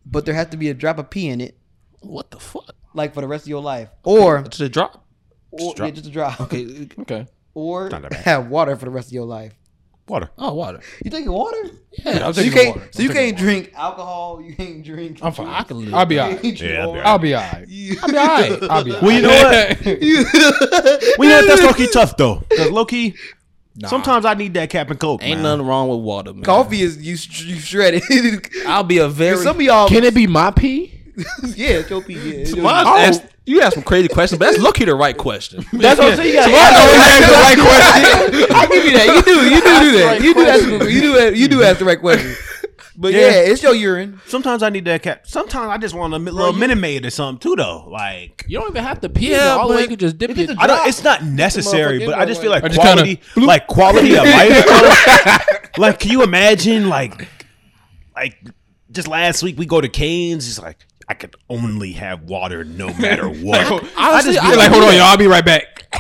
but there has to be a drop of pee in it, what the fuck? Like for the rest of your life, or just a drop. Or, just drop. Yeah, just a drop. Okay, okay. Or have water for the rest of your life. Water. Oh, water. You drinking water? Yeah, I'm so you can't, water. So I'm you can't water. drink alcohol. You can't drink. I'm fine. I can live. I'll be all right. Yeah, I'll be all right. I'll be all right. I'll be all right. Well, you know what? We know? That's low key tough though. Because low key, Nah. Sometimes I need that cap and coke. Ain't man. nothing wrong with water. Man. Coffee is you, you shredded. I'll be a very. Some of y'all. Can it be my pee? yeah, it's your pee. Yeah, you asked some crazy questions, but that's lucky the right question. That's what I'm saying. You gotta ask the right question. I give you that. You do. You do do that. You do ask. You do. ask- You do ask the right question. But yeah, Yeah. it's your urine. Sometimes I need that cap. Sometimes I just want a little Minute Maid or something too, though. Like You don't even have to pee Yeah, all the way. You can just dip it. I don't. It's not necessary, but I just feel like just quality, like quality of life. like, can you imagine? Like, like just last week we go to Canes. It's like, I could only have water no matter what. Like, honestly, I just be I, like, hold on, y'all. I'll be right back.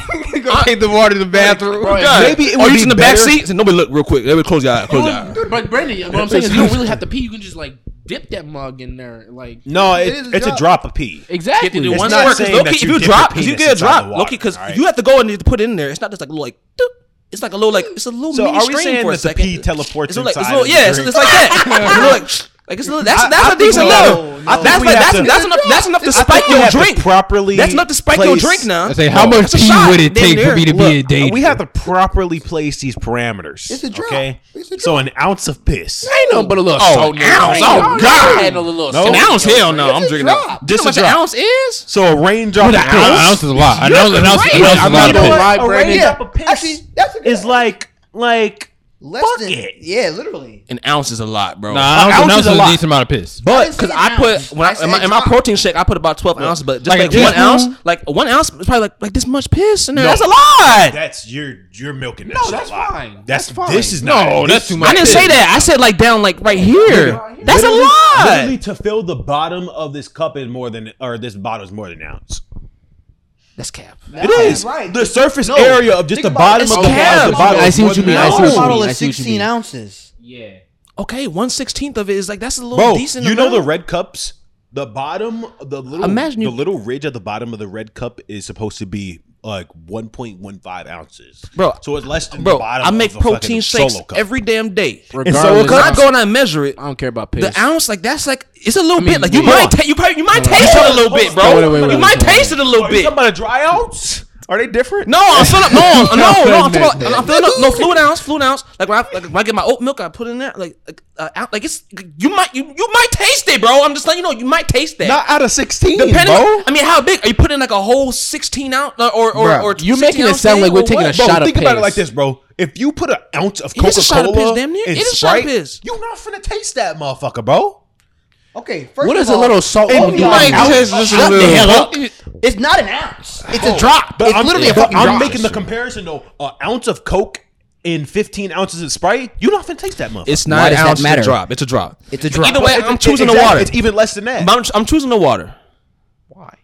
Go I, take the water to the bathroom. Bro, maybe it would Are you be in the back seat. seats? And nobody look real quick. Everybody close your eyes. Close your eyes. But Brandon, what I'm saying is you don't really have to pee. You can just like dip that mug in there. Like no, it, it it's a drop of pee. Exactly. Get it's one not work, saying that if you, you drop, if you get a drop, Loki, because right. you have to go and put it in there. It's not just like a little like. Doop. It's like a little like it's a little so mini are we saying that a. The pee teleports like, inside. Yeah, it's, like that. like, like it's a little, that's I, that's I a decent level. No, that's like that's, to, that's enough that's enough to spike your drink. Properly that's enough to spike place, your drink now. I say how much tea would it take for me to Look, be a date? We have to properly place these parameters. It's a drop. Okay, a so an ounce of piss ain't no, but a little. Oh, oh an ounce. Oh God. No, an ounce. Hell no, I'm drinking that. This is an ounce is. So a raindrop. An ounce is a lot. An ounce an ounce is a lot. A raindrop of piss is like like Less Fuck than it. yeah, literally. An ounce is a lot, bro. Nah, an ounce, an ounce is a, decent amount of piss. But because I, I put when I, I in, my, in, my, protein shake, I put about twelve ounces. But just like, like one ounce, room? like one ounce is probably like like this much piss in there. No. That's a lot. That's your your milking that. No, that's fine. That's, that's, fine. This is no, that's too much. I didn't piss. say that. I said like down like right here. Literally, that's a lot. Literally to fill the bottom of this cup is more than or this bottle is more than an ounce. That's cap. It is right. The surface no, area of just the bottom of the, cap. the bottle. I see what you mean. I see what you mean. bottle is sixteen ounces. Yeah. Okay, one sixteenth of it is like that's a little Bro, decent. You amount. know the red cups. The bottom, the little, Imagine the you, little ridge at the bottom of the red cup is supposed to be like 1.15 ounces. Bro, so it's less than bro, the bottom. I make protein shakes every damn day. Regardless, and so because I go and I measure it. I don't care about piss. The ounce, like that's like it's a little I mean, bit. Like you might, ta- you probably, you might taste it a little bit, bro. You might taste it a little bit. About Somebody dry oats. Are they different? No, I'm filling up. No, no, no. I'm, about, I'm filling up. No, fluid ounce, fluid ounce. Like when I like when I get my oat milk, I put it in there. Like like, uh, like it's you might you, you might taste it, bro. I'm just letting you know you might taste that. Not out of sixteen, Depending bro. I mean, how big are you putting like a whole sixteen ounce or or bro, or you making it sound like we're taking a bro, shot think of Think about it like this, bro. If you put an ounce of Coca Cola in Sprite, you're not finna taste that motherfucker, bro. Okay, first what is all, a little salt? It, you might taste just a little. It's not an ounce. It's oh, a drop. But it's I'm, literally yeah, a fucking I'm drop. making the comparison though. An ounce of Coke in 15 ounces of Sprite, you don't often taste that much. It's not an ounce. It's a drop. It's a drop. It's a drop. Either way, I'm choosing the water. It's even less than that. I'm, choosing the water. Why?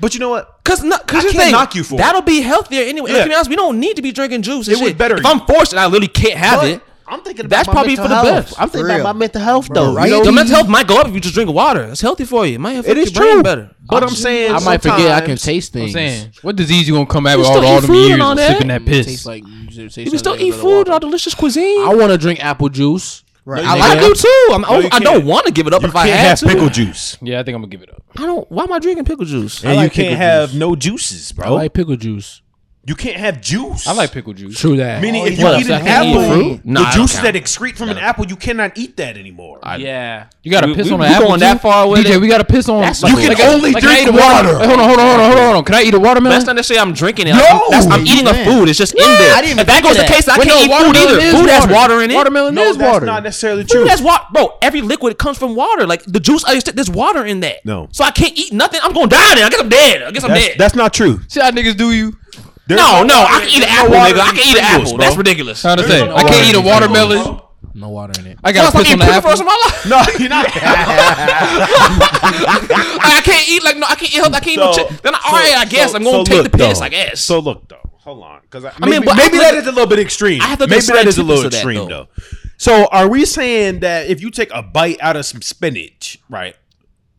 But you know what? Because not because can't thing, knock you for that'll be healthier anyway. Yeah. Like, to be honest, we don't need to be drinking juice. it shit. was better. If I'm forced and I literally can't have but, it, I'm thinking that's probably for the health. best. I'm thinking about my mental health though, right? You know, mental health might go up if you just drink water. It's healthy for you. It might affect it is your true. better. But I'm, I'm saying I might forget I can taste things. I'm saying, what disease you gonna come back with all, all years all that. sipping that piss? Like, you can still eat food, all delicious cuisine. I want to drink apple juice. Right. No, I like it too. I'm, no, I don't want to give it up you if I have to. pickle juice. Yeah, I think I'm gonna give it up. I don't. Why am I drinking pickle juice? And like you can't have juice. no juices, bro. I like pickle juice. You can't have juice. I like pickle juice. True that. Meaning, oh, if you eat an eat apple. Nah, the juice that excrete from an apple, you cannot eat that anymore. yeah. You gotta piss we- on an we apple. going that far with DJ, it? we gotta piss on. That's You can only drink the water- water. Hold on, hold on, hold on, hold on. Can I eat a watermelon? That's not necessarily I'm drinking it. I'm, No! that's, I'm eating a food. It's just in there. I didn't if that goes the case, I can't eat food either. Food has water in it. Watermelon is that's water. not necessarily true. Food has water, bro. Every liquid comes from water. Like the juice, I just, there's water in that. No. so I can't eat nothing. I'm gonna die. Then I guess I'm dead. I guess I'm dead. that's not true. See how niggas do you? There's no, no, I can eat an apple, nigga. I can eat an apple. That's ridiculous. Trying to say, I can't eat a watermelon. No water in it. I got to put some the apple. Of my life. No, you're not. I can't eat like no. I can't eat. I can't so, eat no. Then I, so, all right, I guess so, I'm gonna take the piss. Though. I guess. So look though, hold on, because I, I, mean, maybe, maybe that is a little bit extreme. I have to maybe that is a little extreme though. So are we saying that if you take a bite out of some spinach, right,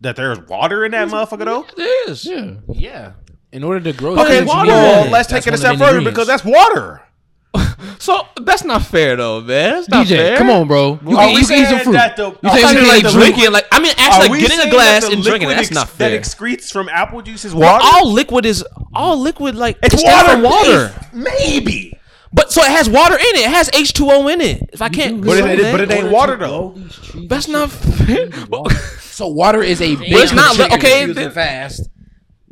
that there's water in that motherfucker though? It is. Yeah. Yeah. In order to grow, Okay, things, water well, let's That's take it a step further because that's water. So that's not fair though, man. That's not DJ, fair. come on, bro. You Are can, we you can eat saying some fruit. that the- you are say we saying can eat the fruit. drinking like I mean actually like, getting a glass and drinking. liquid That's ex- not fair. That excretes from apple juice is Well, water. all liquid is all liquid like it's water. water. maybe. But so it has water in it. It has H two O in it. If I can't, But it, man. but it ain't water though. That's not fair. So water is a big But it's not okay. then- fast.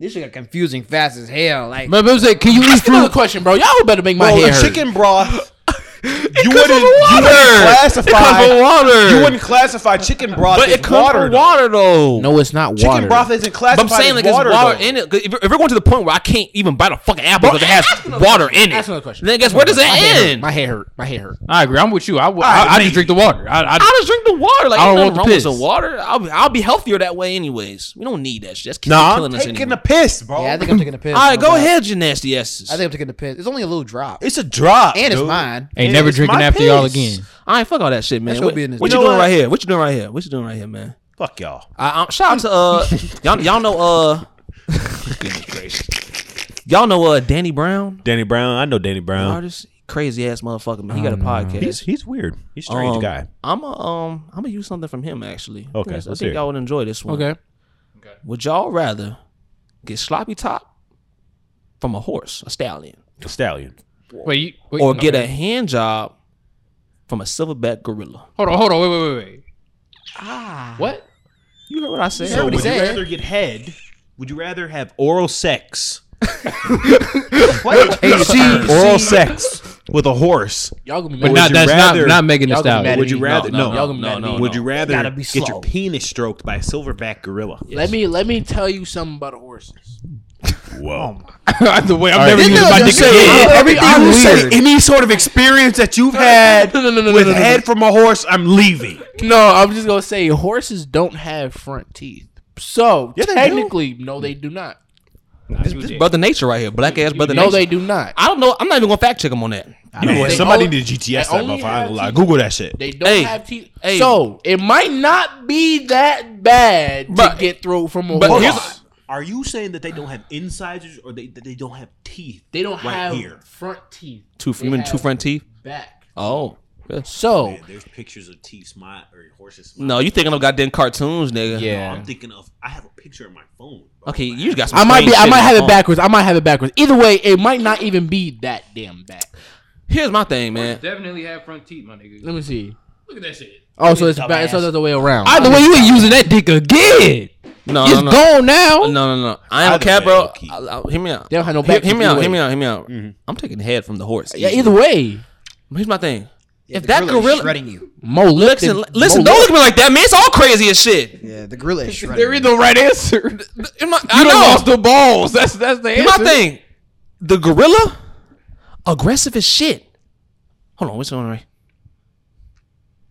This shit got confusing fast as hell. Like But, but say, can you eat Ask another fruit? question, bro. Y'all better make my Bro, hair the hurt. chicken broth. You comes wouldn't, from you water. wouldn't It classify comes from water. You wouldn't classify chicken broth But as it comes water. from though. water though. No, it's not water. Chicken broth isn't But classified I'm saying as like water, it's water though. in it. 'Cause If, if we're going to the point where I can't even bite a fucking apple because it has water in it, Ask another question. then guess where does it My hair hurt. end? My hair hurt. My hair hurt. I agree. I'm with you. I, I, right, I, just drink the water. I, I, I'll just drink the water. Like I don't nothing want wrong the with some water. I'll be, I'll be healthier that way anyways. We don't need that shit. That's Nah, I'm killing us taking anyway. the piss, bro. yeah, I think I'm taking a piss. All right, go ahead, you nasty asses. I think I'm taking a piss. It's only a little drop, it's a drop, and it's dude. mine. ain't Yeah, never it's drinking my after y'all piss. again. I ain't fuck all that shit, man. That What, should be in this what You you know doing what? right here? What you doing right here? What you doing right here, man? Fuck y'all. I, I, shout out to uh, y'all, y'all know uh, goodness gracious, y'all know uh, Danny Brown, Danny Brown, I know Danny Brown. artist, crazy ass motherfucker. Man, he got a podcast. He's he's weird. He's a strange Um, guy. I'm a, um I'm gonna use something from him actually. Okay, I let's think it. y'all would enjoy this one. Okay. Would y'all rather get sloppy top from a horse, a stallion, A stallion. Wait, you, wait or get okay. a hand job from a silverback gorilla? Hold on, hold on. Wait, wait, wait, wait. Ah. What? You heard what I said? So what he would you rather get head? Would you rather have oral sex? What? oral sex with a horse. Y'all gonna be But not that's rather- not not Megan Thee Y'all gonna be Stallion. Would you rather No, no? no, Y'all gonna be no, mad no, no. Would you rather Gotta be get your penis stroked by a silverback gorilla? Let me let me tell you something about horses. Whoa. Oh the way I'm All never right. using This my dick just again. I- everything I would say any sort of experience that you've had No, no, no, no, with no, no, no. head from a horse, I'm leaving. No, I'm just gonna say horses don't have front teeth. So Yeah, they do. technically, no, they do not. This, this brother nature right here, black ass brother No, nature. they do not. I don't know. I'm not even gonna fact check him on that. Man, somebody only- need to GTS that only motherfucker. I ain't gonna lie. Google that shit. They don't Hey, have teeth. hey. So it might not be that bad But- to get through from a but horse. here's- Are you saying that they don't have incisors or they that they don't have teeth? they don't right have here. front teeth. Two, They you mean two front teeth? Back. Oh, good. So there's pictures of teeth smile or horses. Smile. no, you thinking of goddamn cartoons, nigga? yeah. I'm thinking of. I have a picture of my phone. Bro. Okay, you just got some. I might be. I might have your it backwards. I might have it backwards. Either way, it might not even be that damn bad. Here's my thing, man. Definitely have front teeth, my nigga. Let me see. Look at that shit. Oh, so it's bad. So the other way around. Either way, you ain't using that dick again. No, it's no, no. gone now. No, no, no. I ain't Either a cat, bro. I- I- Hear me out. They don't have no Hear, back hear me out. Hear me out. Hear me out. I'm taking the head from the horse. Yeah, either way. Here's my thing. If that gorilla is gorilla, shredding you. Mo listen, Lipton- listen, Mo don't look at me like that, man. It's all crazy as shit. Yeah, the gorilla is shredding. There is you. no right answer. In my, You I done know. lost the balls. That's that's the answer. my thing. The gorilla, aggressive as shit. Hold on, what's going on right?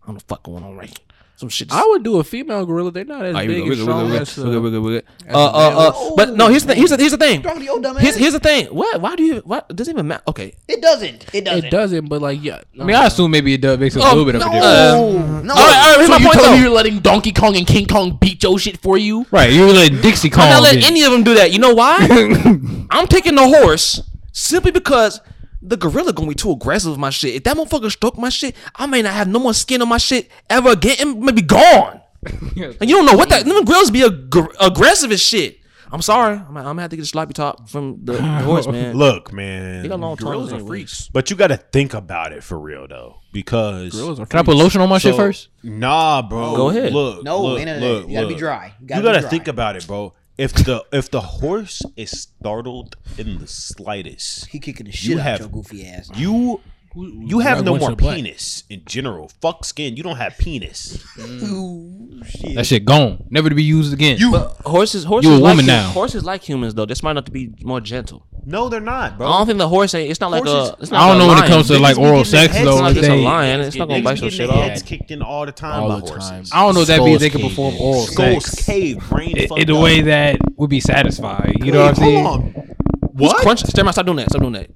I don't know what the fuck going on right. Some shit. I would do a female gorilla. They're not as big we and good, we good, strong as. we good, we uh, good, we good. as Uh, a uh, uh, but no, here's the here's the here's the thing. Strong to dumb Here's here's the thing. What? Why do you? What? It doesn't even matter. Okay. It doesn't. It doesn't. It doesn't, but like yeah. I mean, I assume maybe it does makes a Oh, little bit of a difference. No, no. All right, all right. Here's So my you point telling me though. you're letting Donkey Kong and King Kong beat your shit for you? right, you're letting Dixie Kong. I'm not letting any of them do that. You know why? I'm taking the horse simply because the gorilla gonna be too aggressive with my shit. If that motherfucker stroke my shit, I may not have no more skin on my shit ever again. It may be gone. and you don't know what that. Them gorillas be ag- aggressive as shit. I'm sorry. I'm, I'm gonna have to get a sloppy top from the, the horse, man. Look, man. He got long Gorillas tongues are freaks. But you got to think about it for real though, because Gorillas are Can I put lotion on my shit first? Nah, bro. Go ahead. Look, No, look, ain't none of look. You gotta be dry. You You gotta gotta, dry. think about it, bro. If the if the horse is startled in the slightest, He kicking the You shit out have- your goofy ass. you you have Right, no going more the butt. penis in general. Fuck skin. You don't have penis. Mm. That shit gone, never to be used again. You Horses, horses, You a like woman hu- now. Horses like humans though. They're smart enough to be more gentle. No, they're not, bro. I don't think the horse ain't. It's not like Horses- a. It's not I don't like know a when it comes to like oral sex heads though. It's not like it's a they- lion. It's not gonna Niggas bite be your getting shit their off. heads kicked in all the time All by the horses. time. I don't know if that means they can Skulls perform caved oral Skulls sex cave, brain in, fucked in a up. way that would be satisfying. You know what I'm saying? Hold on. Who's What? crunch? Step stop doing that. Stop doing that.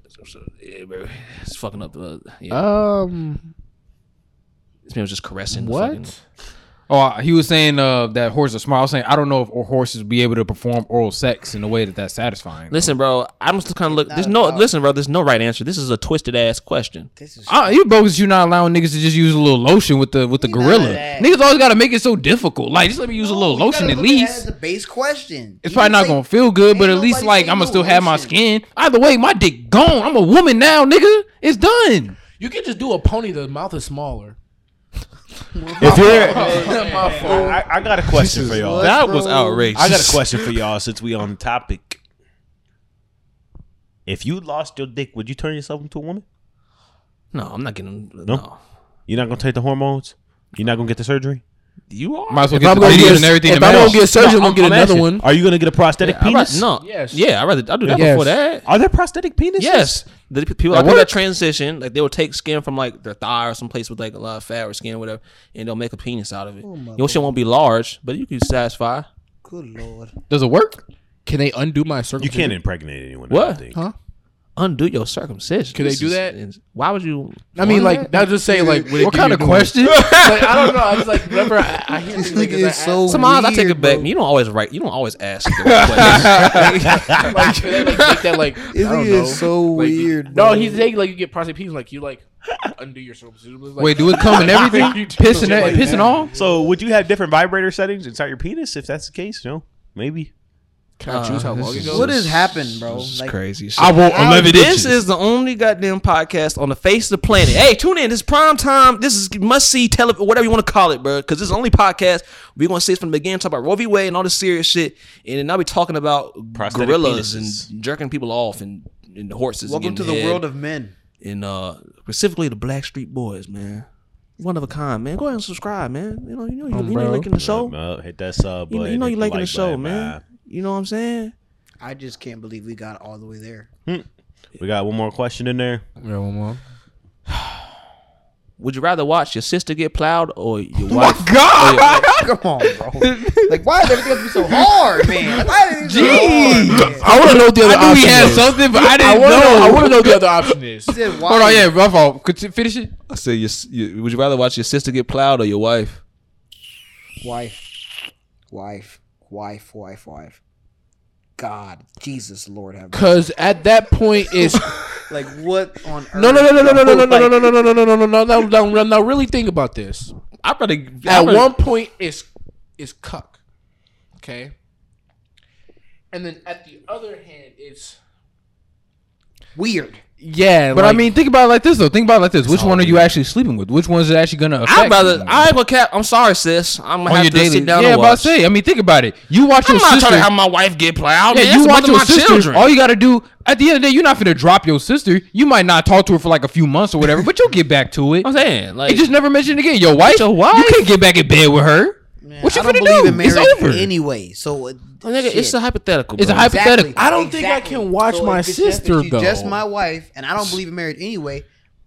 Yeah, bro. It's fucking up. Uh, yeah. Um, This man was just caressing. the fucking- What? Oh, he was saying uh, that horses are smart. I was saying I don't know if horses be able to perform oral sex in a way that that's satisfying. Listen, bro. I'm just kind of look. There's no. Listen, bro. There's no right answer. This is a twisted ass question. This is Uh, you bogus. You not allowing niggas to just use a little lotion with the with the none gorilla. Niggas always got to make it so difficult. Like just let me use a little lotion at look at it least. as a base question. It's You probably not say- gonna feel good, but at least like I'm gonna no still have my skin. Either way, my dick gone. I'm a woman now, nigga. It's done. You can just do a pony. The mouth is smaller. If you're, I, I got a question for y'all. That was outrageous. I got a question for y'all since we on the topic. If you lost your dick, would you turn yourself into a woman? No, I'm not getting. No. You're not gonna take the hormones. You're not gonna get the surgery. You are. Might as well If get I'm the gonna get, and everything. if I'm match. gonna get surgery, I'm No, gonna get I'm another asking, one. Are you gonna get a prosthetic I'd rather- penis? no. Yes. Yeah, I rather I do that Yes. before that. Are there prosthetic penises? Yes, the people That like people that transition, like they will take skin from like their thigh or some place with like a lot of fat or skin or whatever, and they'll make a penis out of it. Oh Your shit won't be large, but you can satisfy. Good lord. Does it work? Can they undo my circle? You can't impregnate anyone. What? Huh? Undo your circumcision. Can they This do is- that? is- Why would you? I mean, want like, that just say like, would it What give kind you of new question? like, I don't know. I was like, whenever I, I hear This things like nigga this, I is so ask, Sometimes I take weird, it back. bro. You don't always write. You don't always ask. the right question. like, should I, like make that like This I don't nigga know. is so Like, you- weird. No, bro. he's saying like you get prostate penis, like you like undo your circumcision. Like, Wait, do it come in everything? You do Pissing, shit like pissing that. all? So would you have different vibrator settings inside your penis if that's the case? No, maybe. Can I choose how long it goes? What has happened, bro? This is Like, crazy. Shit. I want How- 11 This is the only goddamn podcast on the face of the planet. Hey, tune in. This is prime time. This is must see television, whatever you want to call it, bro. Because this is the only podcast we're gonna see it from the beginning, talk about Roe v. Wade and all this serious shit, and then I'll be talking about Prosthetic gorillas penises. and jerking people off and, and horses. welcome and to the head. world of men. and uh specifically the Blackstreet Boys, man. One of a kind, man. Go ahead and subscribe, man. You know, you know, you, you know, bro. you're liking the show. Uh, hit that sub You know, button. you know, hit you the liking the show, button, man. You know what I'm saying? I just can't believe we got all the way there. Hmm. We got one more question in there. Yeah, one more. Would you rather watch your sister get plowed or your oh wife? God! Come on, bro. like, why does everything have to be so hard, man? Like, why is it so hard? man? I want to know what the other I knew option he had is. something, but I I didn't want to know. I want to know what the other option is. Said. Hold on, yeah, my fault. Could you finish it? I said, your, you, would you rather watch your sister get plowed or your wife? Wife, wife, wife, wife, wife. God, Jesus, Lord have. Because at that point, it's Like, what on earth? no, no, no, no, no, no, no, no, no, no, no, no, no, no, no, no, no, no, no. Now, really think about this. I'd rather. At one point, it's it's cuck, okay, and then at the other hand, it's Weird. Yeah. But I mean, think about it like this though. Think about it like this. Which one are you actually sleeping with? Which one's it actually gonna affect? I'd rather. I ain't cap. I'm sorry, sis. I'm gonna on have your to daily. sit down yeah, and about watch. to say. I mean, think about it. You watch I'm your not sister. trying to have my wife get plowed. yeah, man. you watch your my sister. children. All you gotta do at the end of the day, you're not gonna drop your sister. You might not talk to her for like a few months or whatever, but you'll get back to it. I'm saying, like, You just never mentioned again. Your wife. Your wife? You can't get back in bed with her. Man, what you I don't finna do? in It's marriage over. anyway. So, uh, Oh, nigga, it's a hypothetical. It's a bro. hypothetical. I don't think I can watch my if just- sister, if she's just my wife, and I don't believe in marriage anyway.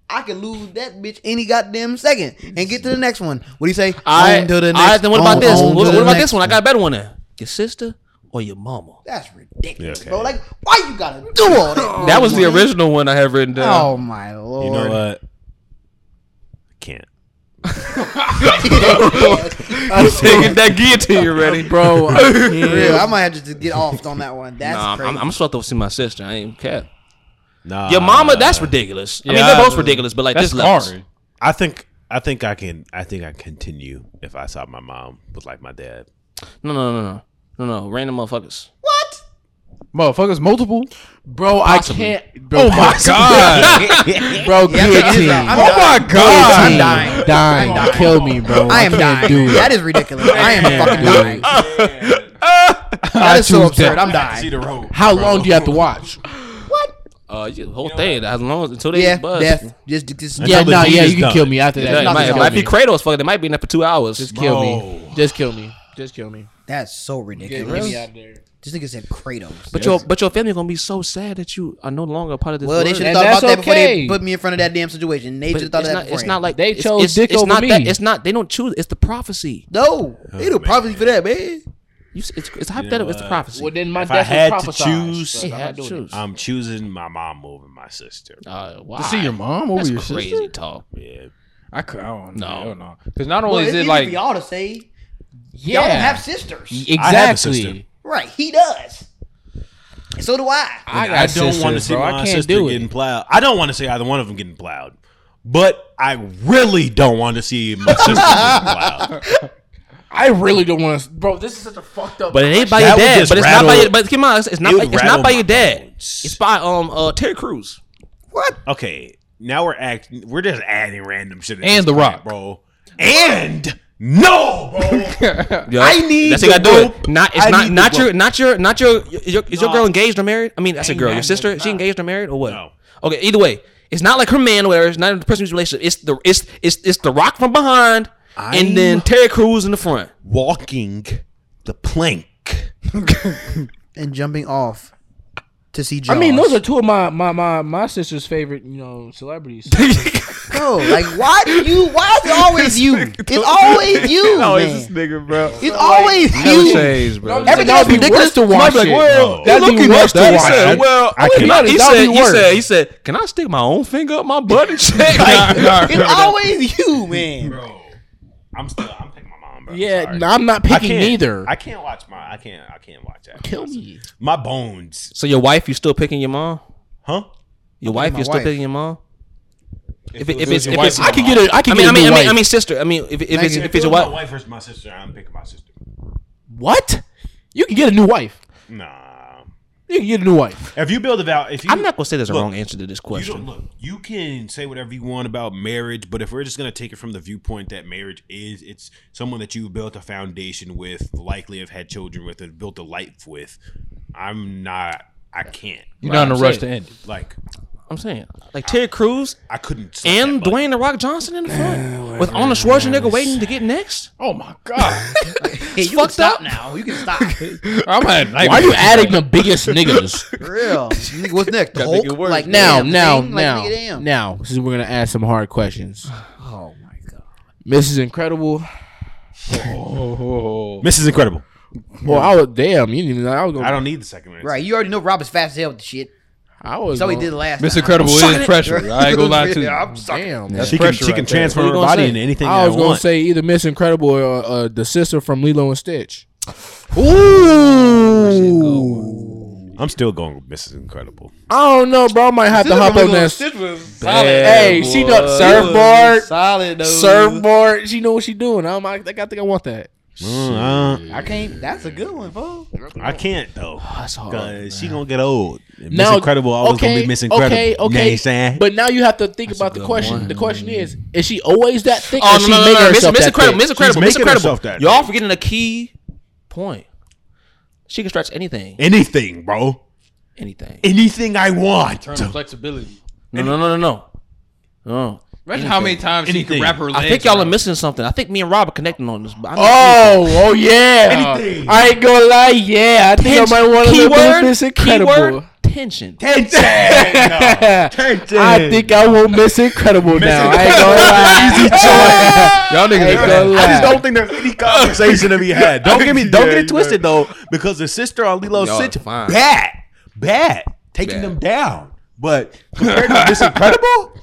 I can lose that bitch any goddamn second and get to the next one. What do you say? All right, On to the all next. right. Then what about on- this? on What, what about this one? I got a better one. There. Your sister or your mama? That's ridiculous, Yeah, okay. bro. Like, why you gotta do all that? that was the original one I have written down. Oh my lord! You know what? I can't. I'm taking that guillotine ready, bro. I For real, I might have to just get off on that one. That's Nah, crazy. I'm, I'm supposed to see my sister. I ain't care. Nah. Your mama, that's ridiculous. I mean, they're both ridiculous, but like That's this levels. hard. I think. I think I can. I think I continue if I saw my mom with like my dad. No, no, no, no, no, no. Random motherfuckers. what? Motherfuckers, multiple. bro. I can't. Bro, Oh my god. bro, Yeah, guillotine. dying. I'm oh my god. I'm dying. dying. I'm dying. Kill me, bro. I am can't dying. do it. That is ridiculous. I am a fucking dying. I That is so choose absurd. that. I'm dying. the road. How long do you have to watch? What? Uh, the whole thing as long as until they Yeah, buzz. death. Just, just Yeah, no, deed yeah, you can done. kill me after Yeah, that. it might, it might be me. Kratos. Fuck, they might be in there for two hours. Just kill Bro. me. Just kill me. Just kill me. That's so Get ridiculous. me out of there. This nigga said Kratos. but your but your family gonna be so sad that you are no longer a part of this. well, they should have thought about that's that before they put me in front of that damn situation. They But should have thought it's of that not, it's not like They it's- chose it's, dick it's over not me. That, it's not. They don't choose. It's the prophecy. No, they do man. probably for that, man. You, s- it's, it's hypothetical. it's the prophecy. Well, then my If I death had was to prophesied. choose- so I'm had to choose. I'm choosing my mom over my sister. Uh, why? To see your mom over That's your crazy sister. talk. Yeah. I could. I don't No. know. No, because not only it's is it easy like for y'all to say. Yeah, Y'all don't have sisters. exactly. I have a sister. Right, he does. And so do I. I, I, don't want to see bro. my I can't sister do getting plowed. I don't want to see either one of them getting plowed, but I really don't want to see my sister getting plowed. I really don't want to, bro. This is such a fucked up. But it ain't by your dad. But it's not by rattle- your. But come on, it's, it's not. it By, it's not by your dad. bones. It's by um uh Terry Crews. What? Okay, now we're acting. We're just adding random shit. And The point, Rock. bro. And no, bro. Yo, I need That's how you the gotta do it. Not it's I not not your not your not your is your, is your No. girl engaged or married? I mean, that's a Ain't girl. Your sister, she engaged or married or what? No. Okay, either way, it's not like her man or whatever. It's not the person's relationship. It's the it's it's it's the Rock from behind, and then I'm- Terry Crews in the front. Walking the plank. And jumping off to see I mean, those are two of my my my my sister's favorite, you know, celebrities. Bro, like, why do you? Why is it always you? It's always you, man. nigga, bro. It's always you. Shades, bro. Everything That'd be ridiculous. to watch like, well, No. That'd be looking worse to watch. said, well, I he, can't. he said, he said, he said, can I stick my own finger up my butt and check? It's always you, man. Bro, I'm still. I'm picking my mom, bro. Yeah, Sorry. no, I'm not picking can't, neither. I can't watch my. I can't. I can't watch that. Kill me. My bones. so your wife, you still picking your mom? Huh? Your wife, my you still wife. picking your mom? If, it, it if was it's your if wife, it's I can get it. I I can mean, I get a mean, new I mean, I mean, sister. I mean, if, if it's you. if If it's your was my wife, wife versus my sister, I'm picking my sister. what? You can get a new wife. Nah. You can get a new wife. If you build a vow, if you, I'm not gonna say there's a Look, wrong answer to this You question. look. You can say whatever you want about marriage, but if we're just gonna take it from the viewpoint that marriage is, it's someone that you built a foundation with, likely have had children with, and built a life with. I'm not. I can't. you're not in a I'm rush to end it. Like I'm saying, like Terry Crews, I couldn't. and that. Dwayne the Rock Johnson in the front, with Arnold Schwarzenegger waiting to get next. Oh my god, Hey, you can fucked stop up. now. You can stop. I'm had Why are you adding the biggest niggas? For real. You think, What's next? The Gotta Hulk? worse. Like now, damn, now, thing? Like, now, nigga, damn. now. Since we're gonna ask some hard questions. Oh my god. Mrs. Incredible. Oh, Mrs. Incredible. Well, I was damn. You didn't even. I was gonna. I don't need the second one. Right, you already know Rob is fast as hell with the shit. I was. So he did last Miss time. Incredible is pressure. I ain't gonna lie to you. Yeah, I'm sucking. Damn. That's She can. pressure She right can there. transfer her body say? into anything I I, was gonna want. say either Miss Incredible or uh, the sister from Lilo and Stitch. Ooh. I'm still going with Mrs. Incredible. I don't know, bro. I might have to hop on that. Hey, she know surfboard, Solid though. surfboard. She know what she doing. I'm like, I think I want that. Mm, I can't. That's a good one, folks. uh, I can't though. That's hard. Cause she gonna get old. Miss Now- Incredible always gonna be Miss Incredible. Okay, You know what okay. I'm saying? But now you have to think about the question. one. The question is: Is she always that thick? Oh or no, she no, no, making no, Miss, herself Miss that Incredible, thick? Miss Incredible, She's Miss making herself Incredible. that Y'all big. forgetting a key point. She can stretch anything, anything, bro. anything. Anything I want. Turn on flexibility. No, no, no, no, no. No. Imagine how many times she Anything. can wrap her legs. I think y'all are around. missing something. I think me and Rob are connecting on this. but I know- Oh, oh yeah. Anything. I ain't gonna lie. Yeah, I think I might want to keyword, Miss Incredible. keyword, tension. Tension. Tension. I think I want Miss Incredible now. I ain't gonna lie. Easy choice. Y'all niggas Ain't gonna I just don't think there's any conversation to be had. Don't get me, don't get Yeah, it twisted though, because the sister on Lilo Y'all Stitch, fine. bad, bad, taking Bad. them down. But compared to Miss Incredible,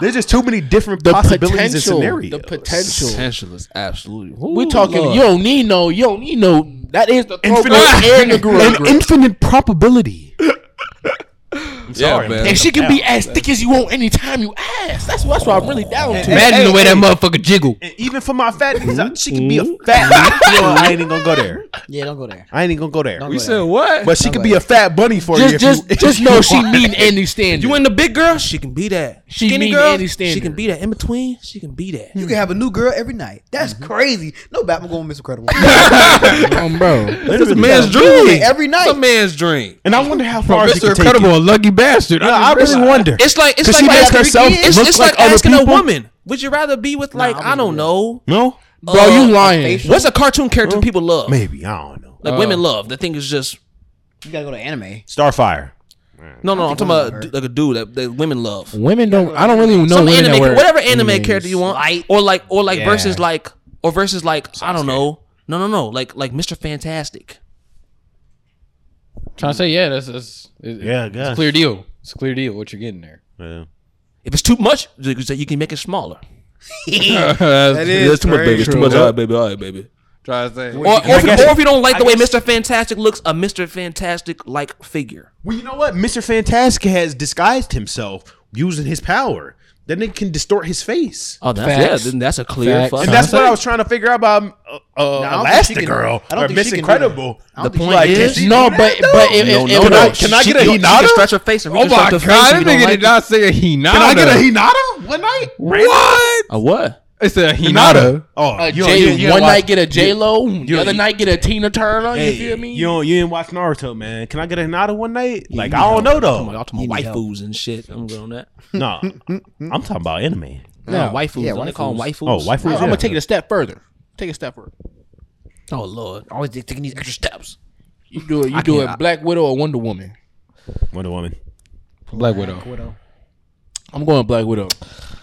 there's just too many different The possibilities and potential. scenarios. The potential. Potential is absolutely. We're talking. You don't need no. You don't need no. That is the Infinite, goat and the an infinite probability. I'm sorry, man. I'm And she can be as thick as you want anytime you ask. That's that's what I'm really down to. Imagine the way hey, that motherfucker jiggle. And even for my fat niggas, she can be a fat. you know, I ain't even gonna go there. Yeah, don't go there. I ain't even gonna go there. Don't We go said there. what? But she could be a fat bunny for you. Just if just you, just know she mean any standard. you in the big girl, she can be that. She Skinny meet girl, any she can be that. In between, she can be that. You can have a new girl every night. That's crazy. No Batman going Miss Incredible. um, bro. It's a man's Yeah, dream. every night. It's a man's dream. And I wonder how far she Mr. can take Incredible, a lucky bastard. Yeah, I really wonder. It's like it's like she make asking, herself it's, look it's like like, other asking a woman. Would you rather be with like I I don't know? no, Bro, Uh, you lying. facial- What's a cartoon character people love? maybe I don't know. Like women love. The thing is just You gotta go to anime. Starfire. no, no. I'm talking about d- like a dude that, that women love. Women don't. I don't really know Some women that anime, whatever anime earrings. character you want, Light. or like or like Yeah. versus like or versus like I don't know. No, no, no. Like like Mr. Fantastic. Trying to say, yeah, that's, that's it- Yeah, it's a clear deal. It's a clear deal. What you're getting there. Yeah. If it's too much, you can say you can make it smaller. that Yeah, it's too much, baby. It's too much. All right, baby. All right, baby. Try to say. Or, or, if, guess- or if you don't like the I way guess- Mr. Fantastic looks, a Mr. Fantastic like figure. Well, you know what? Mr. Fantastic has disguised himself using his power. Then it can distort his face. Oh, that's Facts. yeah. Then that's a clear. Facts. fuck. And that's what I was trying to figure out about uh, uh, I don't think she can- Elastigirl I don't or think Miss she can do Incredible. I don't The think point she- is- Can she No, do but that, though? but if, No, if, no, if Can I- I- can I get a you- she can Hinata? stretch her face and Oh my reconstruct her face god, if that you don't nigga like did not say a Hinata. Can I get a Hinata one night? What? A what? It's a Hinata. Oh, a you, J, you, you one watch- night get a J Lo, the other you- night get a Tina Turner. Hey, you feel me? You don't, you didn't watch Naruto, man. Can I get a Hinata one night? Like I don't know Come on, though. y'all talking about waifus and shit. I'm good on that. No, I'm talking about anime. No, waifus. Yeah, don't they call them waifus? Oh, waifus. I'm gonna take it a step further. Take it a step further. Oh lord. Always taking these extra steps. You do it. You I do it. Black Widow or Wonder Woman. Wonder Woman. Black Widow. I'm going Black Widow.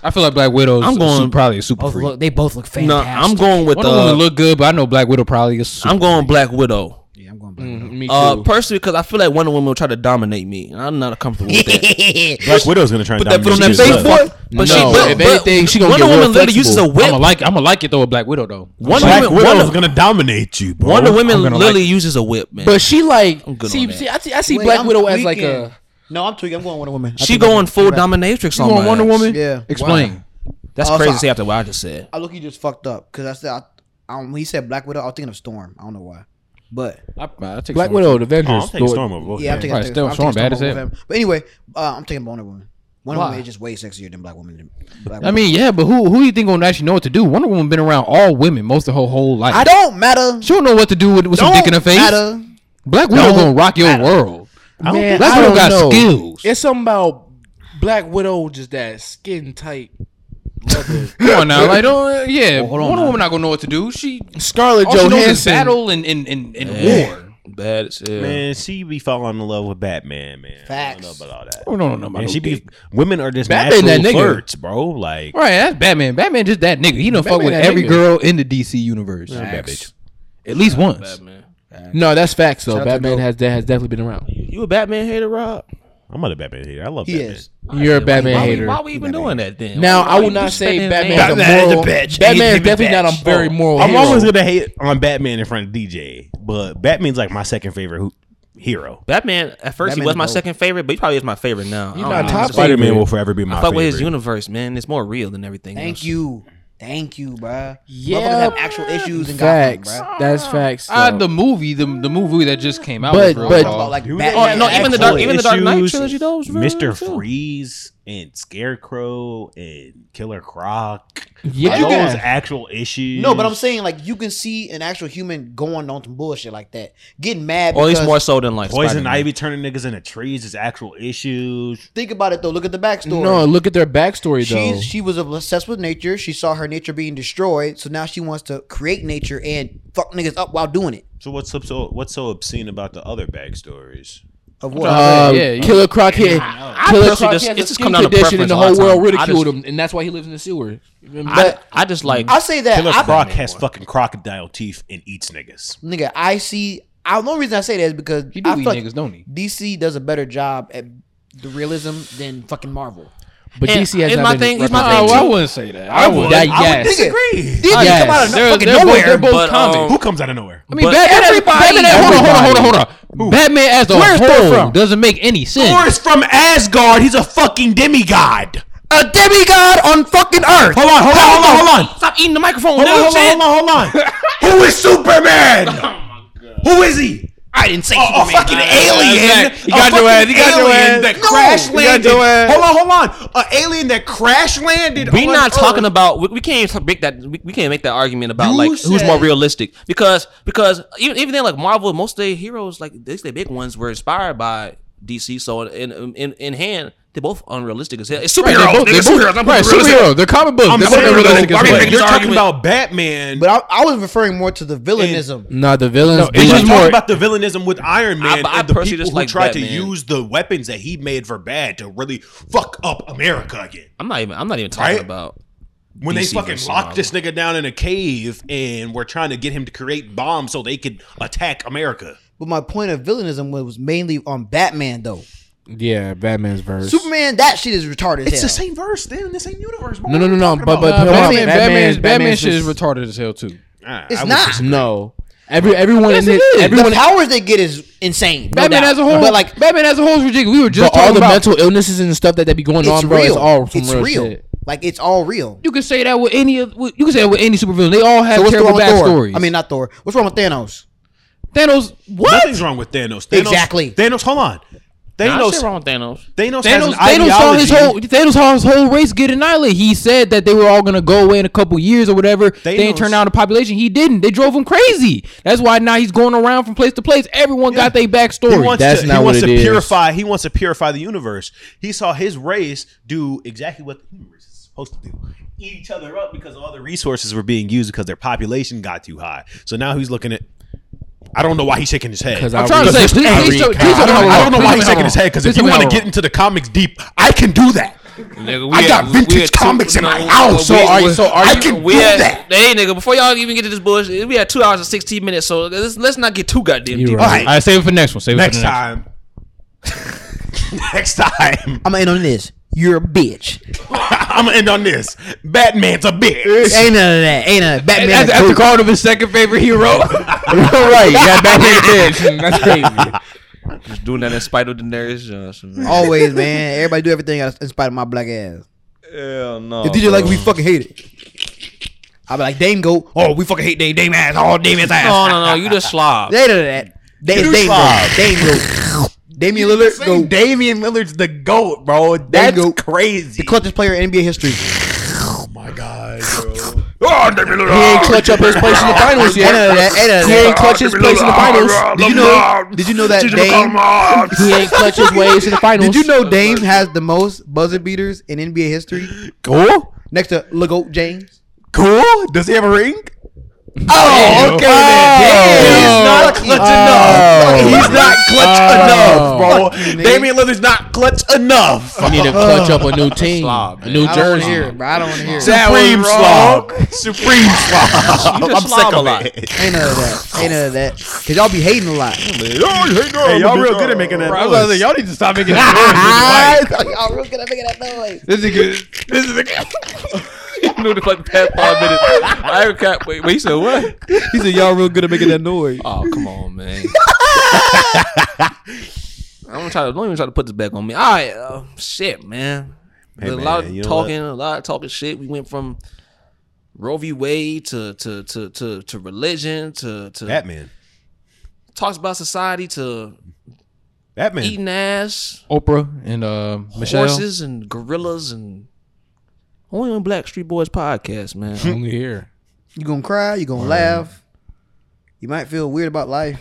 I feel like Black Widow's I'm going- su- probably a super Both freak. look, they both look No, fantastic. I'm going with Wonder uh, Woman look good, but I know Black Widow probably is. Super I'm going Black Widow. Yeah, I'm going black. Mm, me too. Uh, personally, because I feel like Wonder Woman will try to dominate me, and I'm not comfortable with that. Black Widow's gonna try to and Put that foot on dominate that face, boy. But No, she, but, if anything, she gonna Wonder get real Woman literally uses a flexible. whip. I'm gonna like. I'm gonna like it though with Black Widow though. Wonder Black Woman, Widow's Wonder, gonna dominate you, bro. Wonder Woman literally like- uses a whip, man. but she like see see I see, I see Wait, Black I'm Widow as like a No, I'm tweaking. I'm going Wonder Woman. I she think going I'm- full I'm back. dominatrix You on want my Wonder ass. Woman? Yeah. Explain. That's Also, crazy to say after what I just said. I look, he just fucked up because I said I, I, when he said Black Widow, I was thinking of Storm. I don't know why, but I, I take Black Storm. Widow, the Oh, Avengers. I'm taking Thor- Storm over both. yeah, I'm of taking. them. Right, I'm still taking Storm bad Storm as over hell. him. But anyway, uh, I'm taking Wonder Woman. Wonder Why? Woman is just way sexier than Black Woman. Black I Woman. mean, yeah, but who who you think gonna actually know what to do? Wonder Woman been around all women most of her whole life. I don't matter. She don't know what to do with, with some dick in her face. matter. Black Widow Don't gonna rock your matter. world. Man, Black I Widow don't got know. skills. It's something about Black Widow, just that skin tight. leather. Come on now, like don't yeah. hold on Wonder now. Woman not gonna know what to do. She Scarlett all she knows is Johansson. battle and and and, and Yeah. war. Bad as hell. Man, she be falling in love with Batman, man. Facts. I don't know about all that. Oh, no, no, no, Man, no she be dick. women are just Batman natural that nigga. flirts, bro. Like Right, that's Batman. Batman just that nigga. He done fuck Batman with that every nigga. girl in the DC universe. bad bitch. At least once. Batman. No, that's facts though. Shout out to Batman Dope. has that has definitely been around. You a Batman hater, Rob? I'm not a Batman hater. I love He Batman. is. You're a Batman why, hater. We, why we even doing that then? Now, Why- I why would you not say disrespecting Batman his is a name? Batman is a moral. bitch. Batman He's is a definitely not bitch. a very moral. I'm hero. always gonna hate on Batman in front of DJ, but Batman's like my second favorite who- hero. Batman at first Batman he was my dope. second favorite, but he probably is my favorite now. He's I not don't know. top Spider Man favorite. will forever be my I fuck favorite. with his universe, man. It's more real than everything. Thank else. you. Thank you, bruh. Yeah, Motherfuckers have actual issues and facts. Gotham, bruh. That's facts. Uh, though. the movie, the the movie that just came out. But- was real but- About like Batman. Oh, no, even the Dark- even the Dark Knight trilogy, though, was very Mister good, too. Freeze and Scarecrow and Killer Croc. Yeah. Like, those can- actual issues. No, but I'm saying like you can see an actual human going on some bullshit like that, getting mad. Or at least more so than like Poison Spider-Man. Ivy turning niggas into trees is actual issues. Think about it though. Look at the backstory. no, look at their backstory though. She's, she was obsessed with nature. She saw her nature being destroyed, so now she wants to create nature and fuck niggas up while doing it. So what's so what's so obscene about the other backstories? Of what? Uh, Yeah, Killer Croc hit. I Killer personally Croc just- has it's a just skin come down to condition, and the preference whole a lot of world times. I ridiculed just- him, and that's why he lives in the sewer. I, I just like I say that. Killer I, Croc has fucking crocodile teeth and eats niggas. nigga, I see. I, the only reason I say that is because he do I eat feel like niggas, don't he? DC does a better job at the realism than fucking Marvel. But And- DC has and not my been thing- my thing, Oh. I wouldn't say that. I would. Yeah, I would yes. disagree. These Yes. come out of They're- fucking they're both- nowhere. they're both but, comic. um, Who comes out of nowhere? I mean, But Batman, everybody- Batman, hold on, hold on, hold on, hold on. Batman as a Where's Thor whole from? doesn't make any sense. Thor is from Asgard. He's a fucking demigod. a demigod on fucking Earth. Hold on, hold on, hold on, hold on. stop eating the microphone. Hold on, hold on, hold on, hold on. Who is Superman? Who is he? I didn't say A, a fucking alien. You got A your fucking ass, he got your alien ass. That No, crash he got landed. your ass. Hold on, hold on. An alien that crash landed. we on not talking about we, we can't even make that we, we can't make that argument about You like who's more realistic because because even even then like Marvel most of their heroes like at least the big ones were inspired by DC so in in in hand they're both unrealistic as hell. It's Right, they're both, nigga, they're superheroes. both, I'm right, being superhero. They're comic books. I'm They're saying, both unrealistic why as we well. you're talking argument? about Batman. But I, I was referring more to the villainism. Nah, the villains. No, do it's just it. talking about the villainism with Iron Man I- I and the personally people just who like tried to use the weapons that he made for bad to really fuck up America again. I'm not even I'm not even talking Right? about When they fucking locked this nigga down in a cave and were trying to get him to create bombs so they could attack America. But my point of villainism was mainly on Batman though. Yeah, Batman's verse. Superman, that shit is retarded. It's as the same verse. They're in the same universe. bro. No, no, no, no. But but about? hold on, Batman, Batman, Batman's- Batman Batman's shit is retarded as hell too. Ah, It's I would not. disagree. No, every everyone Yes, in it it, is. everyone, the powers they get is insane. Batman doubt. as a whole, but like Batman as a whole is ridiculous. We were just but all the about. mental illnesses and stuff that they be going on, bro, real. is all from it's real, real. shit. Like it's all real. you can say that with any of. with- You can say that with any supervillain. They all have So terrible wrong backstories. I mean, not Thor. What's wrong with Thanos? Thanos. What? Nothing's wrong with Thanos. Thanos. Exactly. Thanos, hold on. Nah, Thanos. shit wrong with Thanos. Thanos, has Thanos, an Thanos saw his whole Thanos saw his whole race get annihilated. He said that they were all gonna go away in a couple years or whatever. They didn't turn down the population. He didn't. They drove him crazy. That's why now he's going around from place to place. Everyone got their He backstory. wants That's to, not he wants what to it is. purify. He wants to purify the universe. He saw his race do exactly what the universe is supposed to do: eat each other up because all the resources were being used because their population got too high. So now he's looking at. I don't know why he's shaking his head. 'Cause I'm I trying to say, please, I please read please comics. show me I don't, I don't know why he's shaking his head because if you want to get into the comics deep, I can do that. Nigga, I got had- vintage we had two- comics in my no, house. we- So are you- so are I can we do had- that. Hey, nigga, before y'all even get to this bullshit, we had two hours and sixteen minutes. So let's, let's not get too goddamn You deep. right. All right. All right, save it for next one. Save it Next for the next time. Next time. I'm gonna end on this. You're a bitch. I'm gonna end on this. Batman's a bitch. Ain't none of that. Ain't none of that. Batman. After, a after goat. calling him his second favorite hero. Right. You got Batman bitch. That's crazy. Just doing that in spite of Daenerys Johnson. Man. Always, man. Everybody do everything in spite of my black ass. Hell no. If DJ like we fucking hate it. I'll be like Dame go. Oh, we fucking hate Dame. Dame ass. Oh, Dame ass. No, no, no. You just slob. They none of that. Dame, You Dame go. slob. Dame go. Damian Lillard go. Damian Lillard's the goat, bro. That's go. crazy. The clutchest player in NBA history. oh my god, bro. Oh, Damian Lillard. He ain't clutch up his place in the finals Ain't none yet. of that. Ain't none of He ain't clutch his place in the finals. Did you know? Did you know that Dame? He ain't clutch his ways in the finals. Did you know Dame has the most buzzer beaters in NBA history, Cool. next to Legoat James? Cool. Does he have a ring? Oh, okay then. He's oh. not clutch enough. Oh. He's not clutch Oh. enough, bro. Fuck you. Damian Lillard's not clutch enough. I need to uh. clutch up a new team, Slob, a new I don't jersey. hear it, bro. I don't want to hear it. Supreme slob. Supreme slob. I'm sick a of lot. it. Ain't none of that. Ain't none of that. Cause y'all be hating a lot. Hey, y'all real good at making that I was noise. y'all need to stop making that noise. y'all that real good at making that noise. This is good. This is a knew the fucking past five minutes. I heard Cap. Wait, wait, he said what? He said y'all real good at making that noise. Oh, come on, man. I'm gonna try to don't even try to put this back on me. All right, uh, shit, man. Hey, There's a man, lot of talking, a lot of talking shit. We went from Roe v. Wade to to to to, to religion to to Batman. talks about society to Batman. eating ass, Oprah and uh, Michelle. horses and gorillas and only on Blackstreet Boys podcast, man. Only here. You gonna cry? You gonna laugh? You might feel weird about life,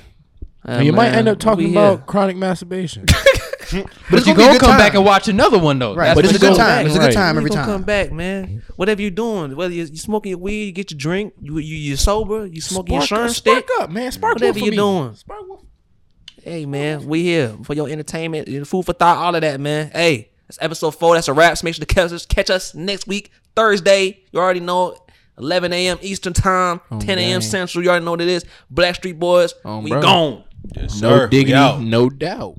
Ah, you might end up talking we about here. chronic masturbation. but But it's you gonna gonna come time. back and watch another one though. Right, That's but it's a good time. back. It's a good time every time. come back, man. Whatever you're doing, whether you you smoking your weed, you get your drink, you you you sober, you smoking your Spark, insurance spark up, man. Spark Whatever one for you me. doing. Spark. Hey man, we here for your entertainment, food for thought, all of that, man. Hey, that's episode four. That's a wrap. So make sure to catch us, catch us next week, Thursday. You already know. 11 a.m. Eastern Time, 10 a.m. Central. You already know what it is. Blackstreet Boys, On we bro. gone. Yes, No sir. We diggity, out. no doubt.